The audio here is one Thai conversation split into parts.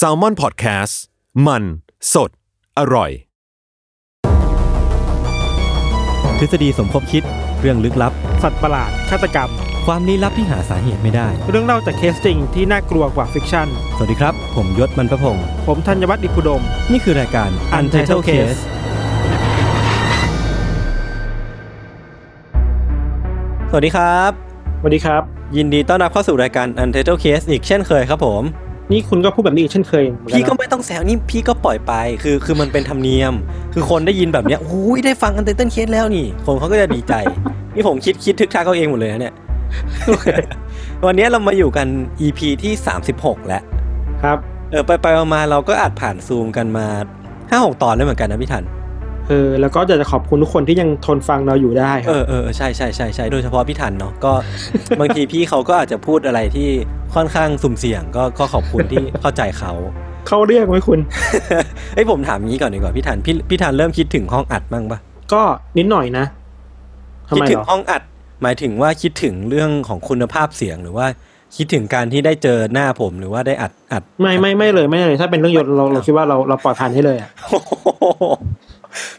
Salmon Podcast มัน สด อร่อย ทฤษฎีสมคบคิดเรื่องลึกลับ สัตว์ประหลาดฆาตกรรม ความลี้ลับที่หาสาเหตุไม่ได้ เรื่องเล่าจากเคสจริงที่น่ากลัวกว่า fiction สวัสดีครับ ผมยศมันประพงศ์ผมธัญวัฒน์อิพุดม นี่คือรายการ Untitled Case สวัสดีครับ สวัสดีครับ ยินดีต้อนรับเข้าสู่รายการ Untitled Case อีกเช่นเคยครับผม นี่คุณก็พูดแบบนี้อีกเช่นเคยเหมือนนพี่ก็นะไม่ต้องแซวนี่พี่ก็ปล่อยไป คือคือมันเป็นธรรมเนียม คือคนได้ยินแบบเนี้ยโอ้ยได้ฟัง Untitled Case แล้วนี่ คนเขาก็จะดีใจ นี่ผมคิดคิดทึกทักเขาเองหมดเลยนะเนี่ย วันนี้เรามาอยู่กัน EP ที่ 36 แล้ว ครับ เออไปไปมาๆเราก็อัดผ่านซูมกันมาห้าหกตอนแล้วเหมือนกันนะพี่ทัน เออแล้วก็จะจะขอบคุณทุกคนที่ยังทนฟังเราอยู่ได้คเอรับอเออใช่ใช่ใช่ใช่โดยเฉพาะพี่ทันเนาะก็บางทีพี่เขาก็อาจจะพูดอะไรที่ค่อนข้างสุ่มเสี่ยงก็ก็ขอบคุณที่เข้าใจเขาเข้าเรื่องไหมคุณเอ้ยผมถามงี้ก่อนดีกว่าพี่ทันพี่พี่ทันเริ่มคิดถึงห้องอัดบ้างปะก็นิดหน่อยนะทำคิดไมถึเหงรอห้องอัด หมายถึงว่าคิดถึงเรื่องของคุณภาพเสียงหรือว่าคิดถึงการที่ได้เจอหน้าผมหรือว่าได้อัดอัด ไม่ไม่ไม่เลยไม่เลยถ้าเป็นเรื่องยศเราเราคิดว่าเราเราปล่อยผ่านให้เลยอะโอ้โห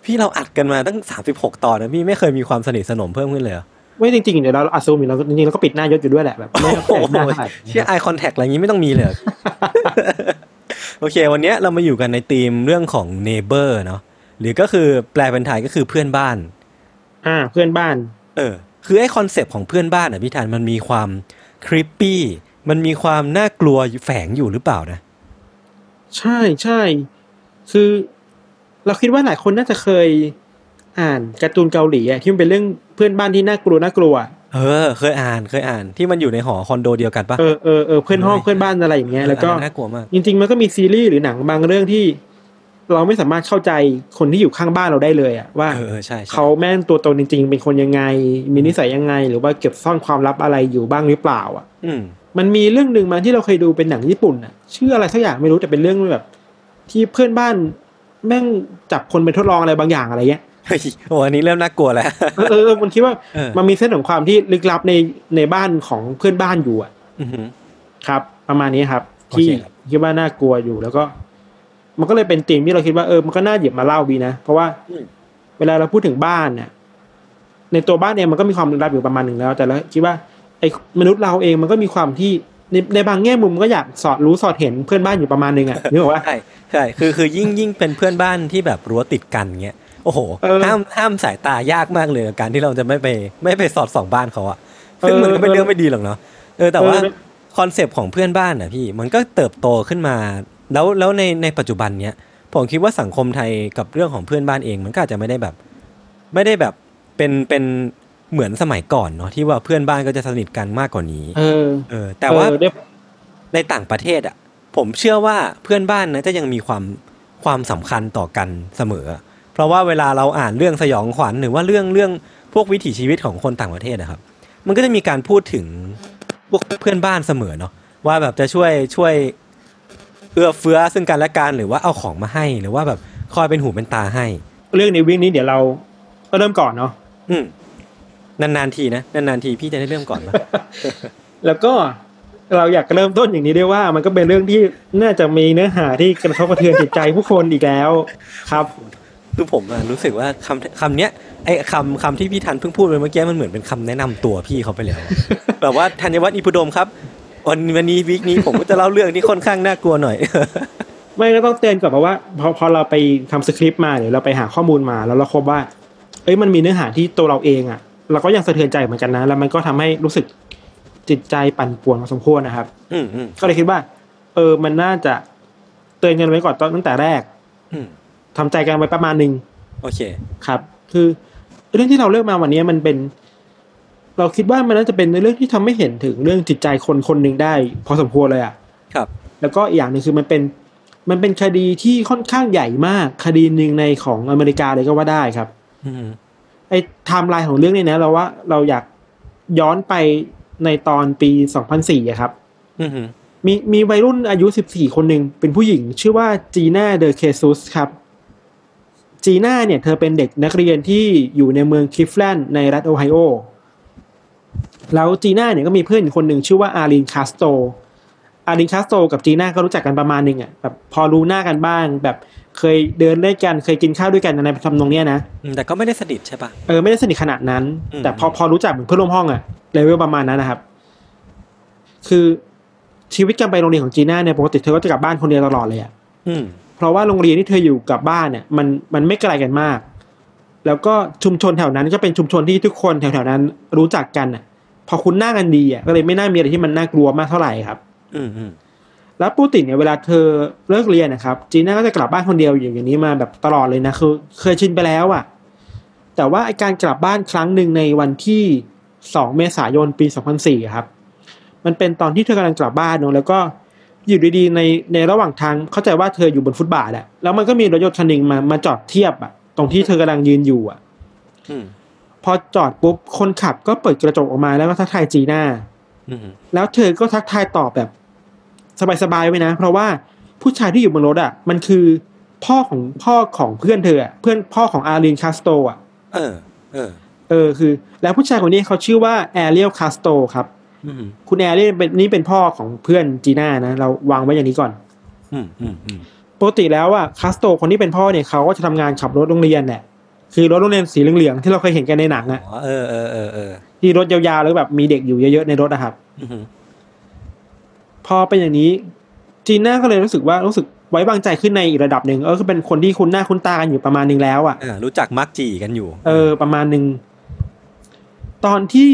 พี่เราอัดกันมาตั้งสามสิบหกตอนนะพี่ไม่เคยมีความสนิทสนมเพิ่มขึ้นเลยเหรอไม่จริงๆเดี๋ยวเราอัดซูมอยู่เราจริงๆเราก็ปิดหน้ายศอยู่ด้วยแหละแบบไม่โอ้ไม่โหหน้าเท่าไหร่เชื่อ eye contact อะไรอย่างนี้ไม่ต้องมีเลย โอเค วันเนี้ยเรามาอยู่กันในธีมเรื่องของ neighbor เนาะหรือก็คือแปลเป็นไทยก็คือเพื่อนบ้าน อ่า เพื่อนบ้าน เออ คือไอ้คอนเซปต์ของเพื่อนบ้านอะพี่ธันมันมีความ creepy มันมีความน่ากลัวแฝงอยู่หรือเปล่านะ ใช่ใช่คือ เราคิดว่าหลายคนน่าจะเคยอ่านการ์ตูนเกาหลีอะที่มันเป็นเรื่องเพื่อนบ้านที่น่ากลัวน่ากลัว เออ เคยอ่านเคยอ่านที่มันอยู่ในหอคอนโดเดียวกันปะเออเออเออเพื่อนห้องเออเพื่อนบ้านอะไรอย่างเงี้ยแล้วก็อันนั้นน่ากลัวมากจริง ๆ มันก็มีซีรีส์หรือหนังบางเรื่องที่ เราไม่สามารถเข้าใจคนที่อยู่ข้างบ้านเราได้เลยอะว่าเออเออใช่ใช่เขาแม่งตัวตนจริง ๆ เป็นคนยังไง มีนิสัยยังไง หรือว่าเก็บซ่อนความลับอะไรอยู่บ้างหรือเปล่า อะ อืมมันมีเรื่องหนึ่งมาที่เราเคยดูเป็นหนังญี่ปุ่นอะชื่ออะไรสักอย่างไม่รู้แต่เป็นเรื่องแบบ ที่เพื่อนบ้าน แม่งจับคนไปทดลองอะไรบางอย่างอะไรเงี้ยเฮ้ยโอ้อันนี้เริ่มน่ากลัวแล้วเออเออเออมันคิดว่าเออมันมีเส้นของความที่ลึกลับในในบ้านของเพื่อนบ้านอยู่อะอือหือครับ ประมาณนี้ครับโอเคที่ครับคิดว่าน่ากลัวอยู่แล้วก็ มันก็เลยเป็นธีมที่เราคิดว่าเออมันก็น่าหยิบมาเล่าดีนะ เพราะว่าอืมเวลาเราพูดถึงบ้านเนี่ยในตัวบ้านเองมันก็มีความลึกลับอยู่ประมาณหนึ่งแล้ว แต่เราคิดว่าไอ้มนุษย์เราเองมันก็มีความที่ ในในบางแง่มุมก็อยากสอดรู้สอดเห็นเพื่อนบ้านอยู่ประมาณหนึ่งอะนึกออกว่าใช่ใช่คือคือยิ่งยิ่งเป็นเพื่อนบ้านที่แบบรั้วติดกันเงี้ยโอ้โหเออห้ามห้ามสายตายากมากเลยกับการที่เราจะไม่ไปไม่ไปสอดส่องบ้านเขาอะซึ่งเออมันก็เป็นเออเรื่องไม่ดีหรอกเนาะเออแต่ว่าเออคอนเซปต์ของเพื่อนบ้านอะพี่มันก็เติบโตขึ้นมา แล้วแล้วในในปัจจุบันเนี้ยผมคิดว่าสังคมไทยกับเรื่องของเพื่อนบ้านเอง มันก็อาจจะไม่ได้แบบ ไม่ได้แบบเป็นเป็น เหมือนสมัยก่อนเนาะที่ว่าเพื่อนบ้านก็จะสนิทกันมากกว่านี้เออเออ แต่ว่าเออได้ในต่างประเทศอะ ผมเชื่อว่าเพื่อนบ้านนะจะยังมีความความสำคัญต่อกันเสมอ เพราะว่าเวลาเราอ่านเรื่องสยองขวัญหรือว่าเรื่องเรื่องพวกวิถีชีวิตของคนต่างประเทศนะครับ มันก็จะมีการพูดถึงพวกเพื่อนบ้านเสมอเนาะว่าแบบจะช่วยช่วยเอื้อเฟื้อซึ่งกันและกันหรือว่าเอาของมาให้หรือว่าแบบคอยเป็นหูเป็นตาให้ เรื่องในวิ่งนี้เดี๋ยวเราก็เริ่มก่อนเนาะอืม นานๆทีนะนานๆทีพี่จะได้เริ่มก่อนนะแล้วก็เราอยากเริ่มต้นอย่างนี้ด้วยว่า มันก็เป็นเรื่องที่น่าจะมีเนื้อหาที่กระทบกระเทือนจิตใจผู้คนอีกแล้วครับคือผมอะรู้สึกว่าคำคำเนี้ยไอ้คำคำที่พี่ทันเพิ่งพูดไปเมื่อกี้มันเหมือนเป็นคำแนะนำตัวพี่เขาไปแล้วแบบว่าธัญวัฒน์อิพุดมครับวันวันนี้วีคนี้ผมก็จะเล่าเรื่องที่ค่อนข้างน่ากลัวหน่อยไม่ก็ต้องเตือนก่อนเพราะว่าพอพอเราไปทำสคริปต์มาเดี๋ยวเราไปหาข้อมูลมาแล้วเราพบว่า เอ้ยมันมีเนื้อหาที่ตัวเราเองอะ เราก็ยังสะเทือนใจเหมือนกันนะ แล้วมันก็ทำให้รู้สึกจิตใจปั่นป่วนพอสมควรนะครับอืมอืมก็เลยคิดว่า เออ มันน่าจะเตือนกันไว้ก่อนตอนตั้งแต่แรกอืมทำใจกันไว้ประมาณหนึ่งโอเค ครับ คือเรื่องที่เราเลือกมาวันนี้มันเป็น เราคิดว่ามันน่าจะเป็นเรื่องที่ทำให้เห็นถึงเรื่องจิตใจคนคนหนึ่งได้ พอสมควรเลยอะ ครับ แล้วก็อีกอย่างหนึ่งคือมันเป็น มันเป็นคดีที่ค่อนข้างใหญ่มาก คดีหนึ่งในของอเมริกาเลยก็ว่าได้ครับ อืม ไอ้ไทม์ไลน์ของเรื่องนี้นะเราว่าเราอยากย้อนไปในตอนปี2004อะครับอืมมีมีวัยรุ่นอายุ14คนหนึ่งเป็นผู้หญิง ชื่อว่าจีน่าเดอเคซุสครับ จีน่าเนี่ย เธอเป็นเด็กนักเรียนที่อยู่ในเมืองคลิฟแลนด์ในรัฐโอไฮโอ แล้วจีน่าเนี่ยก็มีเพื่อนอีกคนหนึ่งชื่อว่าอารินคาสโต อารินคาสโตกับจีน่าก็รู้จักกันประมาณหนึ่งอะแบบพอรู้หน้ากันบ้าง แบบเคยเดินด้วยกันเคยกินข้าวด้วยกันในทำนองเนี้ยนะอืมแต่ก็ไม่ได้สนิทใช่ปะเออไม่ได้สนิทขนาดนั้นอืมแต่พอพอรู้จักเหมือนเพื่อนร่วมห้องอะเลเวลประมาณนั้นนะครับ คือชีวิตการไปโรงเรียนของจีน่าเนี่ยปกติเธอก็จะกลับบ้านคนเดียวตลอดเลยอะอืมเพราะว่าโรงเรียนที่เธออยู่กับบ้านเนี่ยมันมันไม่ไกลกันมาก แล้วก็ชุมชนแถวนั้นก็เป็นชุมชนที่ทุกคนแถวๆนั้นรู้จักกันอะพอคุ้นหน้ากันดีอะก็เลยไม่น่ามีอะไรที่มันน่ากลัวมากเท่าไหร่ครับอืมอืม แล้วปกติเนี่ยเวลาเธอเลิกเรียนนะครับ จีน่าก็จะกลับบ้านคนเดียวอย่างอย่างนี้มาแบบตลอดเลยนะคือเคยชินไปแล้วอะแต่ว่าไอการกลับบ้านครั้งหนึ่งในวันที่สองเมษายนปีสองพันสี่ครับ มันเป็นตอนที่เธอกำลังกลับบ้านเนอะแล้วก็อยู่ดีๆในในระหว่างทางเข้าใจว่าเธออยู่บนฟุตบาทอะแล้วมันก็มีรถยนต์คันหนึ่งมามาจอดเทียบอะตรงที่เธอกำลังยืนอยู่อะอืมพอจอดปุ๊บคนขับก็เปิดกระจกออกมาแล้วก็ทักทายจีน่าอืม แล้วเธอก็ทักทายตอบแบบ สบายๆไว้นะ เพราะว่าผู้ชายที่อยู่บนรถอะ มันคือพ่อของพ่อของเพื่อนเธออะเพื่อนพ่อของอารีนคาสโตอะ เออ เออ เออคือ แล้วผู้ชายคนนี้เขาชื่อว่าแอเรียลคาสโตครับอืมคุณแอเรียลเป็นนี่เป็นพ่อของเพื่อนจีน่านะ เราวางไว้อย่างนี้ก่อน อืมอืมอืมปกติแล้วอะคาสโตคนที่เป็นพ่อเนี่ยเขาก็จะทำงานขับรถโรงเรียนแหละคือรถโรงเรียนสีเหลืองๆที่เราเคยเห็นกันในหนังอะอ๋อเออเออเออเออ ที่รถยาวๆ แล้วแบบมีเด็กอยู่เยอะๆในรถนะครับอืมพอเป็นอย่างนี้ จีน่าก็เลยรู้สึกว่ารู้สึกไว้วางใจขึ้นในอีกระดับหนึ่งเออคือเป็นคนที่คุ้นหน้าคุ้นตากันอยู่ประมาณหนึ่งแล้วอะอ่ารู้จักมักจีกันอยู่ เออ ประมาณหนึ่งตอนที่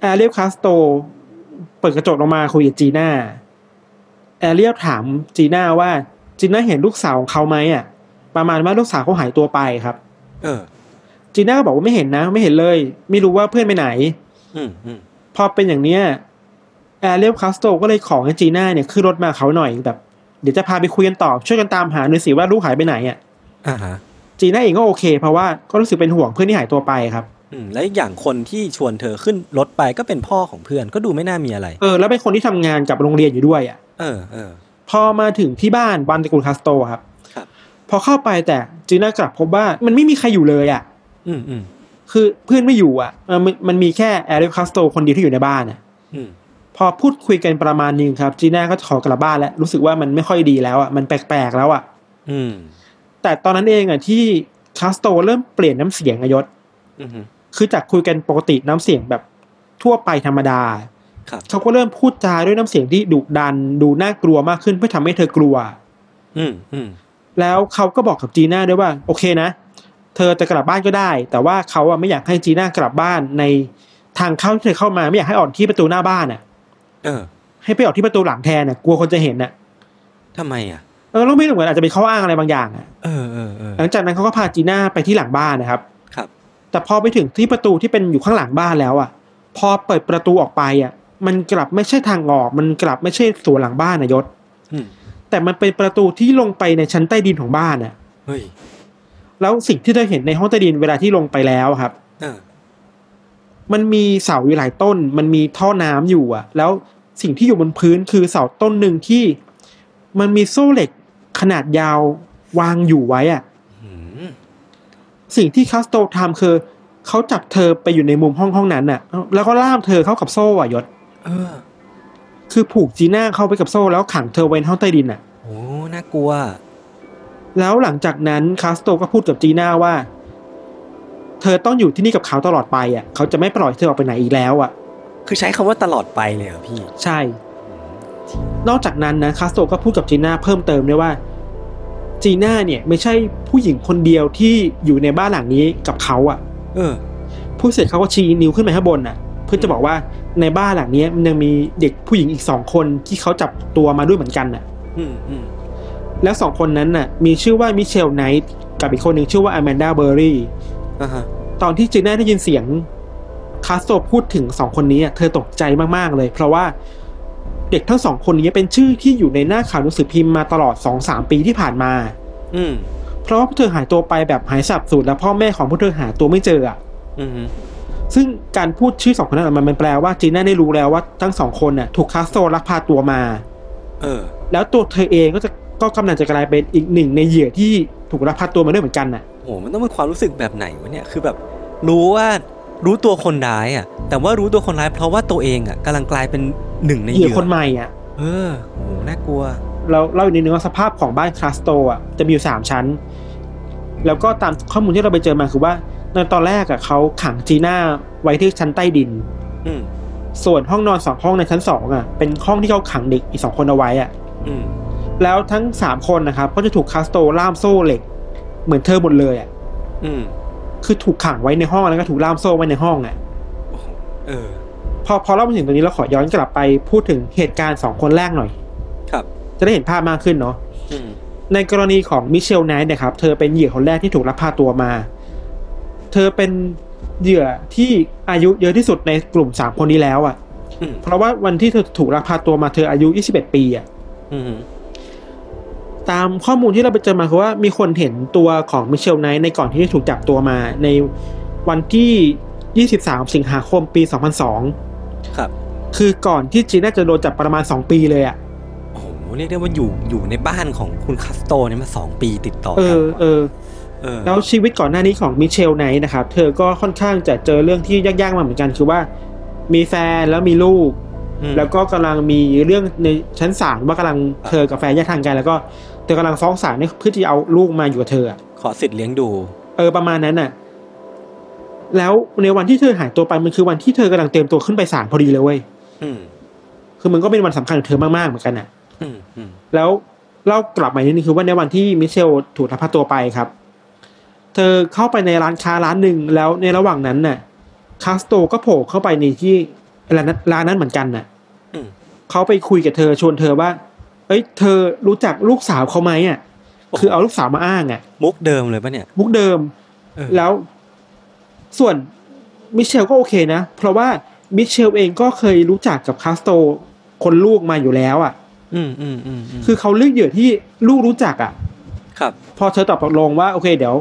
แอเรียลคาสโตเปิดกระจกลงมาคุยกับจีน่าแอเรียลถามจีน่าว่าจีน่าเห็นลูกสาวของเขาไหมอะ ประมาณว่าลูกสาวเขาหายตัวไปครับ เออ จีน่าก็บอกว่าไม่เห็นนะไม่เห็นเลย ไม่รู้ว่าเพื่อนไปไหนอืมอืมพอเป็นอย่างเนี้ยแอเรียลคาสโตก็เลยขอให้จีน่าเนี่ยขึ้นรถมาเขาหน่อยแบบ เดี๋ยวจะพาไปคุยกันต่อช่วยกันตามหาหน่อยสิว่าลูกหายไปไหนอะอ่าฮะจีน่าเองก็โอเค เพราะว่าก็รู้สึกเป็นห่วงเพื่อนที่หายตัวไปครับอืมแล้วอีกอย่างคนที่ชวนเธอขึ้นรถไปก็เป็นพ่อของเพื่อนก็ดูไม่น่ามีอะไร เออแล้วเป็นคนที่ทำงานกับโรงเรียนอยู่ด้วยอะ เออเออพอมาถึงที่บ้านวันตระกูลคาสโตครับ ครับ พอเข้าไปแต่จีน่ากลับพบว่ามันไม่มีใครอยู่เลยอะอืมอืม คือเพื่อนไม่อยู่อะเออมันมันมีแค่แอเรียลคาสโตคนเดียวที่อยู่ในบ้านอะอืมพอพูดคุยกันประมาณหนึงครับ จีน่าก็ขอกลับบ้านแล้ว รู้สึกว่ามันไม่ค่อยดีแล้วอะมันแปลกๆแล้วอะอืมแต่ตอนนั้นเองอะที่คาสโตเริ่มเปลี่ยนน้ำเสียงอะยศอืมคือจากคุยกันปกติน้ำเสียงแบบทั่วไปธรรมดาครับเขาก็เริ่มพูดจาด้วยน้ำเสียงที่ดุดันดูน่ากลัวมากขึ้นเพื่อทำให้เธอกลัว อืมอืมแล้วเขาก็บอกกับจีน่าด้วยว่า โอเคนะ เธอจะกลับบ้านก็ได้ แต่ว่าเขาอะไม่อยากให้จีน่ากลับบ้านในทางเข้าที่เธอเข้ามาไม่อยากให้ออกที่ประตูหน้าบ้านอะเออ ให้ไปออกที่ประตูหลังแทนอะ กลัวคนจะเห็นอะทำไมอะเออแล้วไม่รู้เหมือนอาจจะเป็นข้ออ้างอะไรบางอย่างอะเออเออเออหลังจากนั้นเขาก็พาจีน่าไปที่หลังบ้านนะครับ ครับ แต่พอไปถึงที่ประตูที่เป็นอยู่ข้างหลังบ้านแล้วอะ พอเปิดประตูออกไปอะ มันกลับไม่ใช่ทางออก มันกลับไม่ใช่สวนหลังบ้านนายศอืมแต่มันเป็นประตูที่ลงไปในชั้นใต้ดินของบ้านอะ เฮ้ย แล้วสิ่งที่เธอเห็นในห้องใต้ดินเวลาที่ลงไปแล้วอะครับเออมันมีเสาอยู่หลายต้น มันมีท่อน้ำอยู่อะ แล้วสิ่งที่อยู่บนพื้นคือเสาต้นหนึ่งที่ มันมีโซ่เหล็กขนาดยาววางอยู่ไว้อะอืมสิ่งที่คัสโตทำคือเขาจับเธอไปอยู่ในมุมห้องห้องนั้นน่ะ แล้วก็ล่ามเธอเข้ากับโซ่อะยศเออคือผูกจีน่าเข้าไปกับโซ่แล้วขังเธอไว้ในห้องใต้ดินอะโอ้น่ากลัว แล้วหลังจากนั้นคัสโตก็พูดกับจีน่าว่า เธอต้องอยู่ที่นี่กับเขาตลอดไปอะ เขาจะไม่ปล่อยเธอออกไปไหนอีกแล้วอะ คือใช้คำว่าตลอดไปเลยเหรอพี่ ใช่ นอกจากนั้นนะคัสโตก็พูดกับจีน่าเพิ่มเติมด้วยว่า จีน่าเนี่ย ไม่ใช่ผู้หญิงคนเดียวที่อยู่ในบ้านหลังนี้กับเขาอะ เออพูดเสร็จเขาก็ชี้นิ้วขึ้นไปข้างบนน่ะ เพื่อจะบอกว่าในบ้านหลังนี้มันยังมีเด็กผู้หญิงอีกสองคนที่เขาจับตัวมาด้วยเหมือนกันน่ะ อืมอืม แล้วสองคนนั้นน่ะมีชื่อว่ามิเชลไนท์กับอีกคนหนึ่งชื่อว่าอแมนดาเบอร์รี่อ่าฮะตอนที่จีน่าได้ยินเสียงคาสโตพูดถึงสองคนนี้อะเธอตกใจมากๆเลย เพราะว่าเเด็กทั้งสองคนนี้เป็นชื่อที่อยู่ในหน้าข่าวหนังสือพิมพ์มาตลอดสองสามปีที่ผ่านมา อืม เพราะว่าพวกเธอหายตัวไปแบบหายสับสูญและพ่อแม่ของพวกเธอหาตัวไม่เจออะอืมซึ่งการพูดชื่อสองคนนั้นออกมามันแปลว่าจีน่าได้รู้แล้วว่าทั้งสองคนน่ะ ถูกคาสโตรลักพาตัวมา เออ แล้วตัวเธอเองก็จะ ก็กำลังจะกลายเป็นอีกหนึ่งในเหยื่อที่ถูกลักพาตัวมาด้วยเหมือนกันน่ะโหมันต้องเป็นความรู้สึกแบบไหนวะเนี่ยคือแบบรู้ว่ารู้ตัวคนร้ายอะ แต่ว่ารู้ตัวคนร้ายเพราะว่าตัวเองอะกำลังกลายเป็นหนึ่งในเหเหยื่อยื่อคนใหม่อะเออโหน่ากลัว เราเล่าอีกนิดนึงว่าสภาพของบ้านคาสโตอะจะมีอยู่สามชั้น แล้วก็ตามข้อมูลที่เราไปเจอมาคือว่าในตอนแรกอะเขาขังจีน่าไว้ที่ชั้นใต้ดิน อืมส่วนห้องนอนสองห้องในชั้นสองอะเป็นห้องที่เขาขังเด็กอีกสองคนเอาไว้อะอืม แล้วทั้งสามคนนะครับก็จะถูกคาสโตล่ามโซ่เหล็ก เหมือนเธอหมดเลยอะอืม คือถูกขังไว้ในห้องแล้วก็ถูกล่ามโซ่ไว้ในห้องอะเออ พอพอเล่ามาถึงตรงนี้เราขอย้อนกลับไปพูดถึงเหตุการณ์สองคนแรกหน่อย ครับ จะได้เห็นภาพมากขึ้นเนาะอืมในกรณีของมิเชลไนท์นะครับ เธอเป็นเหยื่อคนแรกที่ถูกลักพาตัวมา เธอเป็นเหยื่อที่อายุเยอะที่สุดในกลุ่มสามคนนี้แล้วอะอืมเพราะว่าวันที่เธอถูกลักพาตัวมาเธออายุ21ปีอะอืม ตามข้อมูลที่เราไปเจอมาคือว่ามีคนเห็นตัวของมิเชลไนท์ในก่อนที่จะถูกจับตัวมาในวันที่ 23 สิงหาคมปี 2002 ครับ คือก่อนที่จีน่าจะโดนจับประมาณ 2 ปีเลยอะโอ้โหเรียกได้ว่าอยู่อยู่ในบ้านของคุณคาสโตเนี่ยมาสองปีติดต่อเอกันอเออเออแล้วชีวิตก่อนหน้านี้ของมิเชลไนท์นะครับ เธอก็ค่อนข้างจะเจอเรื่องที่ยากๆมาเหมือนกันคือว่า มีแฟนแล้วมีลูกอืมแล้วก็กำลังมีเรื่องในชั้นศาลว่ากำลังเธอกับแฟนแยกทางกันแล้วก็ เธอกำลังฟ้องศาลเพื่อที่จะเอาลูกมาอยู่กับเธออะขอสิทธิ์เลี้ยงดู เออประมาณนั้นน่ะ แล้วในวันที่เธอหายตัวไปมันคือวันที่เธอกำลังเตรียมตัวขึ้นไปศาลพอดีเลยเว้ยอืมคือมันก็เป็นวันสำคัญของเธอมากๆเหมือนกันน่ะอืมอืมแล้วเล่ากลับมาอีกนิดนึงคือว่าในวันที่มิเชลถูกลักพาตัวไปครับ เธอเข้าไปในร้านค้าร้านหนึ่งแล้วในระหว่างนั้นน่ะคาสโตก็โผล่เข้าไปในที่ร้านนั้นร้านนั้นเหมือนกันน่ะอืมเขาไปคุยกับเธอชวนเธอว่า เอ้ยเธอรู้จักลูกสาวเขาไหมอะ คือเอาลูกสาวมาอ้างอะ มุกเดิมเลยปะเนี่ย มุกเดิมเออแล้วส่วนมิเชลก็โอเคนะ เพราะว่ามิเชลเองก็เคยรู้จักกับคาสโตคนลูกมาอยู่แล้วอะอืมอืมอืมอืมคือเขาเลือกเหยื่อที่ลูกรู้จักอะ ครับ พอเธอตอบตกลงว่าโอเค เดี๋ยว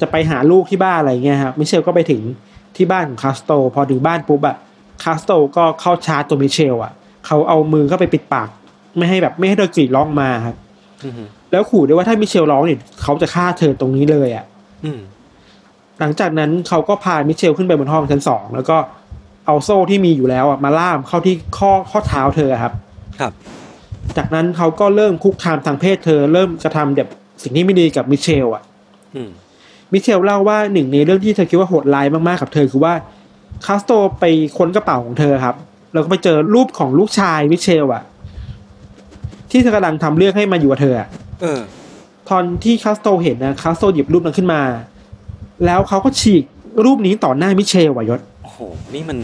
จะไปหาลูกที่บ้านอะไรเงี้ยครับมิเชลก็ไปถึงที่บ้านของคาสโต พอถึงบ้านปุ๊บอะคาสโตก็เข้าชาร์จตัวมิเชลอะเขาเอามือเข้าไปปิดปาก ไม่ให้แบบไม่ให้เธอกรีดร้องมาครับอืมแล้วขู่ด้วยว่าถ้ามิเชลร้องเนี่ยเขาจะฆ่าเธอตรงนี้เลยอะอืมหลังจากนั้นเขาก็พามิเชลขึ้นไปบนห้องชั้นสองแล้วก็เอาโซ่ที่มีอยู่แล้วอะมาล่ามเข้าที่ข้อข้อเท้าเธอครับ ครับ จากนั้นเขาก็เริ่มคุกคามทางเพศเธอเริ่มกระทำแบบสิ่งที่ไม่ดีกับมิเชลอะอืมมิเชลเล่าว่าหนึ่งในเรื่องที่เธอคิดว่าโหดร้ายมากๆกับเธอคือว่าคาสโตไปค้นกระเป๋าของเธอครับ แล้วก็ไปเจอรูปของลูกชายมิเชลอะ ที่เธอกำลังทำเรื่องให้มาอยู่กับเธออะเออ ตอนที่คาสโตเห็นนะคาสโตหยิบรูปนั้นขึ้นมา แล้วเขาก็ฉีกรูปนี้ต่อหน้ามิเชลว่ะยศโอ้โหนี่มัน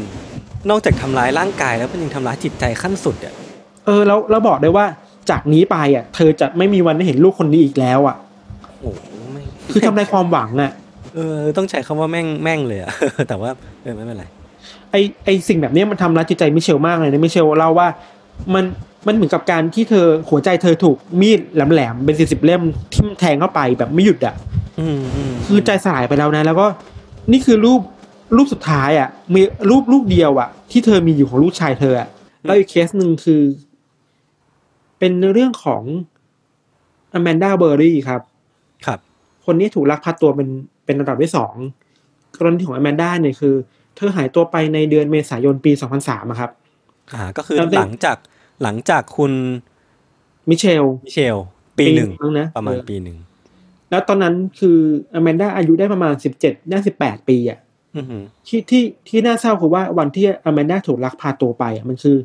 นอกจากทำร้ายร่างกายแล้วมันยังทำร้ายจิตใจขั้นสุดอะเออแล้วแล้วบอกได้ว่าจากนี้ไปอะ เธอจะไม่มีวันได้เห็นลูกคนนี้อีกแล้วอะโอ้โหไม่คือทำลายความหวังอะเออ ต้องใช้คำว่าแม่งแม่งเลยอะแต่ว่าเออไม่เป็นไรไอไอสิ่งแบบเนี้ยมันทำร้ายจิตใจมิเชลมากเลยนะมิเชลเล่าว่า มันมันเหมือนกับการที่เธอหัวใจเธอถูกมีดแหลมๆเป็นสิบสิบเล่มทิ่มแทงเข้าไปแบบไม่หยุดอะอืมอืมคือใจสลายไปแล้วนะ แล้วก็นี่คือรูปรูปสุดท้ายอะ มีรูปรูปเดียวอะ ที่เธอมีอยู่ของลูกชายเธออะแล้วอีกเคสหนึ่งคือ เป็นเรื่องของอแมนดาเบอร์รี่ครับ ครับ คนนี้ถูกลักพาตัวเป็นเป็นระดับที่สองกรณีของอแมนด้าเนี่ยคือ เธอหายตัวไปในเดือนเมษายนปี2003อะครับ อ่า ก็คือจำได้หลังจาก หลังจากคุณมิเชลมิเชล ปีหนึ่งมั้งนะประมาณเออปีหนึ่ง แล้วตอนนั้นคืออแมนด้าอายุได้ประมาณ17น่า18ปีอะอือหือที่ที่ที่น่าเศร้าคือว่าวันที่อแมนด้าถูกลักพาตัวไปอะมันคือ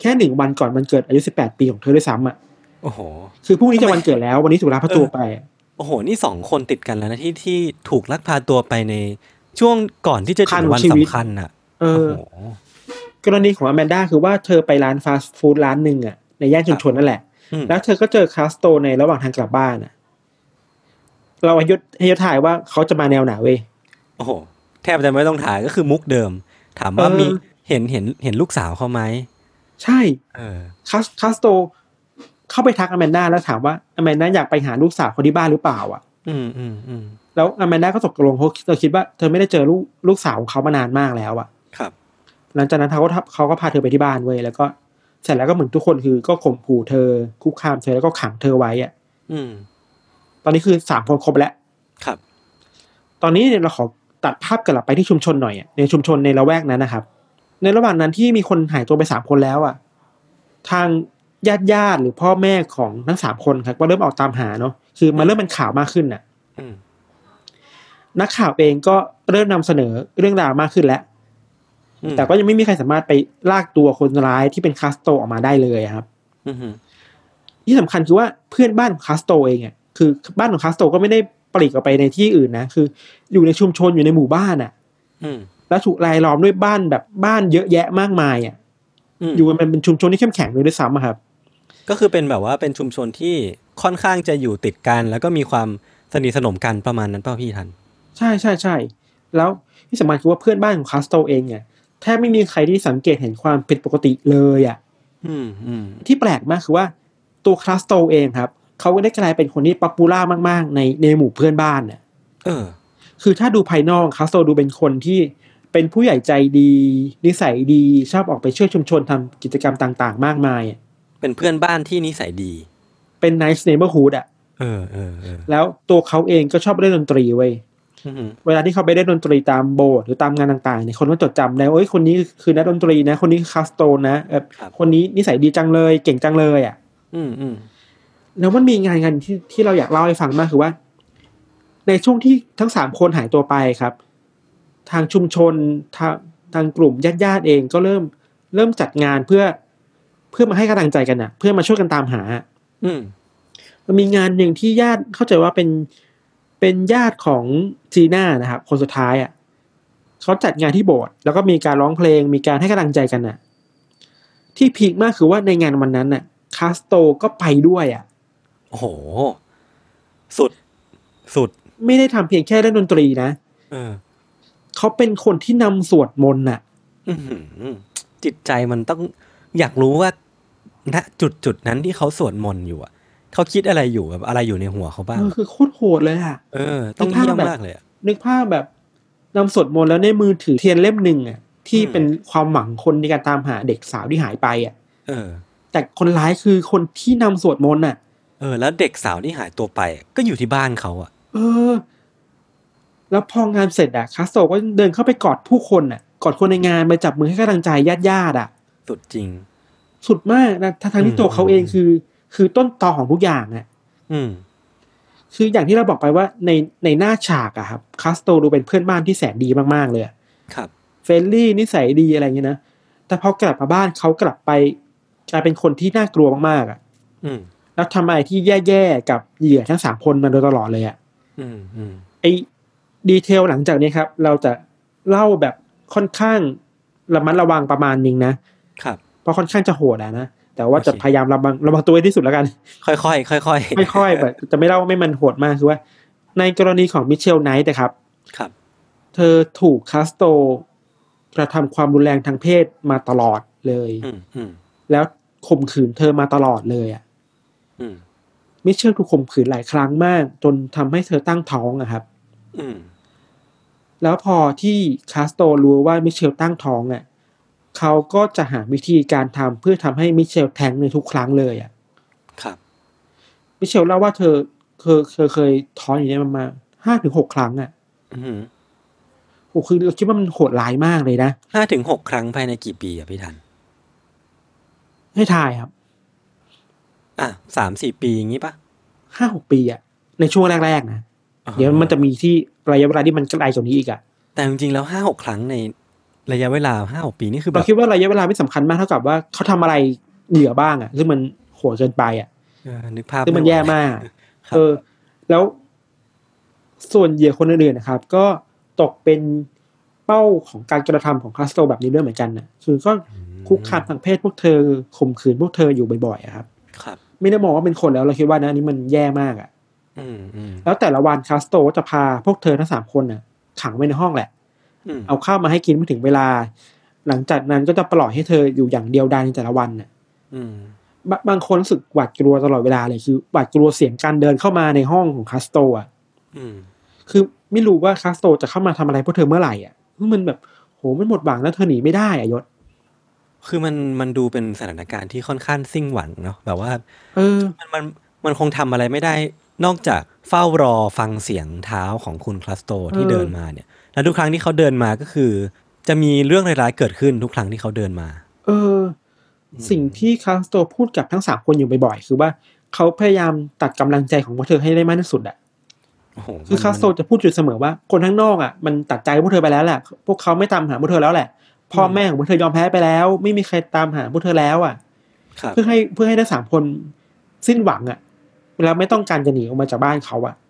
แค่หนึ่งวันก่อนมันเกิดอายุ18ปีของเธอด้วยซ้ำอะโอ้โห คือพรุ่งนี้ทำจะไมวันเกิดแล้ววันนี้ถูกลักพาตัวไปอะโอ้โห นี่สองคนติดกันแล้วนะที่ที่ถูกลักพาตัวไปในช่วงก่อนที่จะถึงวันสำคัญอะเอโอ้อโห กรณีของอแมนด้าคือว่าเธอไปร้านฟาสต์ฟู้ดร้านหนึ่งอะในย่านชุมชนนั่นแหละอืมแล้วเธอก็เจอคาสโตในระหว่างทางกลับบ้านอะเราอายุให้ยศถ่ายว่าเขาจะมาแนวไหนเว้ยโอ้โหแทบจะไม่ต้องถ่ายก็คือมุกเดิม ถามว่าเออมีเห็นเห็นเห็นลูกสาวเขาไหมใช่เออคาสคาสโต เข้าไปทักอแมนด้าแล้วถามว่าอแมนด้าอยากไปหาลูกสาวคนที่บ้านหรือเปล่า อะ อืมอืมอืมแล้วอแมนด้าก็ตกลงเพราะเธอคิดว่าเธอไม่ได้เจอลูกลูกสาวของเขามานานมากแล้วอะ ครับ หลังจากนั้นเขาก็ทับเขาก็พาเธอไปที่บ้านเว้ยแล้วก็เสร็จแล้วก็เหมือนทุกคนคือก็ข่มขู่เธอคุกคามเธอแล้วก็ขังเธอไว้อะ อืม ตอนนี้คือสามคนครบแล้วครับ ตอนนี้เนี่ยเราขอตัดภาพกลับไปที่ชุมชนหน่อยอะในชุมชนในละแวกนั้นนะครับ ในระหว่างนั้นที่มีคนหายตัวไปสามคนแล้วอะ ทางญาติญาติๆหรือพ่อแม่ของทั้งสามคนครับก็เริ่มออกตามหาเนาะคือมันเริ่มเป็นข่าวมากขึ้นน่ะอืมนักข่าวเองก็เริ่มนำเสนอเรื่องราวมากขึ้นแล้วอืม แต่ก็ยังไม่มีใครสามารถไปลากตัวคนร้ายที่เป็นคาสโตออกมาได้เลยครับอืมอืมที่สำคัญคือว่าเพื่อนบ้านของคาสโตเองอะคือบ้านของคาสโตก็ไม่ได้ปลีกออกไปในที่อื่นนะคือ อยู่ในชุมชนอยู่ในหมู่บ้านอะอืมแล้วถูกรายล้อมด้วยบ้านแบบบ้านเยอะแยะมากมายอะอืมอยู่กันเป็นชุมชนที่เข้มแข็งเลยด้วยซ้ำอะครับ ก็คือเป็นแบบว่าเป็นชุมชนที่ค่อนข้างจะอยู่ติดกัน แล้วก็มีความสนิทสนมกันประมาณนั้นเปล่าพี่ทัน ใช่ใช่ใช่แล้วที่สำคัญคือว่าเพื่อนบ้านของคาสโตเองเนี่ย แทบไม่มีใครที่สังเกตเห็นความผิดปกติเลยอะอืมอืมที่แปลกมากคือว่าตัวคาสโตเองครับเขาก็ได้กลายเป็นคนที่ popular มาก ๆ ในในหมู่เพื่อนบ้านเนี่ยเออ คือถ้าดูภายนอกคาสโตดูเป็นคนที่เป็นผู้ใหญ่ใจดี นิสัยดีชอบออกไปช่วยชุมชนทำกิจกรรมต่าง ๆ มากมายอะเป็นเพื่อนบ้านที่นิสัยดี เป็น nice neighborhood อะเออเออเออแล้วตัวเขาเองก็ชอบเล่นดนตรีเว้ยอืม เวลาที่เขาไปเล่นดนตรีตามโบสถ์หรือตามงานต่างๆเนี่ยคนก็จดจำได้ว่าเอ้ยคนนี้คือนักดนตรีนะ คนนี้คือคาสโตนนะเออคนนี้นิสัยดีจังเลย เก่งจังเลยอะ อืมอืมแล้วมันมีงานงานที่ที่เราอยากเล่าให้ฟังมากคือว่า ในช่วงที่ทั้งสามคนหายตัวไปครับ ทางชุมชนทางทางกลุ่มญาติญาติๆเองก็เริ่มเริ่มจัดงานเพื่อเพื่อมาให้กำลังใจกันอะ เพื่อมาช่วยกันตามหา อืมมันมีงานหนึ่งที่ญาติเข้าใจว่าเป็น เป็นญาติของจีน่านะครับ คนสุดท้ายอะเขาจัดงานที่โบสถ์แล้วก็มีการร้องเพลง มีการให้กำลังใจกันอะ ที่พีคมากคือว่าในงานวันนั้นน่ะคาสโตก็ไปด้วยอะโอ้โห สุดสุดไม่ได้ทำเพียงแค่เล่นดนตรีนะเออเขาเป็นคนที่นำสวดมนต์น่ะอื้อหือจิตใจมันต้องอยากรู้ว่าณจุดจุดนั้นที่เขาสวดมนต์อยู่อะ เขาคิดอะไรอยู่แบบอะไรอยู่ในหัวเขาบ้างเออคือโคตรโหดเลยอะเออ ต้องนึกภาพเยี่ยมแบบมากเลยอะนึกภาพแบบนำสวดมนต์แล้วในมือถือเทียนเล่มหนึ่งอะที่อืมเป็นความหวังคนในการตามหาเด็กสาวที่หายไปอะเออ แต่คนร้ายคือคนที่นำสวดมนต์น่ะ เออ แล้วเด็กสาวที่หายตัวไป ก็อยู่ที่บ้านเขาอะ เออ แล้วพองานเสร็จอะคาสโตก็เดินเข้าไปกอดผู้คนอะกอดคนในงานไปจับมือให้กำลังใจญาติญาติๆอะสุดจริง สุดมากนะทั้งๆที่ตัวเขาเองคือ คือต้นตอของทุกอย่างอะอืมคืออย่างที่เราบอกไปว่าในในหน้าฉากอะครับคาสโตดูเป็นเพื่อนบ้านที่แสนดีมากๆเลยอะครับ friendly นิสัยดีอะไรอย่างเงี้ยนะแต่พอกลับมาบ้านเขากลับไปกลายเป็นคนที่น่ากลัวมากๆอะอืมแล้วทำอะไรที่แย่ๆกับเหยื่อทั้งสามคนมาโดยตลอดเลยอะอืมอืมไอ้ detail หลังจากนี้ครับ เราจะเล่าแบบค่อนข้างระมัดระวังประมาณหนึงนะครับเพราะค่อนข้างจะโหดอะนะ แต่ว่าจะโอเคพยายามระวังระวังตัวให้ที่สุดแล้วกันค่อยๆค่อยๆค่อยๆค่อยๆแบบจะไม่เล่าไม่มันโหดมากคือว่า ในกรณีของมิเชลไนท์นะครับ ครับ เธอถูกคาสโตกระทำความรุนแรงทางเพศมาตลอดเลยอืมอืมแล้วข่มขืนเธอมาตลอดเลยอะอืมมิเชลถูกข่มขืนหลายครั้งมาก จนทำให้เธอตั้งท้องอะครับอืมแล้วพอที่คาสโตรู้ว่ามิเชลตั้งท้องอะ เขาก็จะหาวิธีการทำเพื่อทำให้มิเชลแท้งในทุกครั้งเลยอะ ครับ มิเชลเล่าว่าเธอเคยเคยเคยท้องอย่างนี้ยประมาณห้าถึงหกครั้งอะอืมโอ้คือเราคิดว่ามันโหดร้ายมากเลยนะห้าถึงหกครั้งภายในกี่ปีอะพี่ทัน ให้ทายครับ อะสามสี่ปีอย่างงี้ปะห้าหกปีอะ ในช่วงแรกๆนะอ่าเดี๋ยวมันจะมีที่ระยะเวลาที่มันไกลกว่านี้อีกอะ แต่จริงๆแล้วห้าหกครั้งใน ระยะเวลาห้าหกปีนี่คือแบเราบคิดว่าระยะเวลาไม่สำคัญมากเท่ากับว่าเขาทำอะไรเหยื่อบ้างอะซึ่งมันโหดเกินไปอะเออนึกภาพซึ่งมันไไหวแย่มากครับเออ แล้วส่วนเหยื่อคนอื่นๆนะครับ ก็ตกเป็นเป้าของการกระทำของคาสโตแบบนี้ด้วยเหมือนกันนะคือก็คุกคามทางเพศพวกเธอข่มขืนพวกเธออยู่บ่อยๆอะครับ ครับ ไม่ได้มองว่าเป็นคนแล้วเราคิดว่านะอันนี้มันแย่มากอะอืมอืมแล้วแต่ละวันคาสโตก็จะพาพวกเธอทั้งสามคนน่ะ ขังไว้ในห้องแหละอืม เอาข้าวมาให้กินเมื่อถึงเวลา หลังจากนั้นก็จะปล่อยให้เธออยู่อย่างเดียวดายในแต่ละวันน่ะอืมบางบางคนรู้สึกหวาดกลัวตลอดเวลาเลยคือหวาดกลัวเสียงการเดินเข้ามาในห้องของคาสโตอะอืมคือไม่รู้ว่าคาสโตจะเข้ามาทำอะไรพวกเธอเมื่อไหร่อะคือมันแบบโหมันหมดหวังแล้วเธอหนีไม่ได้อะยศคือมันมันดูเป็นสถานการณ์ที่ค่อนข้างสิ้นหวังเนาะแบบว่า เออ มันมันมันคงทำอะไรไม่ได้ นอกจากเฝ้ารอฟังเสียงเท้าของคุณคลัสโตที่เออเดินมาเนี่ย แล้วทุกครั้งที่เขาเดินมาก็คือ จะมีเรื่องร้ายๆเกิดขึ้นทุกครั้งที่เขาเดินมา เออ สิ่งที่คาสโตพูดกับทั้งสามคนอยู่บ่อยๆคือว่าเขาพยายามตัดกำลังใจของพวกเธอให้ได้มากที่สุดอะโอ้โหคือคาสโตจะพูดอยู่เสมอว่าคนข้างนอกอะมันตัดใจพวกเธอไปแล้วแหละพวกเขาไม่ตามหาพวกเธอแล้วแหละพ่อแม่ของพวกเธอยอมแพ้ไปแล้ว ไม่มีใครตามหาพวกเธอแล้วอะครับเพื่อให้เพื่อให้ทั้งสามคนสิ้นหวังอะแล้วไม่ต้องการจะหนีออกมาจากบ้านเขาอะอืมอืม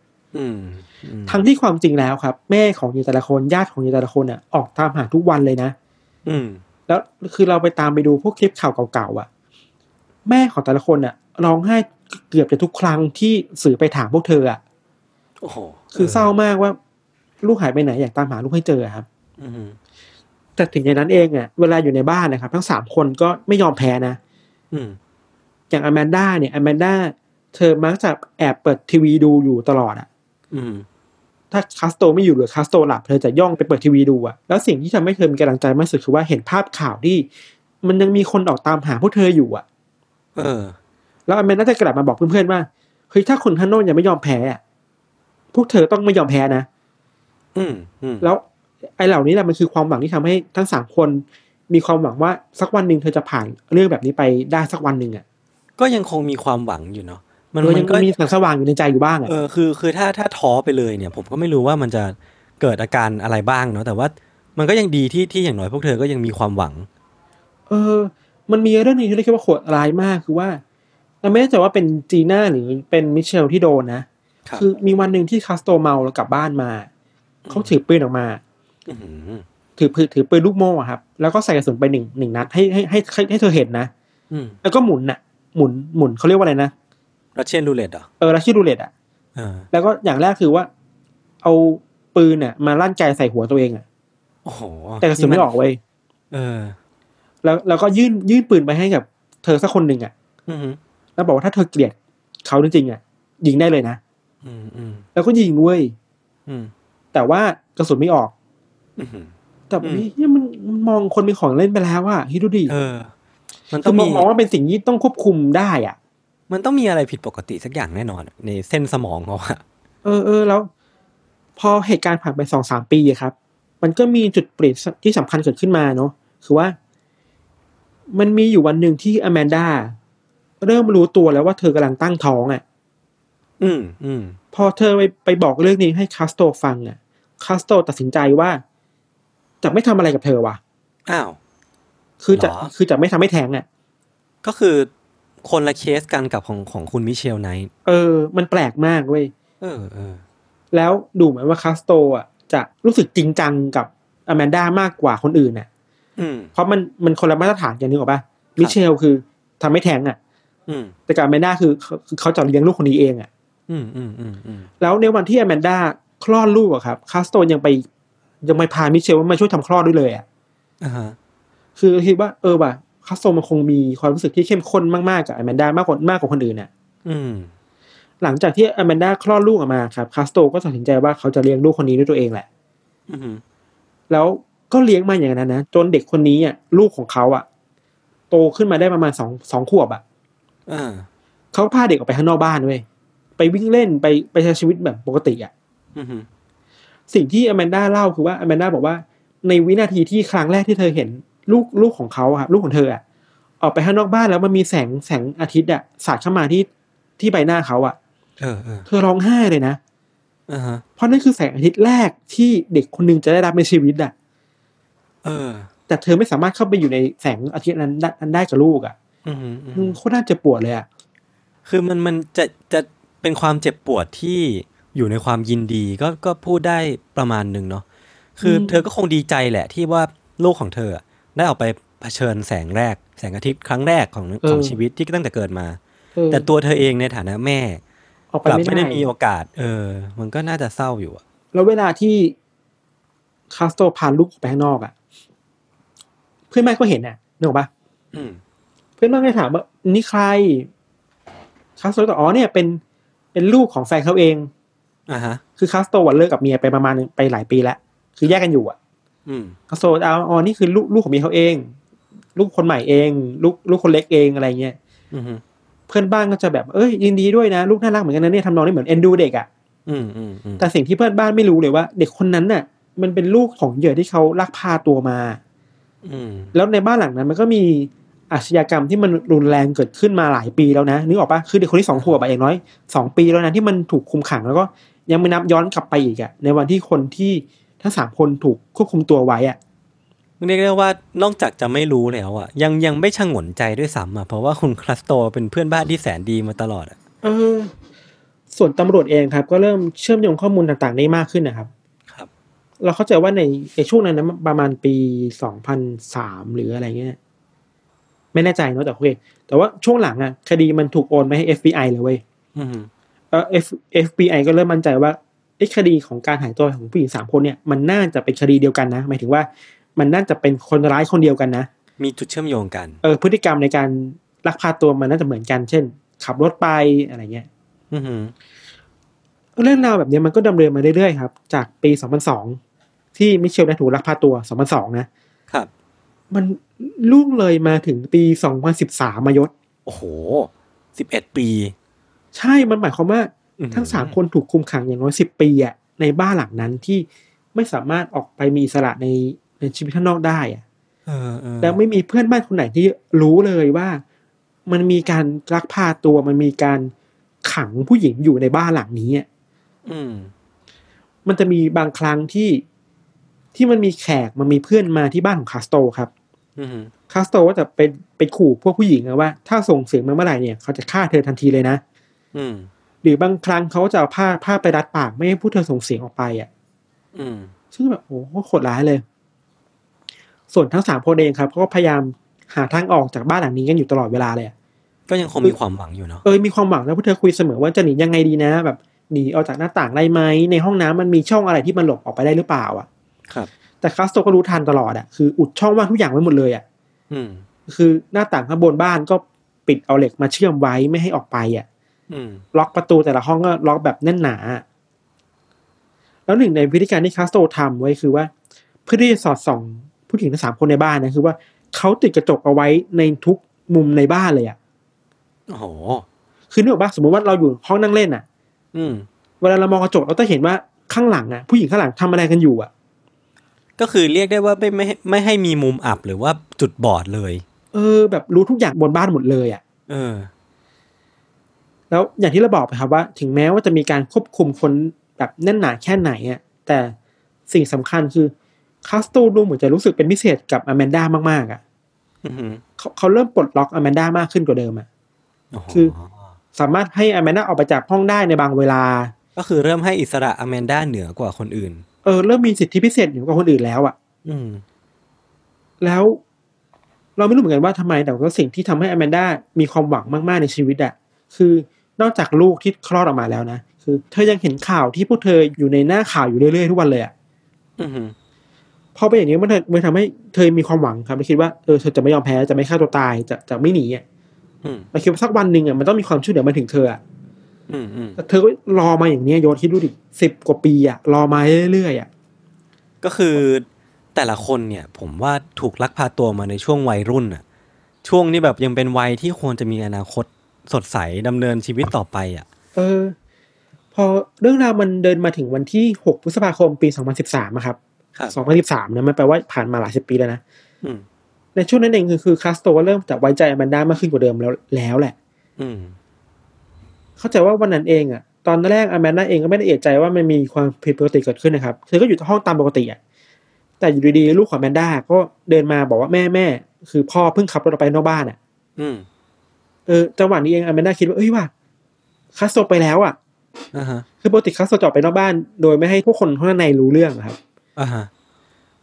ทั้งที่ความจริงแล้วครับ แม่ของยีแต่ละคนญาติของยีแต่ละคนอะออกตามหาทุกวันเลยนะ อืม แล้วคือเราไปตามไปดูพวกคลิปข่าวเก่าๆอะ แม่ของแต่ละคนอะร้องไห้เกือบจะทุกครั้งที่สื่อไปถามพวกเธออะโอ้โหคือเศร้ามากว่า ลูกหายไปไหนอยากตามหาลูกให้เจออะครับ อืมแต่ถึงอย่างนั้นเองอะเวลาอยู่ในบ้านนะครับ ทั้งสามคนก็ไม่ยอมแพ้นะอืม อย่างอแมนด้าเนี่ยอแมนด้าเธอมักจะแอบเปิดทีวีดูอยู่ตลอดอะอืม ถ้าคาสโตไม่อยู่หรือคาสโตหลับเธอจะย่องไปเปิดทีวีดูอะแล้วสิ่งที่ทำให้เธอมีกำลังใจมากที่สุดคือว่าเห็นภาพข่าวที่ มันยังมีคนออกตามหาพวกเธออยู่อะเออ แล้วอแมนด้าจะกลับมาบอกเพื่อนๆว่าเฮ้ยถ้าคนข้างนอกยังไม่ยอมแพ้อะพวกเธอต้องไม่ยอมแพ้นะอืมอืมแล้วไอ้เหล่านี้แหละมันคือความหวังที่ทำให้ทั้งสามคนมีความหวังว่าสักวันหนึ่งเธอจะผ่านเรื่องแบบนี้ไปได้สักวันหนึ่งอะก็ยังคงมีความหวังอยู่เนาะ มันเออมัยันงก็มีแสงสว่างอยู่ในใจอยู่บ้างอะเออคือคือถ้าถ้าท้อไปเลยเนี่ย ผมก็ไม่รู้ว่ามันจะเกิดอาการอะไรบ้างเนาะแต่ว่ามันก็ยังดีที่ที่อย่างน้อยพวกเธอก็ยังมีความหวัง เออ มันมีเรื่องหนึงที่เรียกว่าโหดร้ายมากคือว่าเราไม่แน่ใจว่าเป็นจีน่าหรือเป็นมิเชลที่โดนนะครับอมีวันหนึ่งที่คาสโตเมาแล้วกลับบ้านมาเขาถือปืนออกมาอื้อหือถือปืนถือปืนลูกโม่อะครับ แล้วก็ใส่กระสุนไปหนึ่งหนึ่งนัดให้ให้ให้ให้ให้เธอเห็นนะอืมแล้วก็หมุนน่ะ หมุนหมุนเขาเรียกว่าอะไรนะ รัสเชียนรูเล็ตเหรอเออลัชชี่รูเล็ตอะเออแล้วก็อย่างแรกคือว่า เอาปืนน่ะ มาลั่นไกใส่หัวตัวเองอะโอ้โหแต่กระสุนไม่ออกเว้ยเออ แล้วแล้วก็ยื่นยื่นปืนไปให้กับ เธอสักคนหนึ่งอะอืมแล้วบอกว่าถ้าเธอเกลียดเขาจริงๆอะ ยิงได้เลยนะอืมอืมแล้วก็ยิงเว้ยอืมแต่ว่ากระสุนไม่ออกอื้อหือแต่อืมเนี่ยมันมันมองคนเป็นของเล่นไปแล้วอะคิดดูดิเออมันต้คือองมมีองมองว่าเป็นสิ่งที่ต้องควบคุมได้อะ มันต้องมีอะไรผิดปกติสักอย่างแน่นอนอะในเส้นสมองเขาอะเออเออแล้ว พอเหตุการณ์ผ่านไปสองสามปีอะครับ มันก็มีจุดเปลี่ยนที่สำคัญเกิดขึ้นมาเนาะคือว่า มันมีอยู่วันหนึ่งที่อแมนดาเริ่มรู้ตัวแล้วว่าเธอกำลังตั้งท้องอะ่ะ อืมอืมพอเธอไปไปบอกเรื่องนี้ให้คาสโตฟังอะ่ะคาสโตตัดสินใจว่า จะไม่ทำอะไรกับเธอว่ะอ้าว คือจะหรอคือจะไม่ทำให้แท้งอะ ก็คือ คนละเคสกันกับของของคุณมิเชลไนท์เออ มันแปลกมากเว้ยเออเออแล้วดูเหมือนว่าคาสโตอะจะรู้สึกจริงจังกับอแมนดามากกว่าคนอื่นน่ะอืมเพราะมันมันคนละมาตรฐานกันนึกออกปะมิเชลคือทำให้แท้งอะอืมแต่กับอแมนดาคือเขาคือเขาจะเลี้ยงลูกคนนี้เองอะอืมอืมอืมอืมแล้วในวันที่อแมนดาคลอดลูกอะครับคาสโตยังไปยังไปพามิเชลมาช่วยทำคลอดด้วยเลยอะอ่าฮะคือคิดว่าเออว่ะ คาสโตมันคงมีความรู้สึกที่เข้มข้นมากๆกับอแมนดามากกว่ามากกว่าคนอื่นน่ะอืมหลังจากที่อแมนดาคลอดลูกออกมาครับคาสโตก็ตัดสินใจว่าเขาจะเลี้ยงลูกคนนี้ด้วยตัวเองแหละอืมแล้วก็เลี้ยงมาอย่างนั้นนะจนเด็กคนนี้อะลูกของเขาอะ โตขึ้นมาได้ประมาณสองสองขวบอะอ่าเขาพาเด็กออกไปข้างนอกบ้านเว้ยไปวิ่งเล่นไปไปใช้ชีวิตแบบปกติอะอืมสิ่งที่อแมนด้าเล่าคือว่าอแมนด้าบอกว่าในวินาทีที่ครั้งแรกที่เธอเห็น ลูกลูกของเขาอะครับลูกของเธออะออกไปข้างนอกบ้านแล้วมันมีแสงแสงอาทิตย์อะสาดเข้ามาที่ที่ใบหน้าเขาอะเออเออเธอร้องไห้เลยนะอ่าฮะเพราะนั่นคือแสงอาทิตย์แรกที่เด็กคนหนึ่งจะได้รับในชีวิตอะเออ แต่เธอไม่สามารถเข้าไปอยู่ในแสงอาทิตย์นั้นได้นั้นได้กับลูกอะอืมอืมมันโคตรน่าเจ็บปวดเลยอะคือมันมันจะจะเป็นความเจ็บปวดที่อยู่ในความยินดีก็ก็พูดได้ประมาณหนึ่งเนาะคือเธอก็คงดีใจแหละที่ว่าลูกของเธออะ ได้ออกไปเผชิญแสงแรก แสงอาทิตย์ครั้งแรกของของชีวิตที่ตั้งแต่เกิดมาเออแต่ตัวเธอเองในฐานะแม่ออกไปกลับไม่ไม่ได้ได้มีโอกาส เออ มันก็น่าจะเศร้าอยู่อะแล้วเวลาที่คาสโตพาลูกออกไปข้างนอกอะ่ะเพื่อนบ้านก็เห็นน่ะนึกออกปะอืมเพื่อนบ้านก็ถามว่านี่ใครคาสโตก็อ๋อเนี่ยเป็นเป็นลูกของแฟนเขาเองอ่าฮะ คือคาสโตวันเลิกกับเมียไปประมาณไปหลายปีแล้ว คือแยกกันอยู่อะ อืมคาสโตเอาอ๋อนี่คือลูกลูกของเมียเขาเอง ลูกคนใหม่เอง ลูกลูกคนเล็กเองอะไรเงี้ยอืมเพื่อนบ้านก็จะแบบเอ้ยยินดีด้วยนะ ลูกน่ารักเหมือนกันนะเนี่ยทำนองนี้เหมือนเอ็นดูเด็กอะอืมอืมอืมแต่สิ่งที่เพื่อนบ้านไม่รู้เลยว่า เด็กคนนั้นน่ะ มันเป็นลูกของเหยื่อที่เขาลักพาตัวมา อืมแล้วในบ้านหลังนั้น มันก็มีอาชญากรรมที่มันรุนแรงเกิดขึ้นมาหลายปีแล้วนะนึกออกปะคือเด็กคนที่สองขวบอะอย่างน้อยสองปีแล้วนะที่มันถูกคุมขังแล้วก็ยังไม่นับย้อนกลับไปอีกอะในวันที่คนที่ ทั้งสามคนถูกควบคุมตัวไว้อะเรียกได้ว่านอกจากจะไม่รู้แล้วอะ ยังยังไม่ชงนใจด้วยซ้ำอะเพราะว่าคุณคลัสโตเป็นเพื่อนบ้านที่แสนดีมาตลอดอะเออ ส่วนตำรวจเองครับ ก็เริ่มเชื่อมโยงข้อมูลต่างๆได้มากขึ้นนะครับ ครับ เราเข้าใจว่าในในช่วงนั้นนะประมาณปีสองพันสามหรืออะไรเงี้ยไม่แน่ใจเนอะแต่โอเคแต่ว่าช่วงหลังอะคดีมันถูกโอนไปให้ FBI เลยเว้ยอืมเออ F FBI ก็เริ่มมั่นใจว่าไอ้ คดีของการหายตัวของผู้หญิงสามคนเนี่ยมันน่าจะเป็นคดีเดียวกันนะหมายถึงว่า มันน่าจะเป็นคนร้ายคนเดียวกันนะ มีจุดเชื่อมโยงกันเออพฤติกรรมในการลักพาตัวมันน่าจะเหมือนกัน เช่น ขับรถไปอะไรเงี้ยอืมเรื่องราวแบบนี้มันก็ดำเนินมาเรื่อยๆครับ จากปี2002ที่มิเชลได้ถูกลักพาตัว2002นะครับ มันล่วงเลยมาถึงปี2013มายศ โอ้โหสิบเอ็ดปี ใช่มันหมายความว่าอื้อหือ ทั้งสามคนถูกคุมขังอย่างน้อย10ปีอะในบ้านหลังนั้นที่ไม่สามารถออกไปมีอิสระในในชีวิตข้างนอกได้อะเออเออแล้วไม่มีเพื่อนบ้านคนไหนที่รู้เลยว่า มันมีการลักพาตัวมันมีการขังผู้หญิงอยู่ในบ้านหลังนี้อะอืมมันจะมีบางครั้งที่ที่มันมีแขกมันมีเพื่อนมาที่บ้านของคาสโตครับอืมคาสโตก็จะไปไปขู่พวกผู้หญิงนะว่า ถ้าส่งเสียงมาเมื่อไหร่เนี่ยเขาจะฆ่าเธอทันทีเลยนะอืม หรือบางครั้งเขาจะเอาผ้าผ้าไปรัดปากไม่ให้ผู้เธอส่งเสียงออกไปอะอืมซึ่งแบบโอ้โหโคตรร้ายเลย ส่วนทั้งสามคนเองครับเขาก็พยายามหาทางออกจากบ้านหลังนี้กันอยู่ตลอดเวลาเลยอะก็ยังคงมีความหวังอยู่เนาะเออมีความหวังนะพวกเธอคุยเสมอว่าจะหนียังไงดีนะ แบบหนีออกจากหน้าต่างได้ไหมในห้องน้ำมันมีช่องอะไรที่มันหลบออกไปได้หรือเปล่า อะ ครับ แต่คาสโตก็รู้ทันตลอดอะคืออุดช่องว่างทุกอย่างไว้หมดเลยอะอืมคือหน้าต่างข้างบนบ้านก็ปิดเอาเหล็กมาเชื่อมไว้ไม่ให้ออกไปอะอืม ล็อกประตูแต่ละห้องก็ล็อกแบบแน่นหนา แล้วหนึ่งในวิธีการที่คาสโตทำไว้คือว่า เพื่อที่จะสอดส่องผู้หญิงทั้งสามคนในบ้านนะคือว่าเขาติดกระจกเอาไว้ในทุกมุมในบ้านเลยอะโอ้โหคือนึกออกปะสมมติว่าเราอยู่ห้องนั่งเล่นอะ อืม เวลาเรามองกระจกเราต้องเห็นว่าข้างหลังอะ ผู้หญิงข้างหลังทำอะไรกันอยู่อะ ก็คือเรียกได้ว่าไม่ไม่ให้ไม่ให้มีมุมอับหรือว่าจุดบอดเลย เออ แบบรู้ทุกอย่างบนบ้านหมดเลยอะ เออ แล้วอย่างที่เราบอกไปครับว่า ถึงแม้ว่าจะมีการควบคุมคนแบบแน่นหนาแค่ไหนอะแต่สิ่งสำคัญคือคาสโตดูเหมือนจะรู้สึกเป็นพิเศษกับอแมนด้ามากๆอะอือหือเขาเขาเริ่มปลดล็อกอแมนด้ามากขึ้นกว่าเดิมอะโอ้โหคือสามารถให้อแมนด้าออกไปจากห้องได้ในบางเวลา ก็คือเริ่มให้อิสระอแมนด้าเหนือกว่าคนอื่น เออเริ่มมีสิทธิพิเศษเหนือกว่าคนอื่นแล้วอะ อืม แล้วเราไม่รู้เหมือนกันว่าทำไมแต่ก็สิ่งที่ทำให้อแมนด้ามีความหวังมากๆในชีวิตอะ คือนอกจากลูกที่คลอดออกมาแล้วนะคือเธอยังเห็นข่าวที่พวกเธออยู่ในหน้าข่าวอยู่เรื่อยๆทุกวันเลยอะอือหือพอเป็นอย่างนี้มันมันทำให้เธอมีความหวังครับและคิดว่าเออเธอจะไม่ยอมแพ้จะไม่ฆ่าตัวตายจะจะไม่หนีอะอืมเราคิดว่าสักวันหนึ่งอะมันต้องมีความช่วยเหลือมาถึงเธออะอืมอืมแต่เธอก็รอมาอย่างเนี้ยโยนคิดดูดิสิบกว่าปีอะรอมาเรื่อยๆอะก็คือแต่ละคนเนี่ย ผมว่าถูกลักพาตัวมาในช่วงวัยรุ่นอะช่วงนี้แบบยังเป็นวัยที่ควรจะมีอนาคต สดใสดำเนินชีวิตต่อไปอะเออ พอเรื่องราวมันเดินมาถึงวันที่หกพฤษภาคมปีสองพันสิบสามครับครับสองพันสิบสามนะมันแปลว่าผ่านมาหลายสิบปีแล้วนะอืมในช่วงนั้นเองคือคือคาสโตเริ่มจะไว้ใจอแมนด้ามากขึ้นกว่าเดิมแล้วแล้วแหละ อืมเข้าใจว่าวันนั้นเองอะ ตอนแรกอแมนด้าเองก็ไม่ได้เอะใจว่ามันมีความผิดปกติเกิดขึ้นนะครับเธอก็อยู่ห้องตามปกติอะแต่อยู่ดีๆลูกของอแมนด้าก็เดินมาบอกว่าแม่แม่คือพ่อเพิ่งขับรถออกไปนอกบ้านอะ อืม เออจังหวะนี้เองอแมนด้าคิดว่าเอ้ยว่าคาสโตไปแล้วอะอ่าฮะคือปกติคาสโตจะออกไปนอกบ้าน โดยไม่ให้พวกคนข้างในรู้เรื่องอะครับอ่าฮะ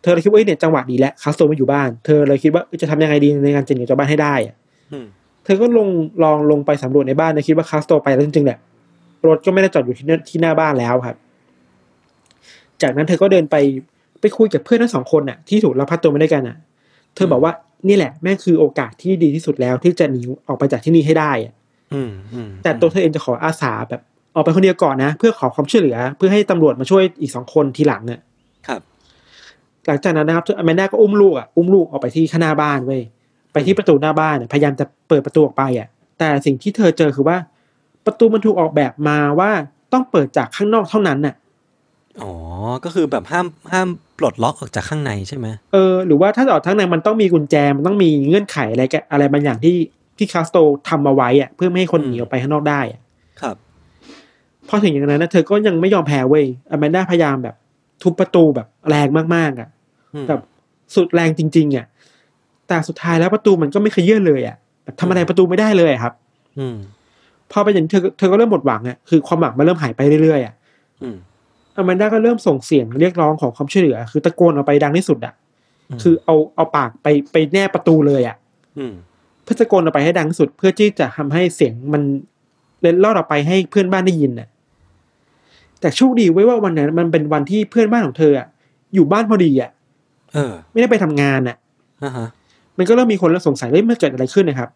เธอเลยคิดว่าเอ้ยเนี่ยจังหวะดีแล้วคาสโตไม่อยู่บ้าน เธอเลยคิดว่าเอ้ยจะทำยังไงดีในการจะหนีจากบ้านให้ได้อะอืมเธอก็ลงลองลงไปสำรวจในบ้านนะคิดว่าคาสโตไปแล้วจริงๆแหละรถก็ไม่ได้จอดอยู่ที่หน้าที่หน้าบ้านแล้วครับ จากนั้นเธอก็เดินไปไปคุยกับเพื่อนทั้งสองคนน่ะที่ถูกลักพาตัวมาด้วยกันน่ะ เธอบอกว่า นี่แหละแม่งคือโอกาสที่ดีที่สุดแล้วที่จะหนีออกไปจากที่นี่ให้ได้อะอืมอืมแต่ตัวเธอเองจะขออาสาแบบออกไปคนเดียวก่อนนะ เพื่อขอความช่วยเหลือ เพื่อให้ตำรวจมาช่วยอีกสองคนทีหลังอะครับ หลังจากนั้นนะครับอแมนด้าก็อุ้มลูกอะอุ้มลูกออกไปที่ข้างหน้าบ้านเว้ยไปที่ประตูหน้าบ้านอะพยายามจะเปิดประตูออกไปอะ แต่สิ่งที่เธอเจอคือว่า ประตูมันถูกออกแบบมาว่าต้องเปิดจากข้างนอกเท่านั้นน่ะ อ๋อ ก็คือแบบห้ามห้ามปลดล็อกออกจากข้างในใช่ไหมเออหรือว่าถ้าจะออกทางในมันต้องมีกุญแจมันต้องมีเงื่อนไขอะไรแกอะไรบางอย่างที่ที่คาสโตทำมาไว้อะเพื่อไม่ให้คนหนีออกไปข้างนอกได้อะครับพอถึงอย่างนั้นนะเธอก็ยังไม่ยอมแพ้เว้ยอแมนด้าพยายามแบบ ทุบประตูแบบแรงมากๆอะอืมแบบสุดแรงจริง ๆอะแต่สุดท้ายแล้วประตูมันก็ไม่เคยเยื่อนเลยอะแบบทำอะไรประตูไม่ได้เลยอะครับ อืมพอไปอย่างนี้เธอเธอก็เริ่มหมดหวังอะคือความหวังมันเริ่มหายไปเรื่อยๆอะ อืมอแมนด้าก็เริ่มส่งเสียงเรียกร้องขอความช่วยเหลือ คือตะโกนออกไปดังที่สุดอะอืมคือเอาเอาปากไปไปแนบประตูเลยอะอืมเพื่อตะโกนออกไปให้ดังที่สุด เพื่อที่จะทำให้เสียงมันเล่นลอดออกไปให้เพื่อนบ้านได้ยินน่ะ แต่โชคดีไว้ยว่าวันนั้นมันเป็นวันที่เพื่อนบ้านของเธออะอยู่บ้านพอดีอะเออ ไม่ได้ไปทำงานอะอ่าฮะมันก็เริ่มมีคนเริ่มสงสัยว่ามันเกิดอะไรขึ้นนะครับ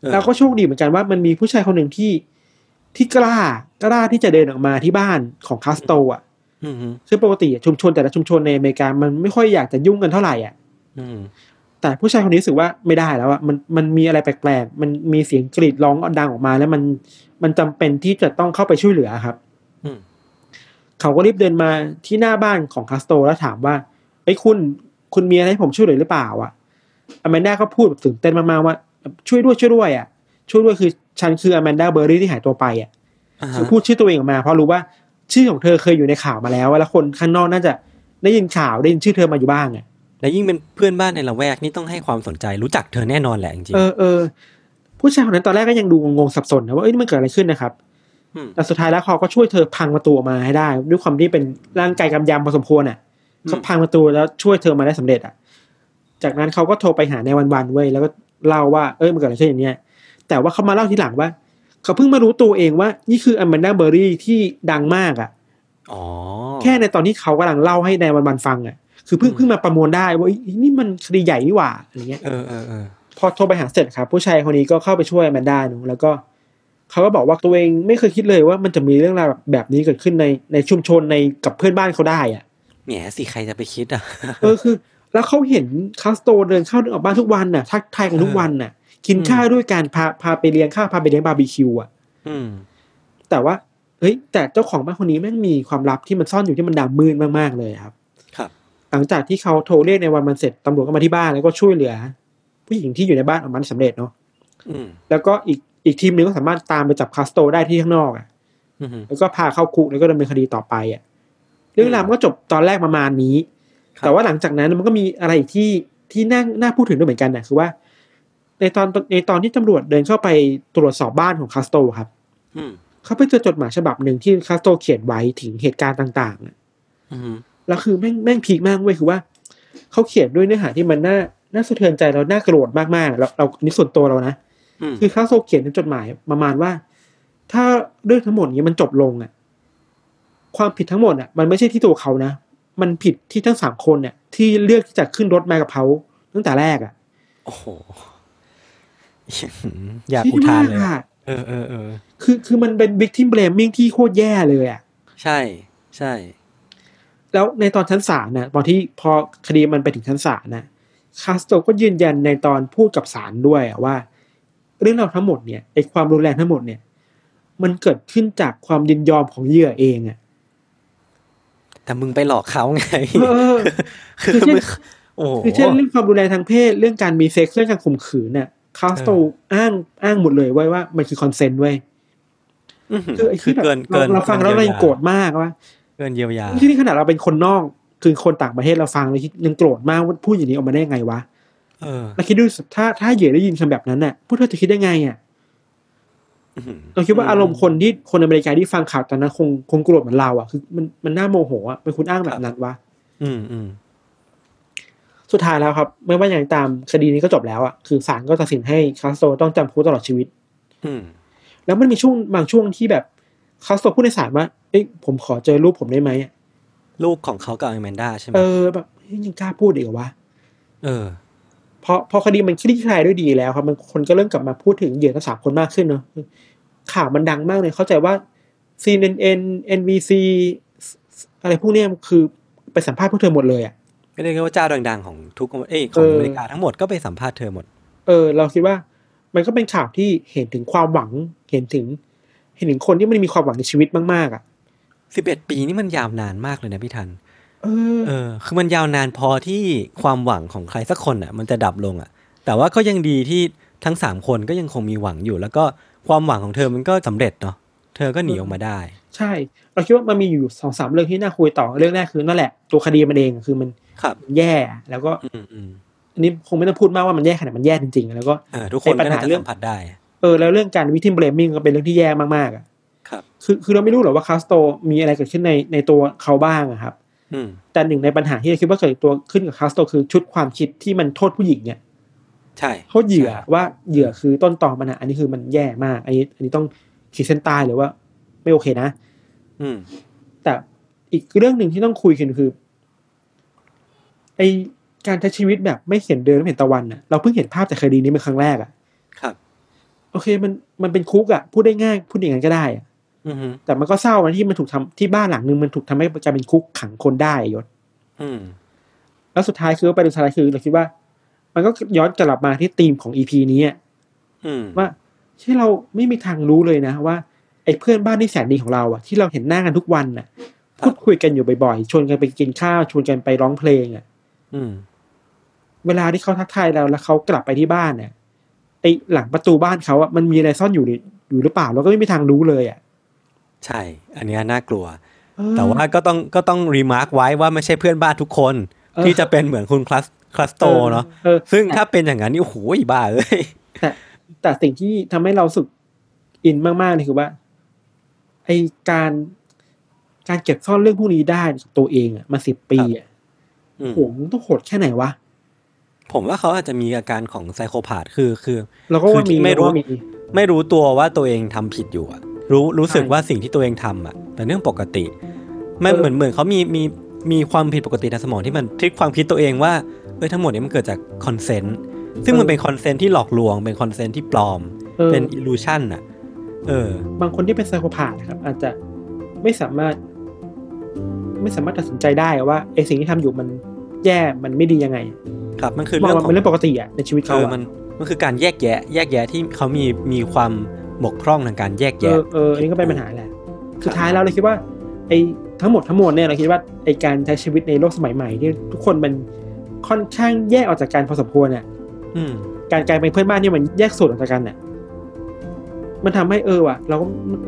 เออแล้วก็โชคดีเหมือนกันว่ามันมีผู้ชายคนหนึ่งที่ที่กล้ากล้าที่จะเดินออกมาที่บ้านของคาสโตอะอืมอืม ซึ่งปกติอะชุมชนแต่ละชุมชนในอเมริกามันไม่ค่อยอยากจะยุ่งกันเท่าไหร่อะอืมแต่ผู้ชายคนนี้รู้สึกว่าไม่ได้แล้วอะมันมันมีอะไรแปลกๆมันมีเสียงกรีดร้องดังออกมา แล้วมันมันจำเป็นที่จะต้องเข้าไปช่วยเหลือครับอืมเขาก็รีบเดินมาที่หน้าบ้านของคาสโตแล้วถามว่าไอ้ยคุณคุณมีอะไรให้ผมช่วยเหลือหรือเปล่า อะอแมนด้าก็พูดแบบตื่นเต้นมากๆว่า ช่วยด้วยช่วยด้วยอะช่วยด้วยคือฉันคืออแมนด้าเบอร์รี่ที่หายตัวไปอะอ่าคือฮะพูดชื่อตัวเองออกมาเพราะรู้ว่า ชื่อของเธอเคยอยู่ในข่าวมาแล้วแล้วคนข้างนอกน่าจะได้ยินข่าวได้ยินชื่อเธอมาอยู่บ้างอะแล้วยิ่งเป็นเพื่อนบ้านในละแวกนี่ต้องให้ความสนใจรู้จักเธอแน่นอนแหละจริงเออเออผู้ชายคนนั้นตอนแรกก็ยังดูงงๆสับสนนะว่าเอ้ยนี่มันเกิดอะไรขึ้นนะครับอืมแต่สุดท้ายแล้วเขาก็ช่วยเธอพังประตูออกมาให้ได้ ด้วยความที่เป็นร่างกายกำยำพอสมควรอะอืมเขาพังประตูแล้วช่วยเธอมาได้สำเร็จอะ จากนั้นเขาก็โทรไปหาในวันวันๆเว้ยแล้วก็เล่าว่าเอ้ยมันเกิดอะไรขึ้นอย่างเนี้ยแต่ว่าเขามาเล่าทีหลังว่า เขาเพิ่งมารู้ตัวเองว่า นี่คืออแมนดาเบอร์รี่ที่ดังมากอะๆอ๋อแค่ในตอนที่เขากำลังเล่าให้ในวันวันๆฟังอะ คือเพิ่งอืมเพิ่งมาประมวลได้ว่าเอ้ยนี่มันคดีใหญ่นี่หว่าอะไรเงี้ยเออเออเออพอโทรไปหาเสร็จครับผู้ชายคนนี้ก็เข้าไปช่วยแมนด้าหนูแล้วก็เขาก็บอกว่าตัวเองไม่เคยคิดเลยว่ามันจะมีเรื่องราวแบบนี้เกิดขึ้นในในชุมชนในกับเพื่อนบ้านเขาได้อะแหมสิใครจะไปคิดอะเออคือ แล้วเขาเห็นคาสโตเดินเข้าเดินออกบ้านทุกวันน่ะทักทายกันทุกวันน่ะ กินอืมข้าวด้วยการพาพาไปเลี้ยงข้าวพาไปเลี้ยงบาร์บีคิวอะอืมแต่ว่าเฮ้ย แต่เจ้าของบ้านคนนี้แม่งมีความลับที่มันซ่อนอยู่ที่มันดำมืดมากๆเลยครับ ครับ หลังจากที่เขาโทรเรียกในวันมันเสร็จตำรวจก็มาที่บ้านแล้วก็ช่วยเหลือ ผู้หญิงที่อยู่ในบ้านออกมาได้สำเร็จเนาะอืมแล้วก็อีกอีกทีมหนึงก็สามารถตามไปจับคาสโตได้ที่ข้างนอกอะอืมแล้วก็พาเข้าคุกแล้วก็ดำเนินคดีต่อไปอะ เรื่องราวมันก็จบตอนแรกประมาณนี้ครับแต่ว่าหลังจากนั้นมันก็มีอะไรอีกที่ที่น่าน่าพูดถึงด้วยเหมือนกันนะคือว่า ในตอนในตอนที่ตำรวจเดินเข้าไปตรวจสอบบ้านของคาสโตครับอืมเขาไปเจอจดหมายฉบับหนึ่งที่คาสโตเขียนไว้ถึงเหตุการณ์ต่างๆอะอืมแล้วคือแม่งแม่งพีคมากเว้ยคือว่าเขาเขียนด้วยเนื้อหาที่มันน่าน่าสะเทือนใจแล้วน่าโกรธมากๆเราเรานี่ส่วนตัวเรานะอืมคือคาสโตเขียนในจดหมายประมาณว่า ถ้าเรื่องทั้งหมดนี้มันจบลงอะ ความผิดทั้งหมดอะ มันไม่ใช่ที่ตัวเขานะมันผิดที่ทั้งสามคนเนี่ยที่เลือกที่จะขึ้นรถมากับเขาตั้งแต่แรกอะ โอ้โห อยากอุทานเลยที่ว่อะเออเออเออคือคือมันเป็น victim blaming ที่โคตรแย่เลยอะ ใช่ใช่ แล้วในตอนชั้นศาลนะตอนที่พอคดีมันไปถึงชั้นศาลนะคาสโตก็ยืนยันในตอนพูดกับศาลด้วยอะว่า เรื่องราวทั้งหมดเนี่ยไอ้ความรุนแรงทั้งหมดเนี่ย มันเกิดขึ้นจากความยินยอมของเหยื่อเองอะแต่มึงไปหลอกเขาไงเออคือคือเช่นมึงโอ้โหคือเช่นเรื่องความรุนแรงทางเพศเรื่องการมีเซ็กซ์เรื่องการข่มขืนเนี่ย คาสโตอ้างอ้างหมดเลยไว้ว่ามันคือ consent เว้ยอื้อหือคือไอ้คือที่แบบเกินเราเกินเราฟังแล้วเรายังโกรธมากว่าเกินเยียวยาที่นี่ขนาดเราเป็นคนนอกคือคนต่างประเทศเราฟังเรายังโกรธมากว่าพูดอย่างนี้ออกมาได้ยังไงวะเออเราคิดดูสิถ้าถ้าเหยื่อได้ยินคำแบบนั้นน่ะพวกเธอจะคิดได้ไงอะอื้อหือเราคิดว่าอารมณ์คนที่คนอเมริกันที่ฟังข่าวตอนนั้นคงคงโกรธเหมือนเราอะคือมันมันน่าโมโหอะเป็นคุณอ้างแบบนั้นวะอืมอืม สุดท้ายแล้วครับ ไม่ว่าอย่างไรตามคดีนี้ก็จบแล้วอะคือศาลก็ตัดสินให้คาสโตต้องจำคุกตลอดชีวิต อืมแล้วมันมีช่วงบางช่วงที่แบบคาสโตพูดในศาลว่าเอ้ยผมขอเจอรูปผมได้ไหมอะลูกของเขากับอแมนด้าใช่ไหมเออแบบเฮ้ยยังกล้าพูดอีกเหรอวะเออพอพอคดีมันคลี่คลายด้วยดีแล้วครับมันคนก็เริ่มกลับมาพูดถึงเหยื่อทั้งสามคนมากขึ้นเนาะข่าวมันดังมากเลยเข้าใจว่า CNN NBC อะไรพวกเนี้ยคือไปสัมภาษณ์พวกเธอหมดเลยอะ ก็เรียกว่าเจ้าดังๆของทุกเอ้ยขเอองออเมริกาทั้งหมดก็ไปสัมภาษณ์เธอหมด เออ เราคิดว่ามันก็เป็นข่าวที่เห็นถึงความหวัง เห็นถึง เห็นถึงคนที่มันมีความหวังในชีวิตมากๆอะสิบเอ็ดปีนี่มันยาวนานมากเลยนะพี่ทัน เออ เออ คือมันยาวนานพอที่ความหวังของใครสักคนอะ มันจะดับลงอะ แต่ว่าก็ยังดีที่ทั้งสามคนก็ยังคงมีหวังอยู่ แล้วก็ความหวังของเธอมันก็สำเร็จเนาะ เธอก็หนีออกมาได้ ใช่ เราคิดว่ามันมีอยู่สองสามเรื่องที่น่าคุยต่อ เรื่องแรกคือนั่นแหละ ตัวคดีมันเองคือมัน ครับแย่แล้วก็อืมอืมอันนี้คงไม่ต้องพูดมากว่ามันแย่ขนาดมันแย่จริงๆ แล้วก็เออทุกคนไอ้ปัญก็หาน่าจะเรื่องสัมผัสได้ เออแล้วเรื่องการวิทิมเบลมิงก็เป็นเรื่องที่แย่มากๆอะครับ คือคือเราไม่รู้หรอกว่าคาสโตมีอะไรเกิดขึ้นในในตัวเขาบ้างอะครับอืมแต่หนึ่งในปัญหาที่เราคิดว่าเกิดตัวขึ้นกับคาสโตคือชุดความคิดที่มันโทษผู้หญิงเนี่ยใช่โทษเหยื่อว่าเหยื่อคือต้นตอปัญหาอันนี้คือมันแย่มาก อันนี้ อันนี้ต้องขีดเส้นใต้เลยว่า ไม่โอเคนะ อืม แต่อีกเรื่องหนึ่งที่ต้องคุยกันคือ ไอการใช้ชีวิตแบบไม่เห็นเดินไม่เห็นตะวันน่ะเราเพิ่งเห็นภาพจากคดีนี้เป็นครั้งแรกอะครับ โอเคมันมันเป็นคุกอะพูดได้ง่ายพูดอย่างนั้นก็ได้อะอืมแต่มันก็เศร้านะที่มันถูกทำที่บ้านหลังนึงมันถูกทำให้กลายเป็นคุกขังคนได้อะยศอืมแล้วสุดท้ายคือว่าไปดูสุดท้ายคือเราคิดว่า มันก็ย้อนกลับมาที่ธีมของอีพีนี้อะอืมว่าที่เราไม่มีทางรู้เลยนะว่าไอ้เพื่อนบ้านที่แสนดีของเราอะที่เราเห็นหน้ากันทุกวันน่ะ พูดคุยกันอยู่บ่อยๆชวนกันไปกินข้าวชวนกันไปร้องเพลงอะอืม เวลาที่เขาทักทายเราแล้วเขากลับไปที่บ้านเนี่ยไอ้หลังประตูบ้านเขาอะมันมีอะไรซ่อนอยู่หรืออยู่หรือเปล่าเราก็ไม่มีทางรู้เลยอะใช่ อันเนี้ยน่ากลัวเออแต่ว่าก็ต้องก็ต้องรีมาร์กไว้ว่าไม่ใช่เพื่อนบ้านทุกคนเออที่จะเป็นเหมือนคุณคลัสคลัสโตเนาะเออซึ่งถ้าเป็นอย่างนั้นนี่โอ้โหบ้าเอ้ยแต่แต่สิ่งที่ทำให้เรารู้สึกอินมากๆนี่คือว่าไอการการเก็บซ่อนเรื่องพวกนี้ได้กับตัวเองอะมาสิบปีอะอืม โหมันต้องโหดแค่ไหนวะ ผมว่าเขาอาจจะมีอาการของไซโคพาธคือคือเราก็ว่าคือที่มีไม่รู้เราก็ว่ามีไม่รู้ตัวว่าตัวเองทำผิดอยู่อะรู้รู้สึกใช่ว่าสิ่งที่ตัวเองทำอะเป็นเรื่องปกติไม่เออเหมือนเหมือนเขามีมีมีความผิดปกติทางสมองที่มัน trick ความคิดตัวเองว่าเอ้ยทั้งหมดนี้มันเกิดจาก consent ซึ่งมันเป็น consent ที่หลอกลวง เป็น consent ที่ปลอมเออเป็น illusion อะเออ บางคนที่เป็น psychopath นะครับ อาจจะไม่สามารถ ไม่สามารถตัดสินใจได้ว่าไอ้สิ่งที่ทำอยู่มันแย่มันไม่ดียังไง ครับมันคือมองเรื่องว่าของเป็นเรื่องปกติอะในชีวิตเอเขาออะมันมันคือการแยกแยะ แยกแยะที่เขามีมีความบกพร่องทางการแยกเอแยะอเอออันนี้ก็เป็นปัญหาแหละสุดท้ายแล้วเราคิดว่าไอทั้งหมดทั้งมวลเนี่ยเราคิดว่าไอการใช้ชีวิตในโลกสมัยใหม่ที่ทุกคนมันค่อนข้างแยกออกจากกันพอสมควรเนี่ยอืมการกลายเป็นเพื่อนบ้านที่มันแยกส่วนออกจากกันเนี่ยมันทำให้เออว่ะ เรา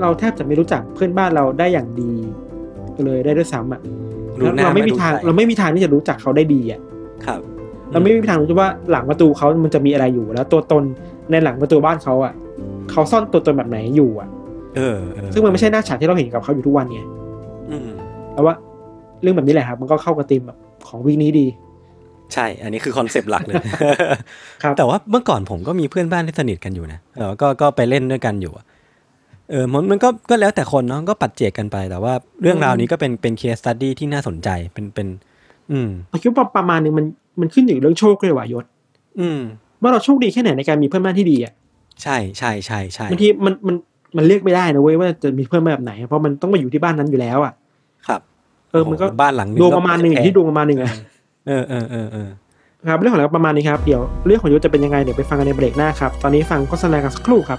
เราแทบจะไม่รู้จักเพื่อนบ้านเราได้อย่างดี เลยได้ด้วยซ้ำอะรู้หน้าเราไม่มีรู้ทางใจเราไม่มีทางที่จะรู้จักเขาได้ดีอะครับ เราไม่มีทางรู้ว่าหลังประตูเขามันจะมีอะไรอยู่แล้ว ตัวตนในหลังประตูบ้านเขาอะเขาซ่อนตัวตนแบบไหนอยู่อะ เออเออซึ่งมันไม่ใช่หน้าฉากที่เราเห็นกับเขาอยู่ทุกวันไงอืมแล้วว่าเรื่องแบบนี้แหละครับ มันก็เข้ากับธีมแบบของ week นี้ดี ใช่ อันนี้คือคอนเซปต์หลักเลยครับแต่ว่าเมื่อก่อนผมก็มีเพื่อนบ้านที่สนิทกันอยู่นะเออก็ก็ไปเล่นด้วยกันอยู่อะ เออมันมันก็ก็แล้วแต่คนเนาะก็ปัจเจกกันไป แต่ว่าเรื่องราวนี้ก็เป็นเป็น case study ที่น่าสนใจเป็นเป็น อืมเราคิดว่าประมาณหนึ่งมันมันขึ้นอยู่กับเรื่องโชคเลยว่ะยศ อืม ว่าเราโชคดีแค่ไหนในการมีเพื่อนบ้านที่ดีอะใช่ใช่ใช่ใช่บางทีมันมันมันเลือกไม่ได้นะเว้ยว่าจะมีเพื่อนบ้านแบบไหน เพราะมันต้องมาอยู่ที่บ้านนั้นอยู่แล้วอะครับ เออมันก็โโหบ้านหลังดวงประมาณหนึ่งอย่างที่ดวงประมาณหนึ่งอะเออเออเออเออครับเรื่องของเราประมาณนี้ครับเดี๋ยวเรื่องของยศจะเป็นยังไงเดี๋ยวไปฟังกันในเบรกหน้าครับตอนนี้ฟังโฆษณากันสักครู่ครับ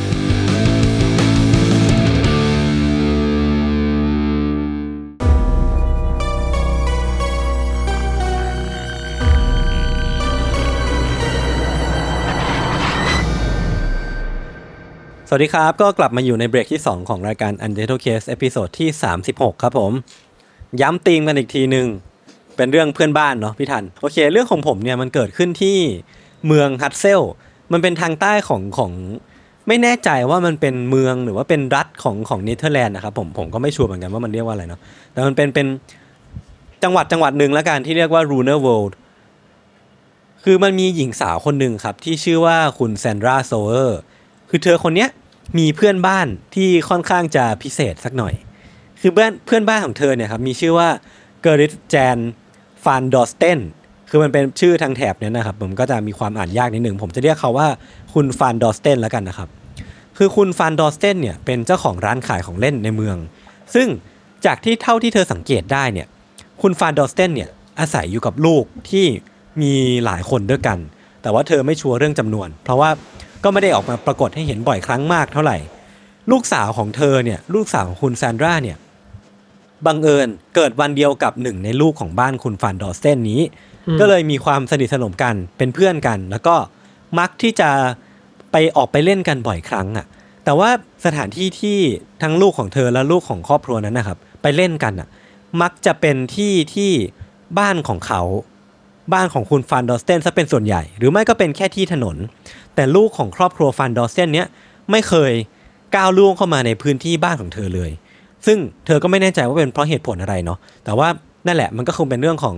สวัสดีครับ ก็กลับมาอยู่ในเบรกที่ 2 ของรายการ Untitled Case episode ที่ 36 ครับผม ย้ำธีมกันอีกทีหนึ่งเป็นเรื่องเพื่อนบ้านเนาะพี่ทัน โอเค เรื่องของผมเนี่ยมันเกิดขึ้นที่เมืองฮัสเซลต์ มันเป็นทางใต้ของของไม่แน่ใจว่ามันเป็นเมืองหรือว่าเป็นรัฐของของเนเธอร์แลนด์นะครับผมผมก็ไม่ชัวร์เหมือนกันว่ามันเรียกว่าอะไรเนาะแต่มันเป็นเป็นจังหวัดจังหวัดหนึ่งแล้วกันที่เรียกว่า Ruinerwold คือมันมีหญิงสาวคนหนึ่งครับที่ชื่อว่าคุณแซนดราโซเออร์คือเธอคนเนี้ย มีเพื่อนบ้านที่ค่อนข้างจะพิเศษสักหน่อย คือเพื่อนเพื่อนบ้านของเธอเนี่ยครับมีชื่อว่าเกอริตแจนฟานดอสเตนคือมันเป็นชื่อทางแถบเนี้ยนะครับผมก็จะมีความอ่านยากนิดหนึ่งผมจะเรียกเขาว่าคุณฟานดอสเตนแล้วกันนะครับ คือคุณฟานดอสเตนเนี่ยเป็นเจ้าของร้านขายของเล่นในเมือง ซึ่งจากที่เท่าที่เธอสังเกตได้เนี่ยคุณฟานดอสเตนเนี่ยอาศัยอยู่กับลูกที่มีหลายคนด้วยกัน แต่ว่าเธอไม่ชัวร์เรื่องจำนวน เพราะว่า ก็ไม่ได้ออกมาปรากฏให้เห็นบ่อยครั้งมากเท่าไหร่ ลูกสาวของเธอเนี่ยลูกสาวของคุณแซนดราเนี่ยบังเอิญเกิดวันเดียวกับหนึ่งในลูกของบ้านคุณฟานดอสเตนนี้ ก็เลยมีความสนิทสนมกันเป็นเพื่อนกัน แล้วก็มักที่จะไปออกไปเล่นกันบ่อยครั้งอะ แต่ว่าสถานที่ที่ทั้งลูกของเธอและลูกของครอบครัวนั้นนะครับ ไปเล่นกันอะ มักจะเป็นที่ที่บ้านของเขา บ้านของคุณฟานดอสเตนซะเป็นส่วนใหญ่ หรือไม่ก็เป็นแค่ที่ถนน แต่ลูกของครอบครัวฟานดอสเตนเนี้ยไม่เคยก้าวล่วงเข้ามาในพื้นที่บ้านของเธอเลย ซึ่งเธอก็ไม่แน่ใจว่าเป็นเพราะเหตุผลอะไรเนาะแต่ว่านั่นแหละมันก็คงเป็นเรื่องของ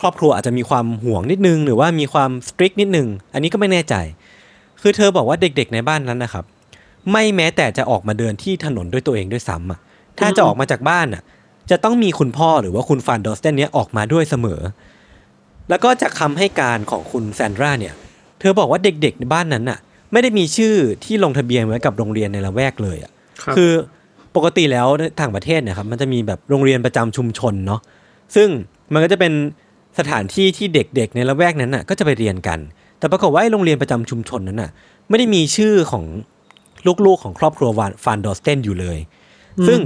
ครอบครัวอาจจะมีความห่วงนิดนึง หรือว่ามีความสตริกนิดนึง อันนี้ก็ไม่แน่ใจ คือเธอบอกว่าเด็กๆในบ้านนั้นนะครับ ไม่แม้แต่จะออกมาเดินที่ถนนด้วยตัวเองด้วยซ้ำอะถ้าจะออกมาจากบ้านอะจะต้องมีคุณพ่อหรือว่าคุณฟานดอสเตนเนี้ยออกมาด้วยเสมอ แล้วก็จากคำให้การของคุณแซนดราเนี่ย เธอบอกว่าเด็กๆในบ้านนั้นน่ะ ไม่ได้มีชื่อที่ลงทะเบียนไว้กับโรงเรียนในละแวกเลยอะครับคือปกติแล้วในต่างประเทศเนี่ยครับมันจะมีแบบโรงเรียนประจำชุมชนเนาะซึ่งมันก็จะเป็นสถานที่ที่เด็กๆในละแวกนั้นน่ะก็จะไปเรียนกัน แต่ปรากฏว่าไอ้โรงเรียนประจำชุมชนนั้นน่ะ ไม่ได้มีชื่อของลูกๆของครอบครัววานฟานดอสเตนอยู่เลย ซึ่ง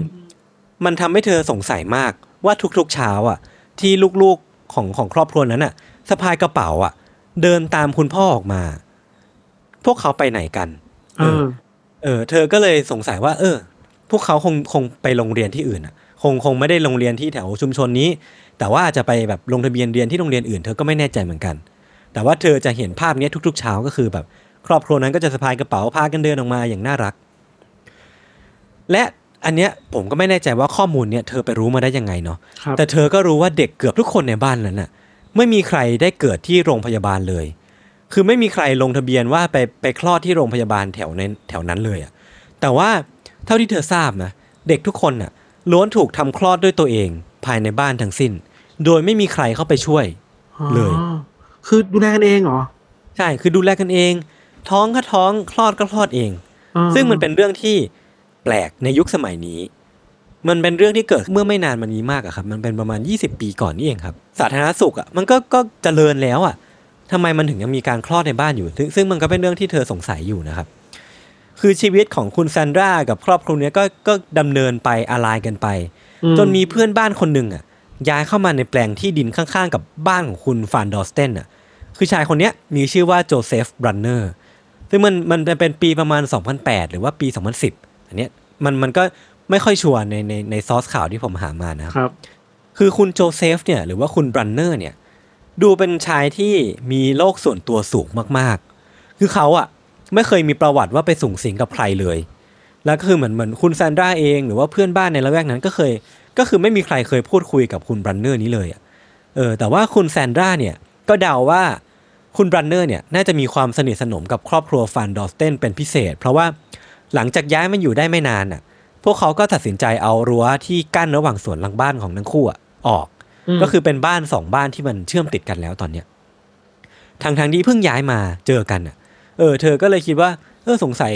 มันทำให้เธอสงสัยมากว่าทุกๆเช้าอะที่ลูกๆ ของของครอบครัวนั้นอะสะพายกระเป๋าอะเดินตามคุณพ่อออกมา พวกเขาไปไหนกัน เออ เออ เธอก็เลยสงสัยว่า เออ พวกเขาคงคงไปโรงเรียนที่อื่นอะคงคงไม่ได้โรงเรียนที่แถวชุมชนนี้ แต่ว่าจะไปแบบลงทะเบียนเรียนที่โรงเรียนอื่นเธอก็ไม่แน่ใจเหมือนกัน แต่ว่าเธอจะเห็นภาพเนี้ยทุก ๆ เช้าก็คือแบบ ครอบครัวนั้นก็จะสะพายกระเป๋าพากันเดินออกมาอย่างน่ารัก และ อันเนี้ยผมก็ไม่แน่ใจว่าข้อมูลเนี้ยเธอไปรู้มาได้ยังไงเนาะครับแต่เธอก็รู้ว่าเด็กเกือบทุกคนในบ้านนั้นน่ะไม่มีใครได้เกิดที่โรงพยาบาลเลย คือไม่มีใครลงทะเบียนว่าไปไปคลอดที่โรงพยาบาลแถวในแถวนั้นเลยอะแต่ว่าเท่าที่เธอทราบนะเด็กทุกคนน่ะล้วนถูกทำคลอดด้วยตัวเองภายในบ้านทั้งสิ้น โดยไม่มีใครเข้าไปช่วยเลยอ๋อคือดูแลกันเองเหรอใช่คือดูแลกันเอง ท้องก็ท้องคลอดก็คลอดเองอ่าซึ่งมันเป็นเรื่องที่แปลกในยุคสมัยนี้ มันเป็นเรื่องที่เกิดเมื่อไม่นานมานี้มากอะครับมันเป็นประมาณ 20 ปีก่อนนี่เองครับสาธารณสุขอะมันก็ก็เจริญแล้วอะทำไมมันถึงยังมีการคลอดในบ้านอยู่ ซึ่งซึ่งมันก็เป็นเรื่องที่เธอสงสัยอยู่นะครับ คือชีวิตของคุณแซนดรากับครอบครัวเนี้ยก็ก็ดำเนินไปอะไรกันไปอืจนมีเพื่อนบ้านคนหนึ่งอะ ย้ายเข้ามาในแปลงที่ดินข้างๆ กับบ้านของคุณฟานดอสเตนอะ คือชายคนเนี้ยมีชื่อว่าโจเซฟบรันเนอร์ซึ่งมันมันเป็นปีประมาณ 2008 หรือว่าปี 2010 อันเนี้ยมันมันก็ไม่ค่อยชัวร์ในในในซอสข่าวที่ผมหามานะครับครับ คือคุณโจเซฟเนี่ยหรือว่าคุณบรันเนอร์เนี่ย ดูเป็นชายที่มีโลกส่วนตัวสูงมากๆ คือเขาอะไม่เคยมีประวัติว่าไปสุงสิงกับใครเลย แล้วก็คือเหมือนเหมือนคุณแซนดราเอง หรือว่าเพื่อนบ้านในละแวกนั้นก็เคย ก็คือไม่มีใครเคยพูดคุยกับคุณบรันเนอร์นี้เลยอะเออแต่ว่าคุณแซนดราเนี่ยก็เดาว่าคุณบรันเนอร์เนี่ยน่าจะมีความสนิทสนมกับครอบครัวฟานดอสเตนเป็นพิเศษ เพราะว่า หลังจากย้ายมาอยู่ได้ไม่นานอะ พวกเขาก็ตัดสินใจเอารั้วที่กั้นระหว่างสวนหลังบ้านของทั้งคู่อะออกอืมก็คือเป็นบ้านสองบ้านที่มันเชื่อมติดกันแล้วตอนเนี้ยทางทางที่เพิ่งย้ายมาเจอกันอะ เออ เธอก็เลยคิดว่า เออสงสัย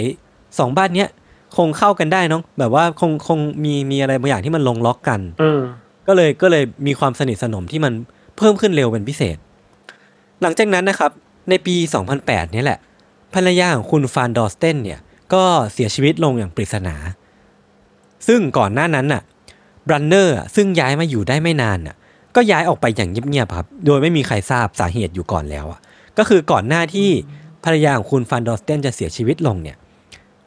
สองบ้านเนี้ยคงเข้ากันได้เนาะแบบว่าคงคงมีมีอะไรบางอย่างที่มันลงล็อกกันเออก็เลยก็เลยมีความสนิทสนมที่มันเพิ่มขึ้นเร็วเป็นพิเศษ หลังจากนั้นนะครับ ในปี 2008เนี่ยแหละ ภรรยาของคุณฟานดอสเตนเนี่ย ก็เสียชีวิตลงอย่างปริศนา ซึ่งก่อนหน้านั้นน่ะบรันเนอร์ซึ่งย้ายมาอยู่ได้ไม่นานน่ะก็ย้ายออกไปอย่างเงียบๆครับ โดยไม่มีใครทราบสาเหตุอยู่ก่อนแล้วอะก็คือก่อนหน้าที่ภรรยาของคุณฟานดอสเตนจะเสียชีวิตลงเนี่ย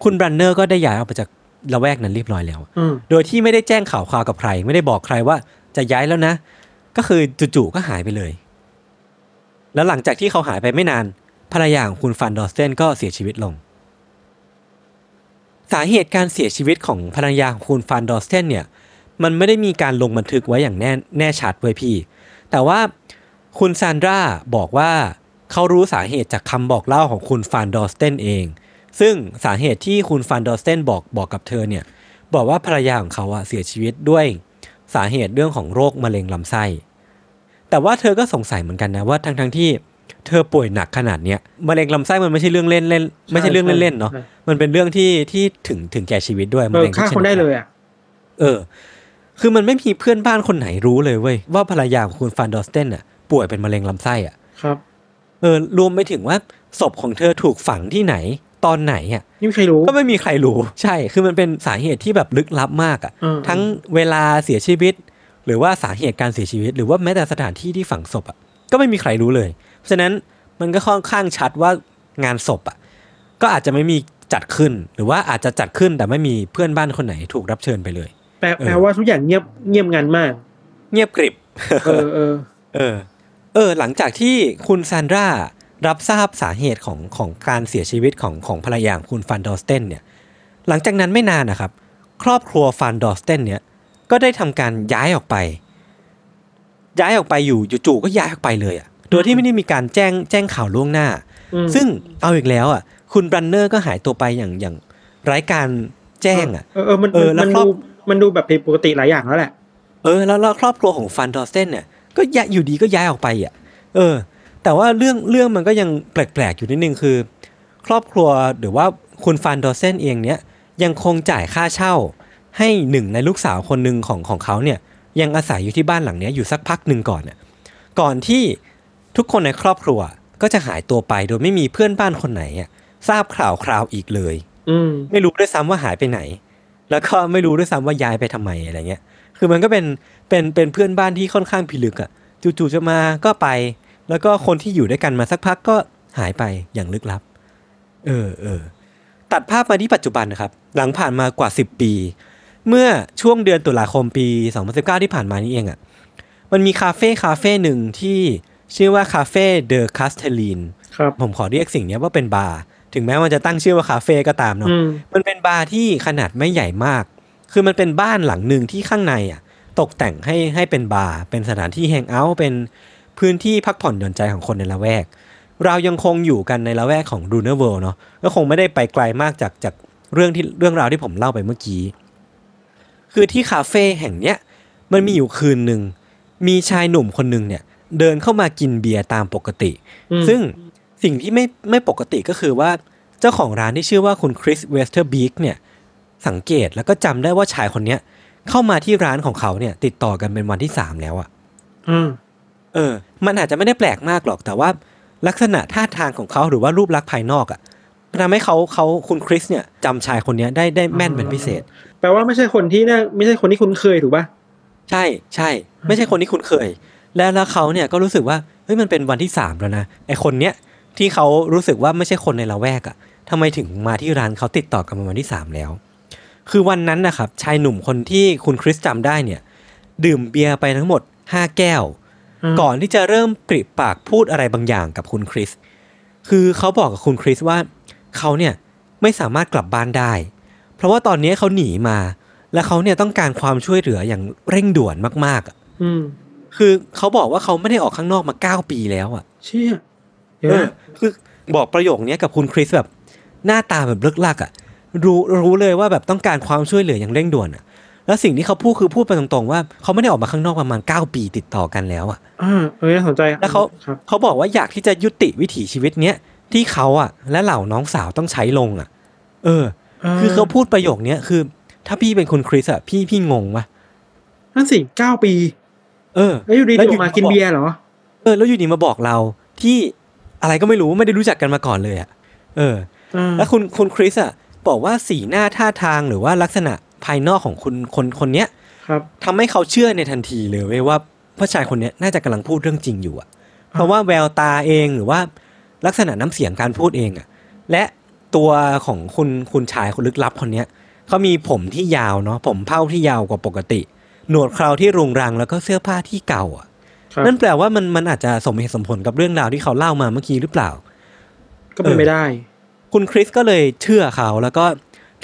คุณบรันเนอร์ก็ได้ย้ายออกไปจากละแวกนั้นเรียบร้อยแล้วอืมโดยที่ไม่ได้แจ้งข่าวคราวกับใคร ไม่ได้บอกใครว่าจะย้ายแล้วนะ ก็คือจู่ๆก็หายไปเลย แล้วหลังจากที่เขาหายไปไม่นาน ภรรยาของคุณฟานดอสเตนก็เสียชีวิตลง สาเหตุการเสียชีวิตของภรรยาของคุณฟานดอสเตนเนี่ยมันไม่ได้มีการลงบันทึกไว้อย่างแน่แน่ชัดเว้ยพี่ แต่ว่าคุณแซนดราบอกว่าเขารู้สาเหตุจากคำบอกเล่าของคุณฟานดอสเตนเอง ซึ่งสาเหตุที่คุณฟานดอสเตนบอกบอกกับเธอเนี่ยบอกว่าภรรยาของเขาอะเสียชีวิตด้วยสาเหตุเรื่องของโรคมะเร็งลำไส้ แต่ว่าเธอก็สงสัยเหมือนกันนะว่าทั้งทั้งที่ เธอป่วยหนักขนาดเนี้ยมะเร็งลำไส้มันไม่ใช่เรื่องเล่นเล่นไม่ใช่เรื่องเล่นๆเนาะใช่มันเป็นเรื่องที่ที่ถึงถึงแก่ชีวิตด้วยเอมะอเร็งฆ่าทุกชคนดได้เลยอะเออ คือมันไม่มีเพื่อนบ้านคนไหนรู้เลยเว้ยว่าภรรยาของคุณฟานดอสเตนอะ ป่วยเป็นมะเร็งลำไส้อะครับ เออ รวมไปถึงว่าศพของเธอถูกฝังที่ไหนตอนไหนอะนี่ไม่เคยรู้ก็ไม่มีใครรู้ ใช่ คือมันเป็นสาเหตุที่แบบลึกลับมากอะอืมทั้งเวลาเสียชีวิต หรือว่าสาเหตุการเสียชีวิต หรือว่าแม้แต่สถานที่ที่ฝังศพอะก็ไม่มีใครรู้เลย เพราะฉะนั้นมันก็ค่อนข้างชัดว่างานศพอะก็อาจจะไม่มีจัดขึ้น หรือว่าอาจจะจัดขึ้นแต่ไม่มีเพื่อนบ้านคนไหนถูกรับเชิญไปเลย แปลเออแปลว่าทุกอย่างเงียบเงียบงันมาก เงียบกริบเออเออเออ เออ หลังจากที่คุณซานดรารับทราบสาเหตุของของการเสียชีวิตของของภรรยาของคุณฟันดอสเตนเนี่ย หลังจากนั้นไม่นานนะครับ ครอบครัวฟานดอสเตนเนี่ย ก็ได้ทำการย้ายออกไป ย้ายออกไปอยู่จู่ๆก็ย้ายออกไปเลยอะ่ะ โดยที่ไม่ได้มีการแจ้งแจ้งข่าวล่วงหน้าอืมซึ่งเอาอีกแล้วอะ คุณบรันเนอร์ก็หายตัวไปอย่างอย่างไร้การแจ้งอะเออเออมันเออแล้วมันครอดูบมันดูแบบผิดปกติหลายอย่างแล้วแหละ เออแล้วแล้วครอบครัวของฟานดอสเตนเนี่ยก็ย้ายอยู่ดีก็ย้ายออกไปอะ เออ แต่ว่าเรื่องเรื่องมันก็ยังแปลกๆอยู่นิดนึงคือ ครอบครัวหรือว่าคุณฟันดอสเซนเองเนี่ยยังคงจ่ายค่าเช่า ให้หนึ่งในลูกสาวคนหนึ่งของของเขาเนี่ยยังอาศัยอยู่ที่บ้านหลังเนี้ยอยู่สักพักหนึ่งก่อนน่ะก่อนที่ ทุกคนในครอบครัวก็จะหายตัวไปโดยไม่มีเพื่อนบ้านคนไหนอะทราบข่าวคราวอีกเลย อืมไม่รู้ด้วยซ้ำว่าหายไปไหน แล้วก็ไม่รู้ด้วยซ้ำว่าย้ายไปทำไมอะไรเงี้ย คือมันก็เป็นเป็นเป็นเพื่อนบ้านที่ค่อนข้างพิลึกอะ่ะจู่ๆจะมาก็ไป แล้วก็คนที่อยู่ด้วยกันมาสักพักก็หายไปอย่างลึกลับ เออเออตัดภาพมาที่ปัจจุบันนะครับ หลังผ่านมากว่า 10 ปี เมื่อช่วงเดือนตุลาคมปี 2019 ที่ผ่านมานี้เองอะ่ะ มันมีคาเฟ่คาเฟ่หนึ่งที่ ชื่อว่าคาเฟ่เดอะคาสเทลีนครับผมขอเรียกสิ่งเนี้ยว่าเป็นบาร์ถึงแม้มันจะตั้งชื่อว่าคาเฟ่ก็ตามเนาะอืมมันเป็นบาร์ที่ขนาดไม่ใหญ่มาก คือมันเป็นบ้านหลังหนึ่งที่ข้างในอะ ตกแต่งให้ให้เป็นบาร์เป็นสถานที่ hangout เป็นพื้นที่พักผ่อนหย่อนใจของคนในละแวก เรายังคงอยู่กันในละแวกของรูเนอร์เวิลเนาะก็คงไม่ได้ไปไกลมากจากจากเรื่องที่เรื่องราวที่ผมเล่าไปเมื่อกี้ คือที่คาเฟ่แห่งเนี้ยมันมีอยู่คืนหนึ่งมีชายหนุ่มคนหนึ่งเนี่ย เดินเข้ามากินเบียร์ตามปกติอืมซึ่งสิ่งที่ไม่ไม่ปกติก็คือว่าเจ้าของร้านที่ชื่อว่าคุณคริสเวสเทอร์บีกเนี่ยสังเกตแล้วก็จำได้ว่าชายคนเนี้ยเข้ามาที่ร้านของเขาเนี่ย ติดต่อกันเป็นวันที่สามแล้วอะอืมเออ มันอาจจะไม่ได้แปลกมากหรอกแต่ว่า ลักษณะท่าทางของเขาหรือว่ารูปลักษณ์ภายนอกอะมันทำให้เขาเขาคุณคริสเนี่ยจำชายคนเนี้ยได้ได้แม่นเป็นพิเศษ แปลว่าไม่ใช่คนที่น่าไม่ใช่คนที่คุ้นเคยถูกป่ะใช่ใช่ ไม่ใช่คนที่คุ้นเคย แล้วแล้วเขาเนี่ยก็รู้สึกว่าเฮ้ยมันเป็นวันที่สามแล้วนะไอคนเนี้ยที่เขารู้สึกว่าไม่ใช่คนในละแวกอะ่ะทำไมถึงมาที่ร้านเขาติดต่อกันมาวันที่สามแล้ว คือวันนั้นนะครับชายหนุ่มคนที่คุณคริสจำได้เนี่ย ดื่มเบียร์ไปทั้งหมดห้าแก้วอืมก่อนที่จะเริ่มปริปากพูดอะไรบางอย่างกับคุณคริสคือเขาบอกกับคุณคริสว่าเขาเนี่ยไม่สามารถกลับบ้านได้ เพราะว่าตอนนี้เขาหนีมา และเขาเนี่ยต้องการความช่วยเหลืออย่างเร่งด่วนมากๆอะอืม คือเขาบอกว่าเขาไม่ได้ออกข้างนอกมาเก้าปีแล้วอะ เชี่ยเดี๋ยวเออนะคือบอกประโยคเนี้ยกับคุณคริสแบบหน้าตาแบบเลิกลักอะ รู้รู้เลยว่าแบบต้องการความช่วยเหลืออย่างเร่งด่วนอะ แล้วสิ่งที่เขาพูดคือพูดไปตรงๆว่าเขาไม่ได้ออกมาข้างนอกประมาณเก้าปีติดต่อกันแล้วอะอ่าเออน่าสนใจแล้วเขาครับเขาบอกว่าอยากที่จะยุติวิถีชีวิตเนี้ยที่เขาอะ และเหล่าน้องสาวต้องใช้ลงอะ เออ คือเขาพูดประโยคเนี้ยคือ ถ้าพี่เป็นคุณคริสอะพี่พี่งงวะนั่นสิเก้าปี เออแล้วอยู่ดีแล้วๆอยู่ออกมากินเบียร์เหรอเออแล้วอยู่ดีมาบอกเราที่อะไรก็ไม่รู้ไม่ได้รู้จักกันมาก่อนเลยอะเอออ่าแล้วคุณคุณคริสอะบอกว่าสีหน้าท่าทางหรือว่าลักษณะภายนอกของคุณคนคนเนี้ยครับทำให้เขาเชื่อในทันทีเลยเว้ยว่าผู้ชายคนเนี้ยน่าจะกำลังพูดเรื่องจริงอยู่อะ เพราะว่าแววตาเองหรือว่าลักษณะน้ำเสียงการพูดเองอะ และตัวของคุณคุณชายคนลึกลับคนเนี้ยเขามีผมที่ยาวเนาะผมเผ้าที่ยาวกว่าปกติ หนวดเคราที่รุงรังแล้วก็เสื้อผ้าที่เก่าอะครับนั่นแปลว่ามันมันอาจจะสมเหตุสมผลกับเรื่องราวที่เขาเล่ามาเมื่อกี้หรือเปล่า ก็เป็นไม่ได้ คุณคริสก็เลยเชื่อเขาแล้วก็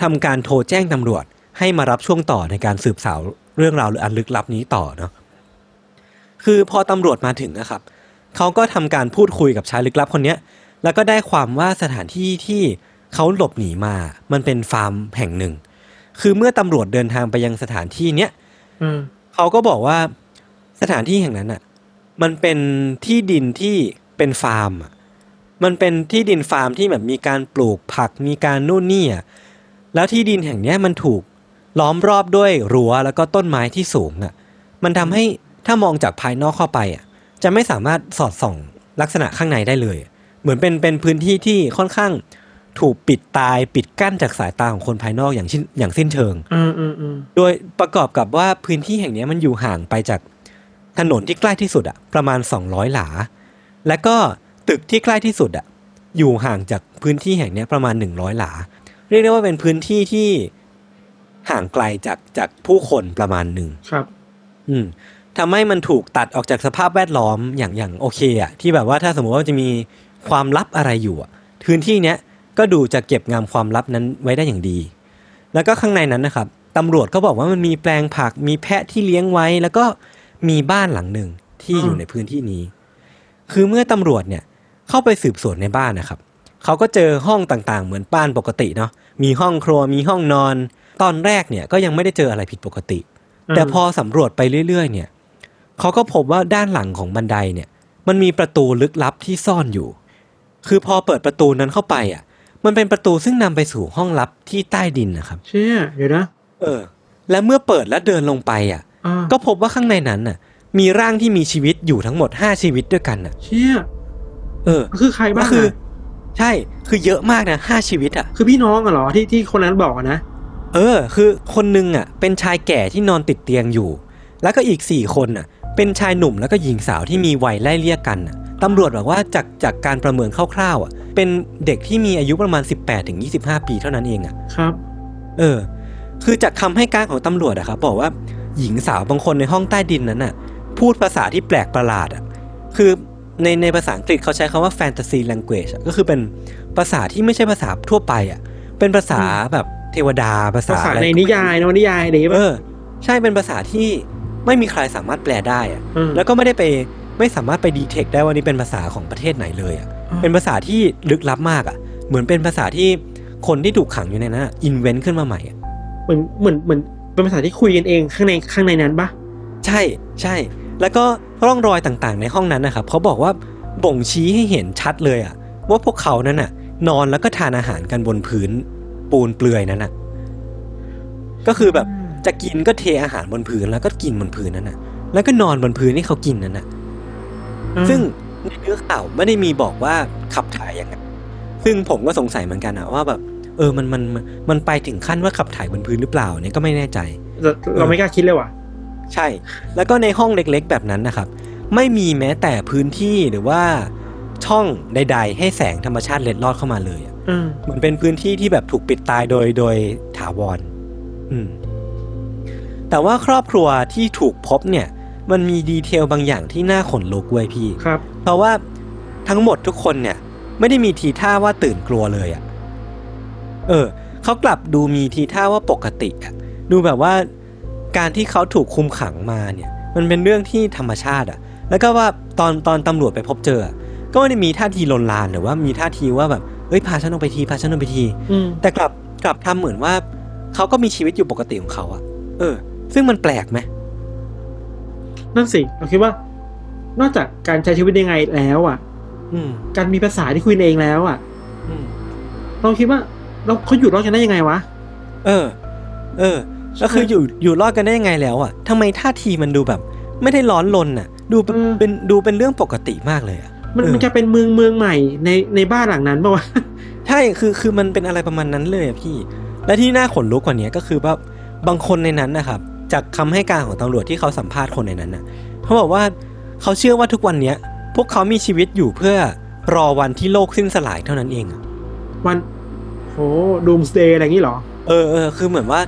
ทำการโทรแจ้งตำรวจ ให้มารับช่วงต่อในการสืบสาวเรื่องราวหรืออันลึกลับนี้ต่อเนาะคือพอตำรวจมาถึงนะครับเขาก็ทำการพูดคุยกับชายลึกลับคนเนี้ย แล้วก็ได้ความว่าสถานที่ที่เขาหลบหนีมา มันเป็นฟาร์มแห่งหนึ่ง คือเมื่อตำรวจเดินทางไปยังสถานที่เนี้ยอืม เขาก็บอกว่าสถานที่แห่งนั้นอะ มันเป็นที่ดินที่เป็นฟาร์มอะมันเป็นที่ดินฟาร์มที่แบบมีการปลูกผักมีการนู่นนี่อะแล้วที่ดินแห่งเนี้ยมันถูกล้อมรอบด้วยรั้วแล้วก็ต้นไม้ที่สูงอะ มันทำให้ถ้ามองจากภายนอกเข้าไปอะ จะไม่สามารถสอดส่องลักษณะข้างในได้เลย เหมือนเป็นเป็นพื้นที่ที่ค่อนข้าง ถูกปิดตายปิดกั้นจากสายตาของคนภายนอกอย่างชิ้นอย่างสิ้นเชิงอืมอืมอืมโดยประกอบกับว่าพื้นที่แห่งเนี้ยมันอยู่ห่างไปจากถนนที่ใกล้ที่สุดอะประมาณ 200 หลา และก็ตึกที่ใกล้ที่สุดอะอยู่ห่างจากพื้นที่แห่งเนี้ยประมาณ 100 หลา เรียกได้ว่าเป็นพื้นที่ที่ห่างไกลจากจากผู้คนประมาณหนึ่งครับ อืมทำให้มันถูกตัดออกจากสภาพแวดล้อมอย่างอย่างโอเคอะที่แบบว่าถ้าสมมติว่าจะมีความลับอะไรอยู่อะพื้นที่เนี้ย ก็ดูจะเก็บงำความลับนั้นไว้ได้อย่างดี แล้วก็ข้างในนั้นนะครับตำรวจก็บอกว่ามันมีแปลงผัก มีแพะที่เลี้ยงไว้ แล้วก็มีบ้านหลังหนึ่งที่อืมอยู่ในพื้นที่นี้ คือเมื่อตำรวจเนี่ยเข้าไปสืบสวนในบ้านนะครับเขาก็เจอห้องต่างๆ เหมือนบ้านปกติเนาะมีห้องครัวมีห้องนอน ตอนแรกเนี่ยก็ยังไม่ได้เจออะไรผิดปกติ แต่พอสำรวจไปเรื่อย ๆ เนี่ยเขาก็พบว่าด้านหลังของบันไดเนี่ย มันมีประตูลึกลับที่ซ่อนอยู่ คือพอเปิดประตูนั้นเข้าไปอะ มันเป็นประตูซึ่งนำไปสู่ห้องลับที่ใต้ดินนะครับ เชี่ยเดี๋ยวนะ เออ และเมื่อเปิดและเดินลงไปอะอ่าก็พบว่าข้างในนั้นน่ะ มีร่างที่มีชีวิตอยู่ทั้งหมดห้าชีวิตด้วยกันน่ะ เชี่ยเออ คือใครบ้างก็คืออะใช่ คือเยอะมากนะห้าชีวิตอะ คือพี่น้องอะเหรอที่ที่คนนั้นบอกอะนะ เออ คือคนหนึงอะ เป็นชายแก่ที่นอนติดเตียงอยู่ แล้วก็อีกสี่คนอะ เป็นชายหนุ่มแล้วก็หญิงสาวที่มีวัยไล่เลี่ยกันน่ะตำรวจบอกว่าจากจากการประเมินคร่าวๆอะเป็นเด็กที่มีอายุประมาณ 18ถึง25 ปีเท่านั้นเองอะครับ เออ คือจากคำให้การของตำรวจอะครับบอกว่าหญิงสาวบางคนในห้องใต้ดินนั้นน่ะ พูดภาษาที่แปลกประหลาดอะคือในในภาษาอังกฤษเขาใช้คำว่า fantasy language อะก็คือเป็นภาษาที่ไม่ใช่ภาษาทั่วไปอะเป็นภาษาแบบเทวดาภาษาภาษาอะไรในนิยายนวนิยายอะไรอย่างเงี้ยเอป่ะอใช่เป็นภาษาที่ ไม่มีใครสามารถแปลได้อะมแล้วก็ไม่ได้ไปไม่สามารถไป detect ได้ว่านี่เป็นภาษาของประเทศไหนเลยอะอ่าเป็นภาษาที่ลึกลับมากอะเหมือนเป็นภาษาที่คนที่ถูกขังอยู่ในนั้น invent ขึ้นมาใหม่อะเหมือนเหมือนเหมือนเป็นภาษาที่คุยกันเองข้างในข้างในนั้นปะใช่ใช่ แล้วก็ร่องรอยต่างๆ ในห้องนั้นนะครับเขาบอกว่าบ่งชี้ให้เห็นชัดเลยอะว่าพวกเขานั้นน่ะ นอนแล้วก็ทานอาหารกันบนพื้นปูนเปลือยนั้นน่ะ ก็คือแบบ จะกินก็เทอาหารบนพื้นแล้วก็กินบนพื้นนั้นน่ะแล้วก็นอนบนพื้นที่เขากินนั้นน่ะอ่าซึ่งในเนื้อข่าวไม่ได้มีบอกว่าขับถ่ายยังไงซึ่งผมก็สงสัยเหมือนกันอะว่าแบบ เออมันมันมันมันไปถึงขั้นว่าขับถ่ายบนพื้นหรือเปล่าเนี่ยก็ไม่แน่ใจเราเราไม่กล้าคิดเลยว่ะใช่ แล้วก็ในห้องเล็กๆแบบนั้นนะครับ ไม่มีแม้แต่พื้นที่หรือว่าช่องใด ๆ ให้แสงธรรมชาติเล็ดลอดเข้ามาเลยอะอืมเหมือนเป็นพื้นที่ที่แบบถูกปิดตายโดยโดยถาวร อืม แต่ว่าครอบครัวที่ถูกพบเนี่ย มันมีดีเทลบางอย่างที่น่าขนลุกเว้ยพี่ครับ เพราะว่าทั้งหมดทุกคนเนี่ย ไม่ได้มีทีท่าว่าตื่นกลัวเลยอะ่ะ เออเขากลับดูมีทีท่าว่าปกติอะดูแบบว่าการที่เขาถูกคุมขังมาเนี่ย มันเป็นเรื่องที่ธรรมชาติอะแล้วก็ว่าตอนตอนตำรวจไปพบเจออะก็ไม่ได้มีท่าทีลนลานหรือว่ามีท่าทีว่าแบบเอ้ยพาฉันออกไปทีพาฉันออกไปทีอืมแต่กลับกลับทำเหมือนว่าเขาก็มีชีวิตอยู่ปกติของเขาอะเออ ซึ่งมันแปลกไหมนั่นสิเราคิดว่า นอกจากการใช้ชีวิตยังไงแล้วอะ อืม การมีภาษาที่คุยกันเองแล้วอะ อืม เราคิดว่า เราเขาอยู่รอดกันได้ยังไงวะ เออ เออแล้วคืออยู่อยู่รอดกันได้ยังไงแล้วอะทำไมท่าทีมันดูแบบ ไม่ได้ร้อนรนอะ ดูเป็นเออเป็นดูเป็นเรื่องปกติมากเลยอะมันเออมันจะเป็นเมืองเมืองใหม่ในในบ้านหลังนั้นปะวะใช่คือคือมันเป็นอะไรประมาณนั้นเลยอะพี่ และที่น่าขนลุกกว่านี้ก็คือว่าบางคนในนั้นนะครับ จากคำให้การของตำรวจที่เขาสัมภาษณ์คนในนั้นน่ะเขาบอกว่าเขาเชื่อว่าทุกวันเนี้ย พวกเขามีชีวิตอยู่เพื่อรอวันที่โลกสิ้นสลายเท่านั้นเองอะวันโอ้ doomsday อะไรอย่างนี้เหรอ เออเออคือเหมือนว่า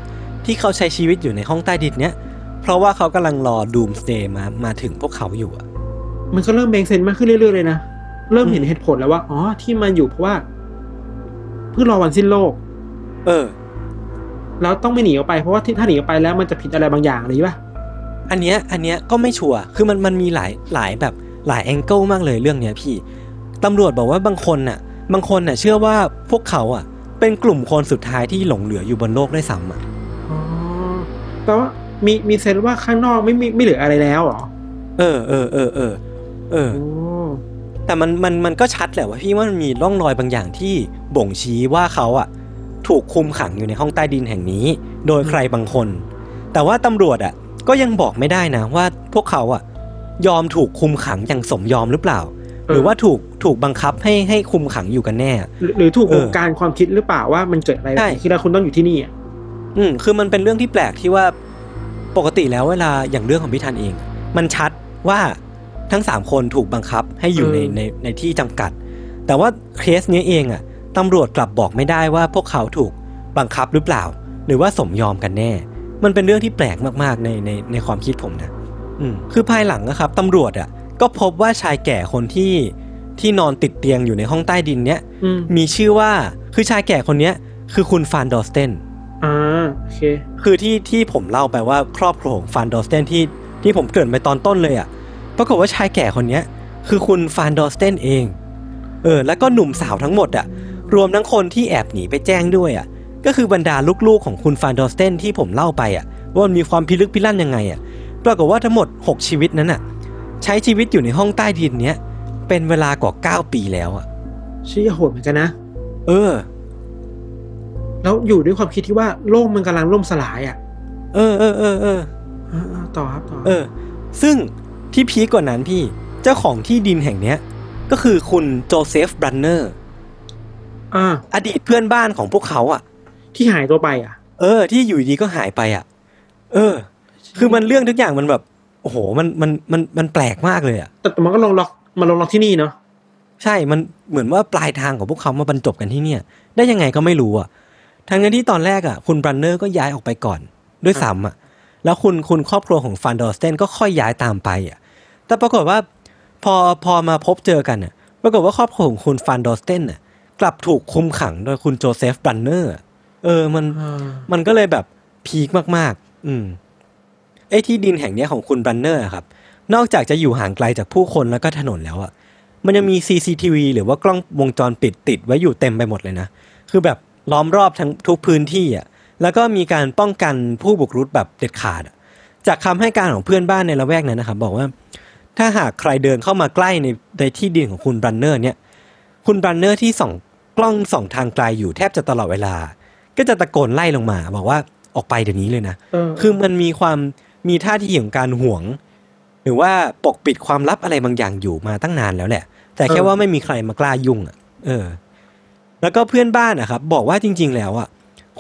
ที่เขาใช้ชีวิตอยู่ในห้องใต้ดินเนี้ยเพราะว่าเขากำลังรอ doomsday มามาถึงพวกเขาอยู่อะมันก็เริ่ม make sense มากขึ้นเรื่อยๆเลยนะเริ่มเห็นอืมเหตุผลแล้วว่าอ๋อที่มันอยู่เพราะว่า เพื่อรอวันสิ้นโลก เออ แล้วต้องไม่หนีออกไปเพราะว่าที่ถ้าหนีออกไปแล้วมันจะผิดอะไรบางอย่างอะไรอย่างนี้ป่ะอันเนี้ยอันเนี้ยก็ไม่ชัวร์คือมันมันมีหลายหลายแบบหลายแองเกิลมากเลยเรื่องเนี้ยพี่ตำรวจบอกว่าบางคนน่ะ บางคนน่ะ เชื่อว่าพวกเขาอะ เป็นกลุ่มคนสุดท้ายที่หลงเหลืออยู่บนโลกได้วยซ้ำอะอ๋อแปลว่ามีมีเซนส์ว่าข้างนอกไม่มีไม่เหลืออะไรแล้วเหรอ เออเออเออเออเออโอ้แต่มันมันมันก็ชัดแหละว่าพี่ว่ามันมีร่องรอยบางอย่างที่บ่งชี้ว่าเขาอะ ถูกคุมขังอยู่ในห้องใต้ดินแห่งนี้ โดยใครบางคน แต่ว่าตำรวจอะก็ยังบอกไม่ได้นะว่าพวกเขาอะ ยอมถูกคุมขังอย่างสมยอมหรือเปล่า หรือว่าถูกถูกบังคับให้ให้คุมขังอยู่กันแน่ หรือหรือถูกเอวองการความคิดหรือเปล่าว่ามันเกิดอะไรใช่คือแล้วคุณต้องอยู่ที่นี่อะอืมคือมันเป็นเรื่องที่แปลกที่ว่าปกติแล้วเวลาอย่างเรื่องของพี่ทันเอง มันชัดว่าทั้งสามคนถูกบังคับให้อยู่ในในในที่จำกัด แต่ว่าเคสเนี้ยเองอะ ตำรวจกลับบอกไม่ได้ว่าพวกเขาถูกบังคับหรือเปล่า หรือว่าสมยอมกันแน่ มันเป็นเรื่องที่แปลกมากๆในในในความคิดผมนะอืมคือภายหลังนะครับตำรวจอะ ก็พบว่าชายแก่คนที่ที่นอนติดเตียงอยู่ในห้องใต้ดินเนี้ยอืมมีชื่อว่าคือชายแก่คนเนี้ย คือคุณฟานดอสเตน อ่าโอเค คือที่ที่ผมเล่าไปว่าครอบครัวของฟานดอสเตนที่ที่ผมเกริ่นไปตอนต้นเลยอะ่ะปรากฏว่าชายแก่คนเนี้ย คือคุณฟานดอสเตนเอง เออ แล้วก็หนุ่มสาวทั้งหมดอะ่ะ รวมทั้งคนที่แอบหนีไปแจ้งด้วยอะ่ะก็คือบรรดาลูกๆของคุณฟานดอสเตนที่ผมเล่าไปอะ่ะว่ามันมีความพิลึกพิลั่นยังไงอะ่ะปรากฏว่าทั้งหมด 6 ชีวิตนั้นอะใช้ชีวิตอยู่ในห้องใต้ดินเนี้ยเป็นเวลากว่า 9 ปีแล้วอะเชี่ยโหดเหมือนกันนะ เออ แล้วอยู่ด้วยความคิดที่ว่าโลกมันกำลังล่มสลายอะ เออเออเออเอออ่าๆต่อครับต่อเออ ซึ่งที่พีคกว่านั้นพี่ เจ้าของที่ดินแห่งเนี้ย ก็คือคุณโจเซฟบรันเนอร์ อ่าอดีตเพื่อนบ้านของพวกเขาอะ ที่หายตัวไปอะ เออ ที่อยู่ดีก็หายไปอะ เออ คือมันเรื่องทุกอย่างมันแบบ โอ้โห มันมันมันมันแปลกมากเลยอะ แต่แต่มันก็ลงล็อกมาลงล็อกที่นี่เนาะใช่ มันเหมือนว่าปลายทางของพวกเขามาบรรจบกันที่เนี่ย ได้ยังไงก็ไม่รู้อะทั้งนั้นที่ตอนแรกอะ คุณบรันเนอร์ก็ย้ายออกไปก่อน ด้วยซ้ำอะ แล้วคุณคุณครอบครัวของฟันดอร์สเตนก็ค่อยย้ายตามไปอะ แต่ปรากฏว่าพอพอมาพบเจอกันอะ ปรากฏว่าครอบครัวของคุณฟันดอร์สเตนอะ กลับถูกคุมขังโดยคุณโจเซฟบรันเนอร์อะเออมันมันก็เลยแบบ peak มาก ๆ อืมไอ้ที่ดินแห่งเนี้ยของคุณบรันเนอร์อะครับ นอกจากจะอยู่ห่างไกลจากผู้คนแล้วก็ถนนแล้วอะมันยังมี CCTV หรือว่ากล้องวงจรปิดติดไว้อยู่เต็มไปหมดเลยนะ คือแบบล้อมรอบทั้งทุกพื้นที่อะแล้วก็มีการป้องกันผู้บุกรุกแบบเด็ดขาดอะจากคำให้การของเพื่อนบ้านในละแวกนั้นนะครับ บอกว่า ถ้าหากใครเดินเข้ามาใกล้ในในที่ดินของคุณบรันเนอร์เนี่ย คุณบรันเนอร์ที่ส่อง กล้องส่องทางไกลอยู่แทบจะตลอดเวลา ก็จะตะโกนไล่ลงมา บอกว่าออกไปเดี๋ยวนี้เลยนะเออคือมันมีความมีท่าทีของการห่วง หรือว่าปกปิดความลับอะไรบางอย่างอยู่มาตั้งนานแล้วแหละ แต่แค่ว่าไม่มีใครมากล้ายุ่งอะ เออ แล้วก็เพื่อนบ้านอะครับ บอกว่าจริง ๆ แล้วอะ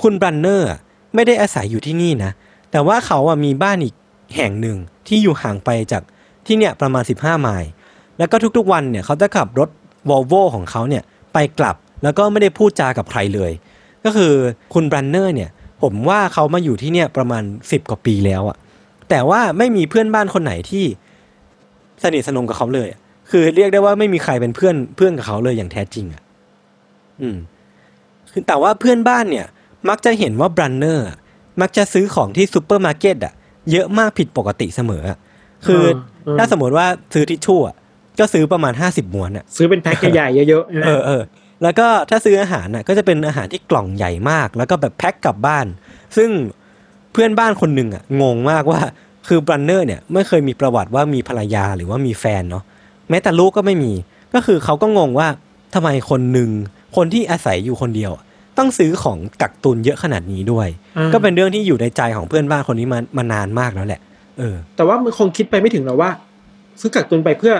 คุณบรันเนอร์อะไม่ได้อาศัยอยู่ที่นี่นะแต่ว่าเขาอะมีบ้านอีกแห่งหนึ่งที่อยู่ห่างไปจากที่เนี่ยประมาณ 15 ไมล์แล้วก็ทุกๆวันเนี่ยเขาจะขับรถวอลโวของเขาเนี่ยไปกลับ แล้วก็ไม่ได้พูดจากับใครเลย ก็คือคุณบรันเนอร์เนี่ยผมว่าเขามาอยู่ที่เนี่ยประมาณ 10 กว่าปีแล้วอะแต่ว่าไม่มีเพื่อนบ้านคนไหนที่สนิทสนมกับเขาเลยอะคือเรียกได้ว่าไม่มีใครเป็นเพื่อนเพื่อนกับเขาเลยอย่างแท้จริงอะอืมคือแต่ว่าเพื่อนบ้านเนี่ย มักจะเห็นว่าบรันเนอร์อะมักจะซื้อของที่ซูเปอร์มาร์เก็ตอะเยอะมากผิดปกติเสมออะคือเออถ้าสมมติว่าซื้อทิชชู่อะก็ซื้อประมาณ50ม้วนอะซื้อเป็นแพ็คใหญ่ๆเยอะๆใช่ไหมเออเออ แล้วก็ถ้าซื้ออาหารน่ะก็จะเป็นอาหารที่กล่องใหญ่มาก แล้วก็แบบแพ็คกลับบ้าน ซึ่งเพื่อนบ้านคนหนึ่งอะงงมากว่าคือบรันเนอร์เนี่ยไม่เคยมีประวัติว่ามีภรรยาหรือว่ามีแฟนเนาะแม้แต่ลูกก็ไม่มี ก็คือเขาก็งงว่าทำไมคนหนึ่งคนที่อาศัยอยู่คนเดียวอะต้องซื้อของกักตุนเยอะขนาดนี้ด้วยอ่าก็เป็นเรื่องที่อยู่ในใจของเพื่อนบ้านคนนี้มามานานมากแล้วแหละ เออ แต่ว่ามันคงคิดไปไม่ถึงหรอกว่า ซื้อกักตุนไปเพื่อ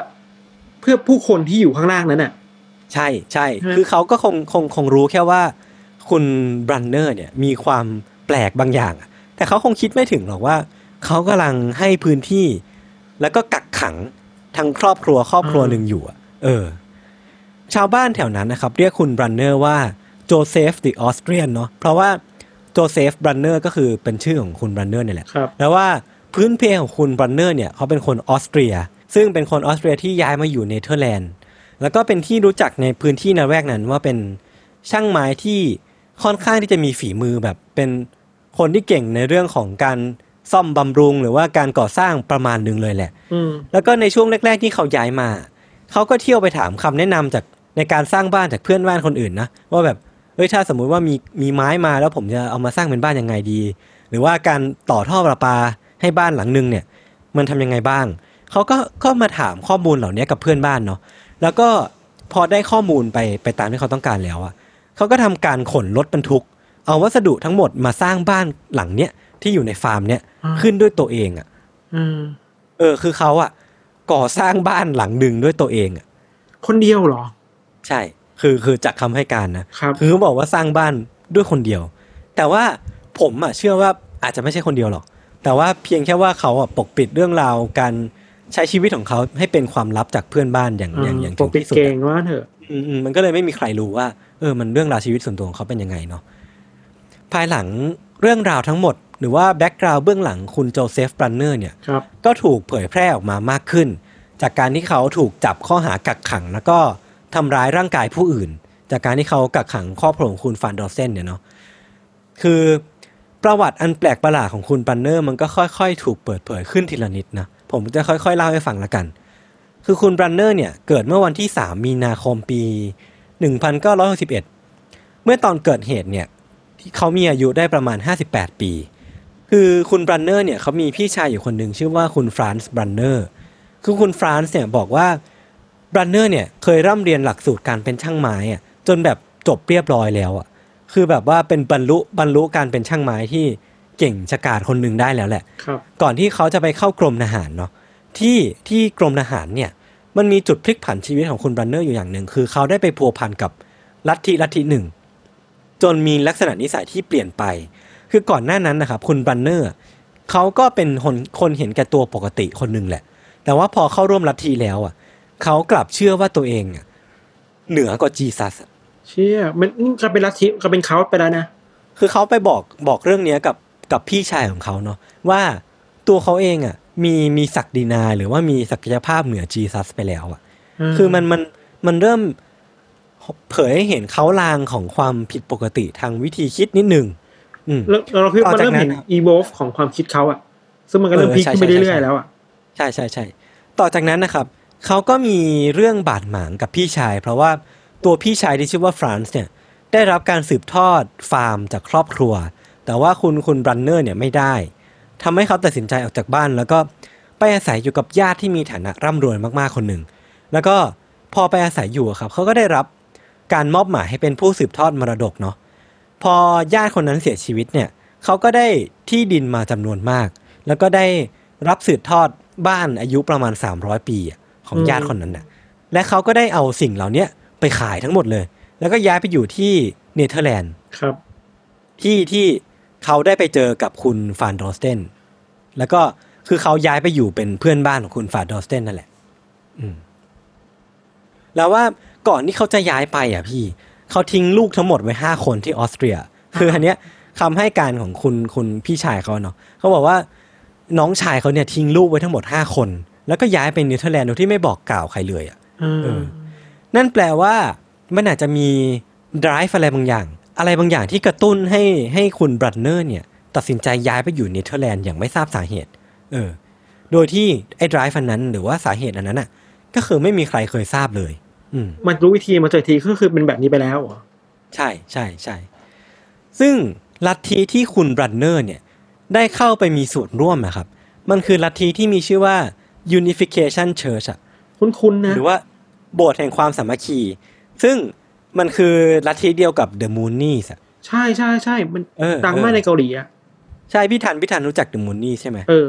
เพื่อผู้คนที่อยู่ข้างล่างนั้นน่ะ ใช่ใช่ฮะคือเขาก็คงคงคงรู้แค่ว่า คุณบรันเนอร์เนี่ยมีความแปลกบางอย่างอะแต่เขาคงคิดไม่ถึงหรอกว่า เขากำลังให้พื้นที่ แล้วก็กักขังทั้งครอบครัวครอบครัวหนึ่งอยู่อะเออ ชาวบ้านแถวนั้นนะครับ เรียกคุณบรันเนอร์ว่าโจเซฟ the Austrian เนาะเพราะว่าโจเซฟบรันเนอร์ก็คือเป็นชื่อของคุณบรันเนอร์เนี่ยแหละครับแล้วว่าพื้นเพของคุณบรันเนอร์เนี่ยเขาเป็นคนออสเตรีย ซึ่งเป็นคนออสเตรียที่ย้ายมาอยู่เนเธอร์แลนด์ แล้วก็เป็นที่รู้จักในพื้นที่ละแวกนั้นว่าเป็นช่างไม้ที่ค่อนข้างที่จะมีฝีมือแบบเป็นคนที่เก่งในเรื่องของการซ่อมบำรุง หรือว่าการก่อสร้างประมาณหนึ่งเลยแหละแล้วก็ในช่วงแรก ๆ ที่เขาย้ายมา เขาก็เที่ยวไปถามคำแนะนำจากในการสร้างบ้านจากเพื่อนบ้านคนอื่นนะว่าแบบเอ้ยถ้าสมมุติว่ามีมีไม้มาแล้วผมจะเอามาสร้างเป็นบ้านยังไงดี หรือว่าการต่อท่อประปาให้บ้านหลังนึงเนี่ย มันทำยังไงบ้าง เขาก็ก็มาถามข้อมูลเหล่านี้กับเพื่อนบ้านเนาะ แล้วก็พอได้ข้อมูลไปไปตามที่เขาต้องการแล้วอะเขาก็ทำการขนรถบรรทุก เอาวัสดุทั้งหมดมาสร้างบ้านหลังเนี้ยที่อยู่ในฟาร์มเนี้ยอ่าขึ้นด้วยตัวเองอะอืมเออ คือเขาอะก่อสร้างบ้านหลังหนึ่งด้วยตัวเองอะคนเดียวเหรอ ใช่ คือคือจากคำให้การนะครับคือเขาบอกว่าสร้างบ้านด้วยคนเดียว แต่ว่าผมอะเชื่อว่าอาจจะไม่ใช่คนเดียวหรอก แต่ว่าเพียงแค่ว่าเขาอะปกปิดเรื่องราวการ ใช้ชีวิตของเขาให้เป็นความลับจากเพื่อนบ้านอย่างอย่างอย่างปถึกงปิดที่สุดเก่งอะว่าเถอะอืมอืมมันก็เลยไม่มีใครรู้ว่า เออ มันเรื่องราวชีวิตส่วนตัวของเขาเป็นยังไงเนาะภายหลังเรื่องราวทั้งหมด หรือว่า background เบื้องหลังคุณโจเซฟบรันเนอร์เนี่ยครับก็ถูกเผยแพร่ออกมามากขึ้น จากการที่เขาถูกจับข้อหากักขัง แล้วก็ทำร้ายร่างกายผู้อื่น จากการที่เขากักขังครอบครัวของคุณฟานดอร์เซนเนี่ยเนาะคือประวัติอันแปลกประหลาดของคุณบรันเนอร์มันก็ค่อย ๆ ถูกเปิดเผยขึ้นทีละนิดนะ ผมจะค่อยๆเล่าให้ฟังละกัน คือคุณบรันเนอร์เนี่ยเกิดเมื่อวันที่ 3 มีนาคมปี 1961 เมื่อตอนเกิดเหตุเนี่ยที่เขามีอายุได้ประมาณ 58 ปี คือคุณบรันเนอร์เนี่ยเขามีพี่ชายอยู่คนหนึ่งชื่อว่าคุณฟรานซ์บรันเนอร์ คือคุณฟรานซ์เนี่ยบอกว่าบรันเนอร์เนี่ยเคยร่ำเรียนหลักสูตรการเป็นช่างไม้อะจนแบบจบเรียบร้อยแล้วอะคือแบบว่าเป็นบรรลุบรรลุการเป็นช่างไม้ที่ เก่งฉกาจคนหนึ่งได้แล้วแหละครับก่อนที่เขาจะไปเข้ากรมทหารเนาะที่ที่กรมทหารเนี่ยมันมีจุดพลิกผันชีวิตของคุณบรันเนอร์อยู่อย่างหนึ่ง คือเขาได้ไปพัวพันกับลัทธิลัทธิหนึ่ง จนมีลักษณะนิสัยที่เปลี่ยนไป คือก่อนหน้านั้นนะครับคุณบรันเนอร์เขาก็เป็นคนคนเห็นแก่ตัวปกติคนหนึ่งแหละ แต่ว่าพอเข้าร่วมลัทธิแล้วอะเขากลับเชื่อว่าตัวเองอะเหนือกว่าจีซัสอะเชี่ยมันนี่ก็เป็นลัทธิก็เป็นเขาไปแล้วนะคือเขาไปบอกบอกเรื่องเนี้ยกับ กับพี่ชายของเขาเนาะว่าตัวเขาเองอะมีมีศักดินาหรือว่ามีศักยภาพเหนือจีซัสไปแล้วอะ คือมันมันมันเริ่มเผยให้เห็นเค้าลางของความผิดปกติทางวิธีคิดนิดนึงอืมแล้วแล้วเราคือต่อมันจากเริ่มเห็นนั้นอีโวฟของความคิดเขาอะซึ่งมันก็เริ่มเออพลิกใช่ขึ้นไปใช่เรื่อยใช่ๆแล้วอะใช่ใช่ใช่ต่อจากนั้นนะครับเขาก็มีเรื่องบาดหมางกับพี่ชาย เพราะว่าตัวพี่ชายที่ชื่อว่าฟรานซ์เนี่ย ได้รับการสืบทอดฟาร์มจากครอบครัว แต่ว่าคุณคุณบรันเนอร์เนี่ยไม่ได้ทำให้เขาตัดสินใจออกจากบ้าน แล้วก็ไปอาศัยอยู่กับญาติที่มีฐานะร่ำรวยมากๆคนหนึ่ง แล้วก็พอไปอาศัยอยู่อะครับเขาก็ได้รับการมอบหมายให้เป็นผู้สืบทอดมรดกเนาะพอญาติคนนั้นเสียชีวิตเนี่ยเขาก็ได้ที่ดินมาจำนวนมาก แล้วก็ได้รับสืบทอดบ้านอายุประมาณ 300 ปีอะของญาติคนนั้นน่ะและเขาก็ได้เอาสิ่งเหล่าเนี้ยไปขายทั้งหมดเลย แล้วก็ย้ายไปอยู่ที่เนเธอร์แลนด์ครับ ที่ที่ เขาได้ไปเจอกับคุณฟานดอสเตนแล้วก็คือเขาย้ายไปอยู่เป็นเพื่อนบ้านของคุณฟานดอสเตนนั่นแหละ อืม แล้วว่าก่อนที่เขาจะย้ายไปอะพี่ เขาทิ้งลูกทั้งหมดไว้ห้าคนที่ออสเตรีย คืออันเนี้ยคำให้การของคุณคุณพี่ชายเขาเนาะเขาบอกว่าน้องชายเขาเนี่ยทิ้งลูกไว้ทั้งหมดห้าคน แล้วก็ย้ายไปเนเธอร์แลนด์โดยที่ไม่บอกกล่าวใครเลยอะเออเออนั่นแปลว่ามันอาจจะมี drive อะไรบางอย่าง อะไรบางอย่างที่กระตุ้นให้ให้คุณบรันเนอร์เนี่ย ตัดสินใจย้ายไปอยู่เนเธอร์แลนด์อย่างไม่ทราบสาเหตุ เออ โดยที่ไอ้ drive อันนั้นหรือว่าสาเหตุอันนั้นอะ ก็คือไม่มีใครเคยทราบเลย อืมมันรู้วิธีมาเจอทีก็คือเป็นแบบนี้ไปแล้วเหรอใช่ใช่ใช่ซึ่งลัทธิที่คุณบรันเนอร์เนี่ย ได้เข้าไปมีส่วนร่วมนะครับ มันคือลัทธิที่มีชื่อว่า Unification Church อะคุ้นๆนะ หรือว่าโบสถ์แห่งความสามัคคี ซึ่ง มันคือลัทธิเดียวกับ The Moonies อะใช่ใช่ใช่มันเออดังมากเออในเกาหลีอะใช่พี่ทันพี่ทันรู้จัก The Moonies ใช่ไหมเออ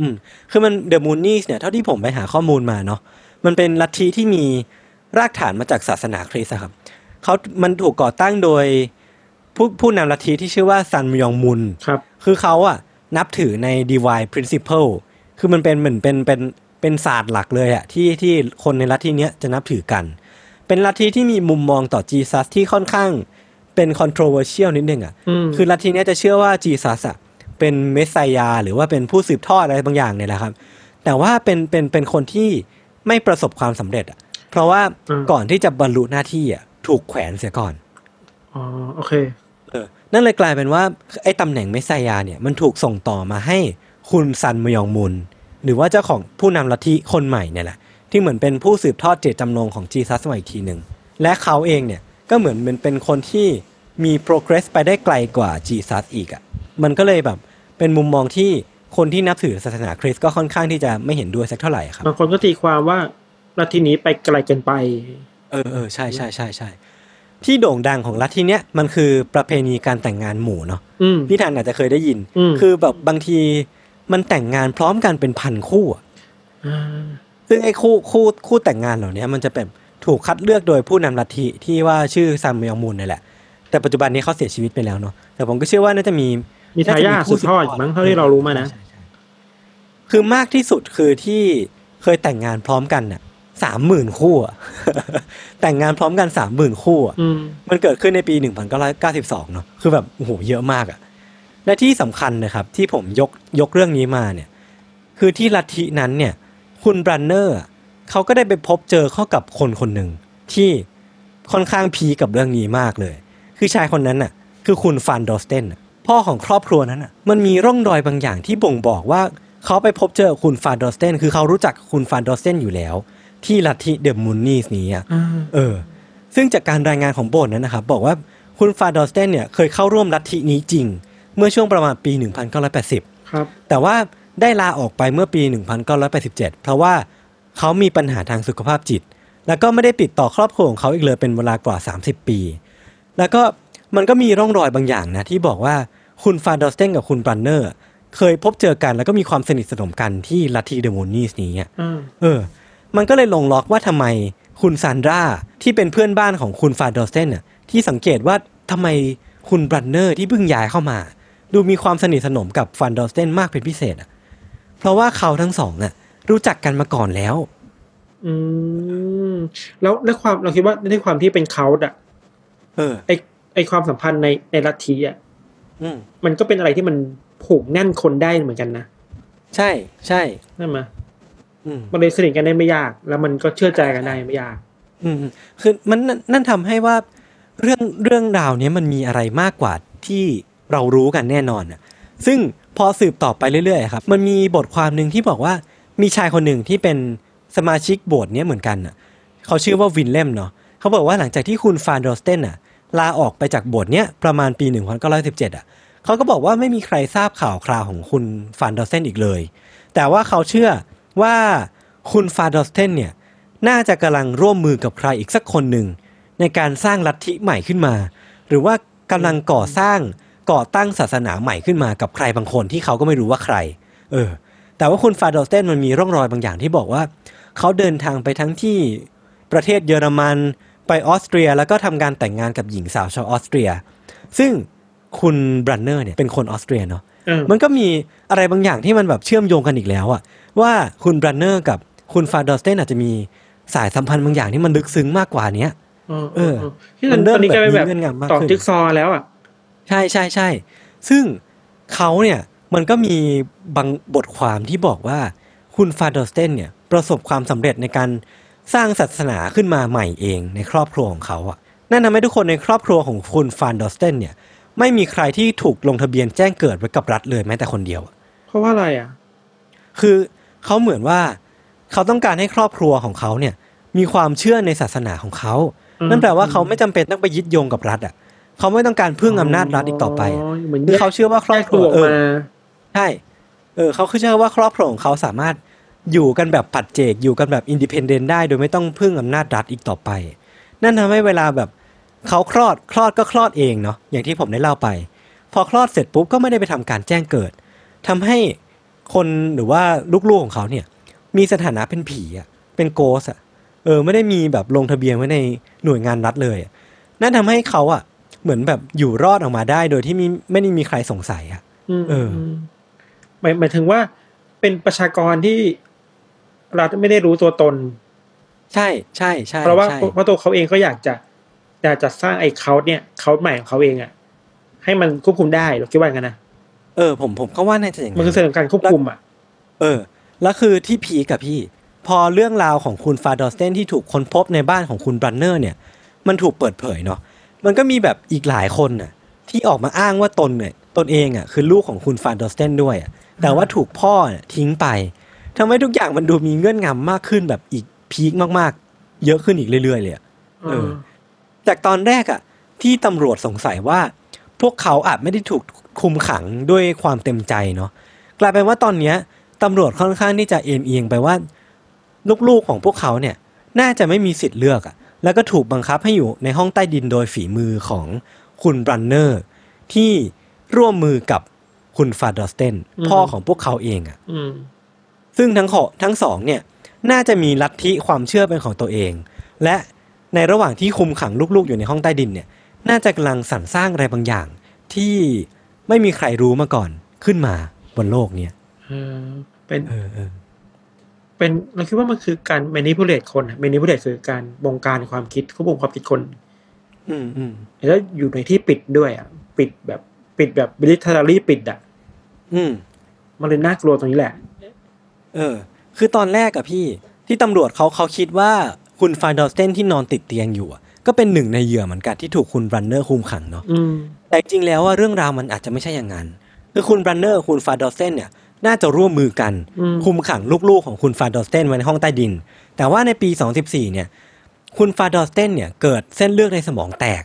อืม คือมัน The Moonies เนี่ยเท่าที่ผมไปหาข้อมูลมาเนาะมันเป็นลัทธิที่มีรากฐานมาจากศาสนาคริสต์อะครับเขามันถูกก่อตั้งโดยผู้ผู้นำลัทธิที่ชื่อว่าซันมยองมุนครับ คือเขาอะนับถือใน divine principle คือมันเป็นเหมือนเป็นเป็นเป็นศาสตร์หลักเลยอะที่ที่คนในลัทธิเนี้ยจะนับถือกัน เป็นลัทธิที่มีมุมมองต่อ Jesus ที่ค่อนข้างเป็น controversial นิดนึงอะมคือลัทธิเนี้ยจะเชื่อว่า Jesus อะเป็น Messiah หรือว่าเป็นผู้สืบทอดอะไรบางอย่างเนี่ยแหละครับ แต่ว่าเป็นเป็นเป็นคนที่ไม่ประสบความสำเร็จอะเพราะว่าก่อนที่จะบรรลุหน้าที่อะถูกแขวนเสียก่อน อ๋อโอเค เออ นั่นเลยกลายเป็นว่าไอ้ตำแหน่งเมสไซยาเนี่ยมันถูกส่งต่อมาให้คุณซันมยองมุนหรือว่าเจ้าของผู้นำลัทธิคนใหม่เนี่ยแหละ ที่เหมือนเป็นผู้สืบทอดเจตจำนงของจีซัสมาอีกทีหนึ่งและเขาเองเนี่ยก็เหมือนเป็นเป็นคนที่มี progress ไปได้ไกลกว่าจีซัสอีกอะ่ะมันก็เลยแบบเป็นมุมมองที่คนที่นับถือศาสนาคริสต์ก็ค่อนข้างที่จะไม่เห็นด้วยสักเท่าไหร่ครับบางคนก็ตีความว่าลัทธินี้ไปไกลเกินไป เออเออใช่ใช่ใช่ใช่ที่โด่งดังของลัทธิเนี้ยมันคือประเพณีการแต่งงานหมู่เนาะอืมพี่ธันอาจจะเคยได้ยินอืมคือแบบบางทีมันแต่งงานพร้อมกันเป็นพันคู่อะอ่า ซึ่งไอ้คู่คู่คู่แต่งงานเหล่านี้มันจะเป็นถูกคัดเลือกโดยผู้นำลัทธิที่ว่าชื่อซัมยองมุนนี่แหละ แต่ปัจจุบันนี้เขาเสียชีวิตไปแล้วเนาะแต่ผมก็เชื่อว่าน่าจะมีมีทายาทสืบทอดอยู่มั้งเท่าที่เรารู้มานะใช่ใช่คือมากที่สุดคือที่เคยแต่งงานพร้อมกันน่ะสามหมื่นคู่อะแต่งงานพร้อมกันสามหมื่นคู่อะอืมมันเกิดขึ้นในปี1992เนอะคือแบบโอ้โหเยอะมากอะและที่สำคัญนะครับ ที่ผมยกยกเรื่องนี้มาเนี่ย คือที่ลัทธินั้นเนี่ย คุณบรันเนอร์อะเขาก็ได้ไปพบเจอเข้ากับคนคนหนึ่งที่ค่อนข้างพีคกับเรื่องนี้มากเลย คือชายคนนั้นน่ะ คือคุณฟานดอสเตนน่ะพ่อของครอบครัวนั้นน่ะ มันมีร่องรอยบางอย่างที่บ่งบอกว่าเขาไปพบเจอคุณฟานดอสเตนคือเขารู้จักคุณฟานดอสเตนอยู่แล้ว ที่ลัทธิ The Moonies นี้อะอ่าเออ ซึ่งจากการรายงานของโบสถ์นั้นนะครับบอกว่าคุณฟาดอสเตนเนี่ยเคยเข้าร่วมลัทธินี้จริง เมื่อช่วงประมาณปี 1980 ครับ แต่ว่า ได้ลาออกไปเมื่อปี 1987 เพราะว่าเขามีปัญหาทางสุขภาพจิต แล้วก็ไม่ได้ติดต่อครอบครัวของเขาอีกเลยเป็นเวลากว่า 30 ปี แล้วก็มันก็มีร่องรอยบางอย่างนะที่บอกว่าคุณฟาดอสเตนกับคุณบรันเนอร์เคยพบเจอกันแล้วก็มีความสนิทสนมกันที่ลัทธิ The Moonies นี้อะอ่าเออ มันก็เลยลงล็อกว่าทำไมคุณซานดราที่เป็นเพื่อนบ้านของคุณฟาดอสเตนน่ะที่สังเกตว่าทำไมคุณบรันเนอร์ที่เพิ่งย้ายเข้ามา ดูมีความสนิทสนมกับฟานดอสเตนมากเป็นพิเศษอะเพ ราะว่าเขาทั้งสองอะ รู้จักกันมาก่อนแล้ว อืมแล้วในความเราคิดว่าในความที่เป็นเขาอะเออ ไอไอความสัมพันธ์ในในลัทธิอะอืมมันก็เป็นอะไรที่มันผูกแน่นคนได้เหมือนกันนะใช่ใช่นั่นมาอืมมันเลยสนิทกันได้ไม่ยาก แล้วมันก็เชื่อใจกันได้ไม่ยาก อืมคือมันนั่นนั่นทำให้ว่าเรื่องเรื่องราวเนี้ยมันมีอะไรมากกว่าที่เรารู้กันแน่นอนอะ ซึ่ง พอสืบต่อไปเรื่อยๆครับมันมีบทความหนึ่งที่บอกว่ามีชายคนหนึ่งที่เป็นสมาชิกโบสถ์เนี้ยเหมือนกันอะเขาชื่อว่าวินเลมเนาะเขาบอกว่าหลังจากที่คุณฟานดอสเตนอะลาออกไปจากโบสถ์เนี้ยประมาณปี 1917อะเขาก็บอกว่าไม่มีใครทราบข่าวคราวของคุณฟานดอสเตนอีกเลย แต่ว่าเขาเชื่อว่าคุณฟาดอสเทนเนี่ยน่าจะกำลังร่วมมือกับใครอีกสักคนหนึ่งในการสร้างลัทธิใหม่ขึ้นมา หรือว่ากำลังก่อสร้าง ก่อตั้งศาสนาใหม่ขึ้นมากับใครบางคนที่เขาก็ไม่รู้ว่าใคร เออ แต่ว่าคุณฟาดอสเทนมันมีร่องรอยบางอย่างที่บอกว่า เขาเดินทางไปทั้งที่ประเทศเยอรมัน ไปออสเตรีย แล้วก็ทำการแต่งงานกับหญิงสาวชาวออสเตรีย ซึ่งคุณบรันเนอร์เนี่ยเป็นคนออสเตรียเนาะเออมันก็มีอะไรบางอย่างที่มันแบบเชื่อมโยงกันอีกแล้วอะว่าคุณบรันเนอร์กับคุณฟาดอสเตนอาจจะมีสายสัมพันธ์บางอย่างที่มันลึกซึ้งมากกว่าเนี้ยเออเออที่ตอนมันเริ่มนี้กลายเป็นแบบแบบมีเงื่อนงำมากต่อขึ้นจิ๊กซอว์แล้วอะ ใช่ใช่ใช่ซึ่งเขาเนี่ยมันก็มีบางบทความที่บอกว่าคุณฟาดอสเตนเนี่ยประสบความสำเร็จในการสร้างศาสนาขึ้นมาใหม่เองในครอบครัวของเขาอะนั่นทำให้ทุกคนในครอบครัวของคุณฟานดอสเตนเนี่ยไม่มีใครที่ถูกลงทะเบียนแจ้งเกิดไว้กับรัฐเลยแม้แต่คนเดียวอะเพราะว่าอะไรอะ คือเขาเหมือนว่าเขาต้องการให้ครอบครัวของเขาเนี่ย มีความเชื่อในศาสนาของเขาอืมนั่นแปลว่าเขาไม่จำเป็นต้องไปยึดโยงกับรัฐอะ เขาไม่ต้องการพึ่งอำนาจรัฐอีกต่อไปอะเหมือนคือเขาเชื่อว่าครอบครัวแยกตัวออกเออมาใช่เออเขาคือเชื่อว่าครอบครัวของเขาสามารถอยู่กันแบบปัจเจกอยู่กันแบบอินดิเพนเดนต์ได้ โดยไม่ต้องพึ่งอำนาจรัฐอีกต่อไป นั่นทำให้เวลาแบบเขาคลอดคลอดก็คลอดเองเนาะอย่างที่ผมได้เล่าไป พอคลอดเสร็จปุ๊บก็ไม่ได้ไปทำการแจ้งเกิดทำให้คนหรือว่าลูกๆของเขาเนี่ย มีสถานะเป็นผีอะเป็นโกสอะเออ ไม่ได้มีแบบลงทะเบียนไว้ในหน่วยงานรัฐเลยอะนั่นทำให้เขาอะ เหมือนแบบอยู่รอดออกมาได้ โดยที่มีไม่ได้มีใครสงสัยอะอืมเออมหมายหมายถึงว่าเป็นประชากรที่รัฐไม่ได้รู้ตัวตน ใช่ใช่ใช่เพราะว่าใช่เพราะตัวเขาเองก็อยากจะแต่จัดสร้างไอ้เขาเนี่ยเขาใหม่ของเขาเองอะ ให้มันควบคุมได้เราคิดว่าอย่างนั้นนะเออผมผมก็ว่าน่าจะอย่างมันคือนั้นเรื่องของการควบคุมอะ เออ แล้วคือที่พีกับพี่ พอเรื่องราวของคุณฟาดอสเตนที่ถูกค้นพบในบ้านของคุณบรันเนอร์เนี่ย มันถูกเปิดเผยเนาะ มันก็มีแบบอีกหลายคนน่ะ ที่ออกมาอ้างว่าตนเนี่ยตนเองอะคือลูกของคุณฟาดอสเตนด้วยอะแต่ว่าถูกพ่อเนี่ยทิ้งไปทำให้ทุกอย่างมันดูมีเงื่อนงำมากขึ้นแบบอีกพีคมากๆ เยอะขึ้นอีกเรื่อยๆเลยอะเออ จากตอนแรกอะที่ตำรวจสงสัยว่า พวกเขาอาจไม่ได้ถูกคุมขังด้วยความเต็มใจเนาะกลายเป็นว่าตอนเนี้ยตำรวจค่อนข้างที่จะเอ็นเอียงไปว่า ลูกๆของพวกเขาเนี่ย น่าจะไม่มีสิทธิ์เลือกอะ แล้วก็ถูกบังคับให้อยู่ในห้องใต้ดินโดยฝีมือของคุณบรันเนอร์ ที่ร่วมมือกับคุณฟาดอสเตนพ่อของพวกเขาเองอะอืมซึ่งทั้งขอทั้งสองเนี่ย น่าจะมีลัทธิความเชื่อเป็นของตัวเอง และในระหว่างที่คุมขังลูกๆอยู่ในห้องใต้ดินเนี่ย น่าจะกำลังสรรสร้างอะไรบางอย่าง ที่ไม่มีใครรู้มาก่อนขึ้นมาบนโลกเนี่ยเออเป็น เออเออเป็นเราคิดว่ามันคือการ manipulate คนอะ manipulate คือการบงการความคิดควบคุมความคิดคน อืมอืมแล้วอยู่ในที่ปิดด้วยอะปิดแบบปิดแบบ military ปิดอะ อืม มันเลยน่ากลัวตรงนี้แหละ เออ คือตอนแรกอะพี่ ที่ตำรวจเขาเขาคิดว่าคุณฟาดอสเตนที่นอนติดเตียงอยู่อะก็เป็นหนึ่งในเหยื่อเหมือนกันที่ถูกคุณบรันเนอร์คุมขังเนาะอืมแต่จริงๆแล้วว่าเรื่องราวมันอาจจะไม่ใช่อย่างนั้นคือคุณบรันเนอร์คุณฟาดอสเซนเนี่ย น่าจะร่วมมือกันอืมคุมขังลูกๆของคุณฟาดอสเซนไว้ในห้องใต้ดิน แต่ว่าในปี 2014 เนี่ย คุณฟาดอสเซนเนี่ยเกิดเส้นเลือดในสมองแตก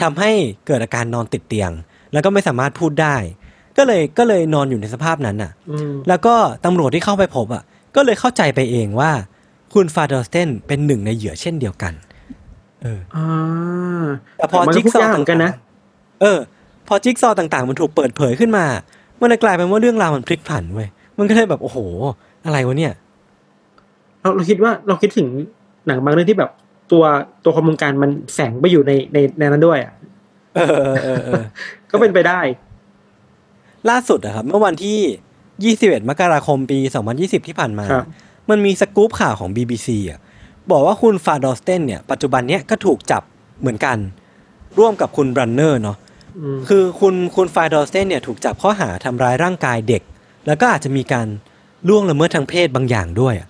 ทำให้เกิดอาการนอนติดเตียง แล้วก็ไม่สามารถพูดได้ ก็เลยก็เลยนอนอยู่ในสภาพนั้นน่ะอืมแล้วก็ตำรวจที่เข้าไปพบอะ ก็เลยเข้าใจไปเองว่า คุณฟาดอสเซนเป็นหนึ่งในเหยื่อเช่นเดียวกัน เอออ่าแต่พอมันจิ๊กพูดซอว์ยากเหมือนกันนะต่างๆเออ พอจิ๊กซอว์ต่างๆ มันถูกเปิดเผยขึ้นมา มันเลยกลายเป็นว่าเรื่องราวมันพลิกผันเว้ยมันก็เลยแบบโอ้โห อะไรวะเนี่ย เราเราคิดว่าเราคิดถึงหนังบางเรื่องที่แบบตัวตัวความวงการมันแฝงไปอยู่ในในในนั้นด้วยอะเออเออเออเออก็เป็นไปได้ ล่าสุดอะครับเมื่อวันที่ 21 มกราคมปี 2020 ที่ผ่านมาครับมันมีสกู๊ปข่าวของ BBC อะบอกว่าคุณฟาดอสเตนเนี่ย ปัจจุบันเนี้ยก็ถูกจับเหมือนกัน ร่วมกับคุณบรันเนอร์เนาะอืม คือคุณคุณฟาดอสเตนเนี่ยถูกจับข้อหาทำร้ายร่างกายเด็ก แล้วก็อาจจะมีการล่วงละเมิดทางเพศบางอย่างด้วยอะ